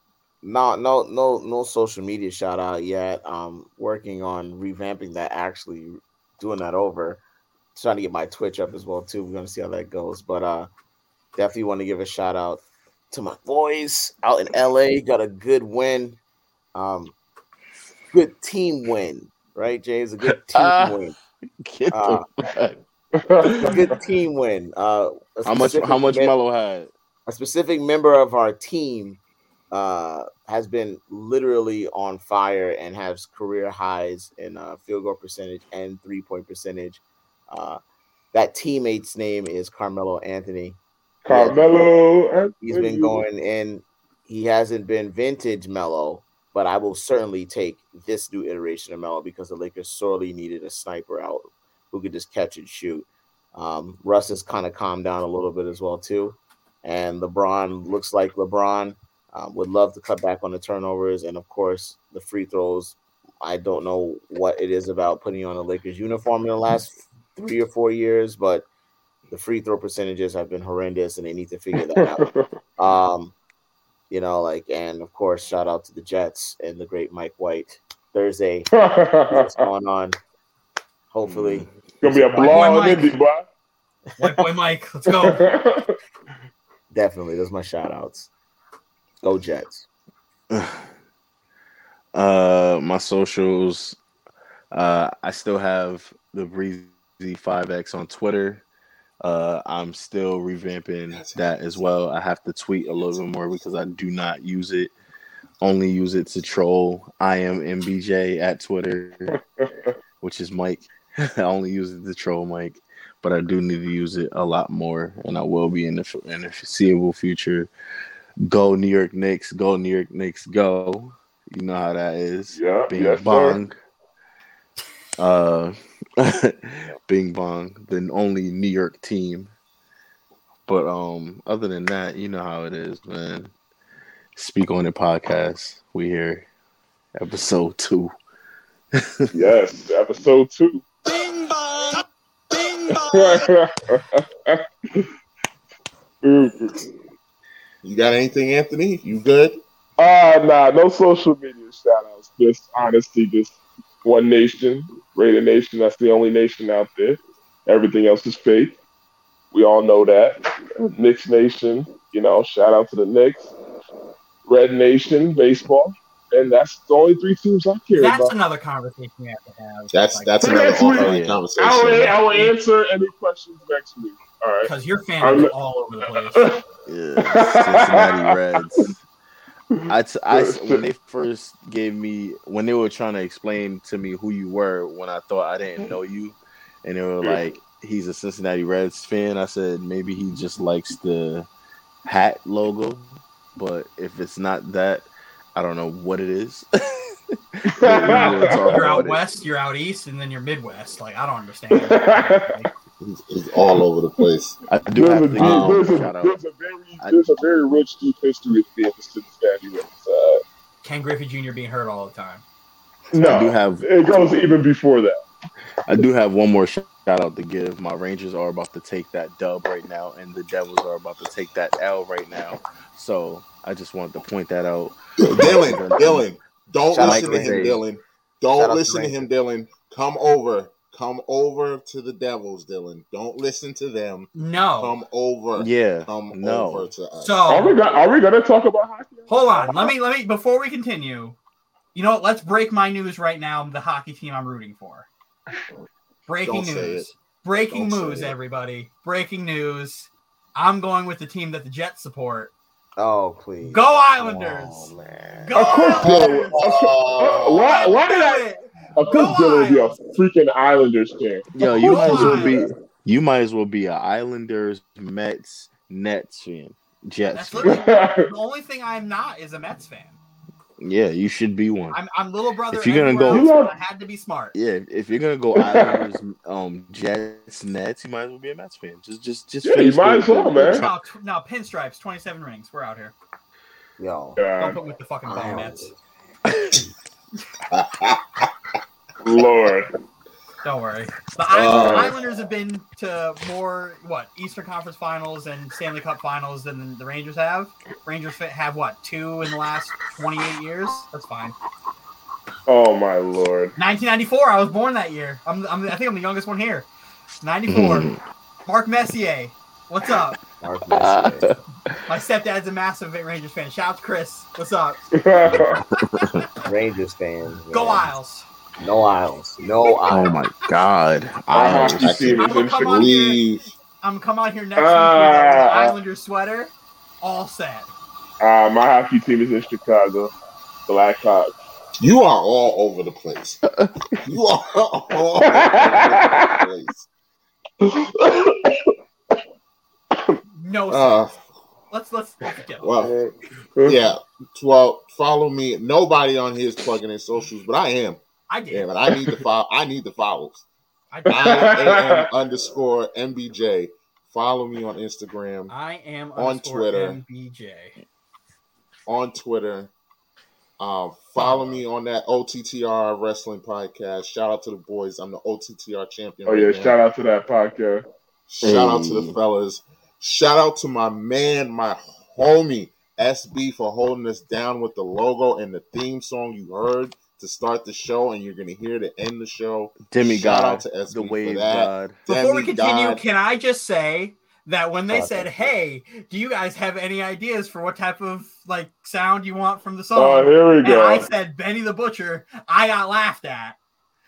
no, no, no, no social media shout out yet. Um, working on revamping that. Actually, doing that over. Trying to get my Twitch up as well too. We're gonna see how that goes. But uh, definitely want to give a shout out to my boys out in LA. Got a good win. Um, good team win, right, James? A good team Ah. win. Get Uh, good team win. Uh, How much? How much mem- Melo had? a specific member of our team uh, has been literally on fire and has career highs in uh, field goal percentage and three point percentage. Uh, that teammate's name is Carmelo Anthony. Carmelo. He's been going in. He hasn't been vintage Melo, but I will certainly take this new iteration of Melo because the Lakers sorely needed a sniper out who could just catch and shoot. Um, Russ has kind of calmed down a little bit as well too, and LeBron looks like LeBron. Um, would love to cut back on the turnovers and of course the free throws. I don't know what it is about putting on a Lakers uniform in the last three or four years, but the free throw percentages have been horrendous, and they need to figure that out. Um, you know, like, and of course, shout out to the Jets and the great Mike White. Thursday, what's going on? Hopefully, Gonna be a White boy blog Mike. Indy, boy. White boy Mike, let's go. definitely, those are my shout outs. Go Jets. Uh, my socials. Uh, I still have the Breezy 5X on Twitter. Uh, I'm still revamping that as well. I have to tweet a little bit more because I do not use it. Only use it to troll. I am MBJ at Twitter, which is Mike. I only use it to troll Mike, but I do need to use it a lot more, and I will be in the in the foreseeable future Go New York Knicks, go New York Knicks, go. You know how that is. Yeah, Bing yes, sir. bong. Uh, Bing bong, the only New York team. But um, other than that, you know how it is, man. Speak on it podcast. We here, episode two. Yes, episode two. Bing bong. Bing bong. You got anything, Anthony? You good? Uh nah, no social media shout outs. Just honestly, just one nation, Raider Nation. That's the only nation out there. Everything else is fake. We all know that. Knicks Nation, you know, shout out to the Knicks. Red Nation, baseball. And that's the only three teams I care That's about. another conversation we have to have. That's that's another next week- conversation. I will, I will answer any questions next week. All right. because your fans I'm- are all over the place. Yeah, Cincinnati Reds. I, t- I s- when they first gave me when they were trying to explain to me who you were when I thought I didn't know you, and they were like, "He's a Cincinnati Reds fan." I said maybe he just likes the hat logo, but if it's not that, I don't know what it is. But we will talk You're about out it. west, you're out east, and then you're Midwest. Like I don't understand. It's he's all over the place. I do There's a, have to deep, um, there's, a, shout out. there's a very I- there's a very rich deep history with being the Cincinnati Reds. Uh, Ken Griffey Jr. being hurt all the time. no, I do have it goes even before that. I do have one more shout out to give. My Rangers are about to take that dub right now, and the Devils are about to take that L right now. So I just wanted to point that out. Dylan, Dylan, don't Shout listen to to him, Ray. Dylan. Don't out to listen to Ray. him, Dylan. Come over. Come over to the Devils, Dylan. Don't listen to them. No. Come over. Yeah, Come no. over to us. Are we So gonna, are we gonna talk about hockey? hold on. Let me let me before we continue. You know what? Let's break my news right now. The hockey team I'm rooting for. Breaking Don't news. Breaking Don't news, everybody. Breaking news. I'm going with the team that the Jets support. Oh please. Go Islanders. Oh, man. Go Of course, Islanders. Dylan. Of oh, why, why did I? Of course, Go Dylan would be a freaking Islanders fan. Yo, you might as well be you might as well be a Islanders, Mets, Nets fan, Jets. That's fan. the only thing I'm not is a Mets fan. Yeah, you should be one. I'm, I'm little brother. If you're gonna go- else, but I had to be smart. Yeah, if you're gonna go Islanders, um, Jets, Nets, you might as well be a Mets fan. Just, just, just. Yeah, you might the- as well, man. No, t- no, pinstripes, 27 rings. We're out here. Yo. Don't God, put with the fucking bum Mets. Lord. Don't worry. The Island- Uh, Islanders have been to more what Eastern Conference Finals and Stanley Cup Finals than the Rangers have. Rangers have what two in the last 28 years. That's fine. Oh my lord. 1994. I was born that year. I'm, I'm I think I'm the youngest one here. 94. Mm-hmm. Mark Messier. What's up? Mark Messier. My stepdad's a massive Rangers fan. Shout out to Chris. What's up? Rangers fans. Go man. Isles. No Isles. No Oh my God! Our Isles. hockey team I'm gonna in come Chicago. here. I'm gonna come out here next week with an Ah. Islander sweater. All set. Uh, my hockey team is in Chicago. Blackhawks. You are all over the place. You are all over the place. No, Uh, let's let's let's go. well, yeah. Well, follow me. Nobody on here is plugging in socials, but I am. I did. Yeah, but I need the follow. I need the follows. I. I am underscore mbj. Follow me on Instagram, I am On Twitter. MBJ. on Twitter. Um, follow me on that OTTR wrestling podcast. Shout out to the boys. I'm the OTTR champion. Oh right yeah, now. shout out to that podcast. Shout out to the fellas. Shout out to my man, my homie SB for holding us down with the logo and the theme song you heard to start the show, and you're gonna hear to end the show. Demi, shout out to SB the for wave that. god. Before we continue, Demigod. can I just say that when they Oh, said, thank "Hey, do you guys have any ideas for what type of like sound you want from the Oh, song?" here we and I said Benny the Butcher, I got laughed at,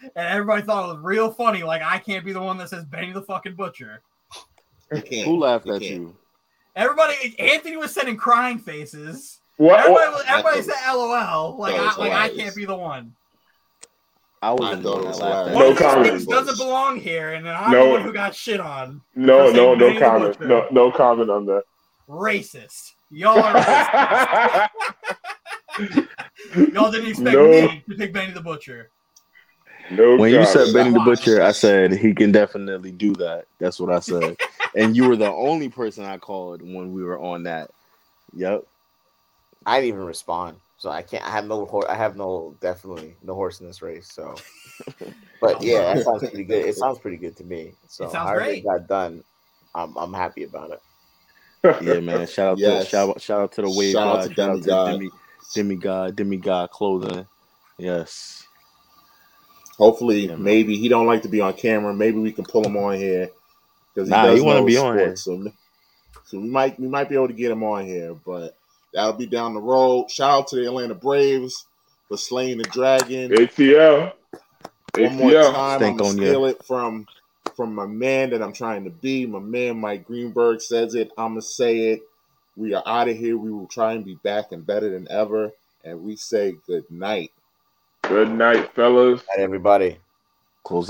and everybody thought it was real funny. Like I can't be the one that says Benny the fucking Butcher. Who laughed You at can't. you? Everybody, Anthony was sending crying faces. What? Everybody, what? everybody said LOL. Like, I, like I can't be the one. I was I the thought one it was that laughed at hilarious. No comment. doesn't belong here, and then I'm No. the one who got shit on. No, no, no comment. No, no comment on that. Racist. Y'all are Y'all didn't expect No. me to pick Benny the Butcher. no When you said Benny the Butcher, I said he can definitely do that. That's what I said. and you were the only person I called when we were on that. Yep. I didn't even respond, so I can't. I have no. hor- I have no definitely no horse in this race. So, but yeah, that sounds pretty good. It sounds pretty good to me. So, It sounds great. got done, I'm I'm happy about it. Yeah, man. Shout out Yes. to shout out, shout out to the wave Shout out god. to Shout out to Demigod. Demi, demigod, demigod clothing. Yes. Hopefully, Yeah, maybe he don't like to be on camera. Maybe we can pull him on here because Nah, does he wanna know be on here. So, so we might we might be able to get him on here, but that'll be down the road. Shout out to the Atlanta Braves for slaying the dragon. ATL. One more time, Stink I'm gonna on ya. steal it from from my man that I'm trying to be. My man Mike Greenberg says it. I'm gonna say it. We are out of here. We will try and be back and better than ever. And we say good night. Good night, fellas. All right, everybody. Close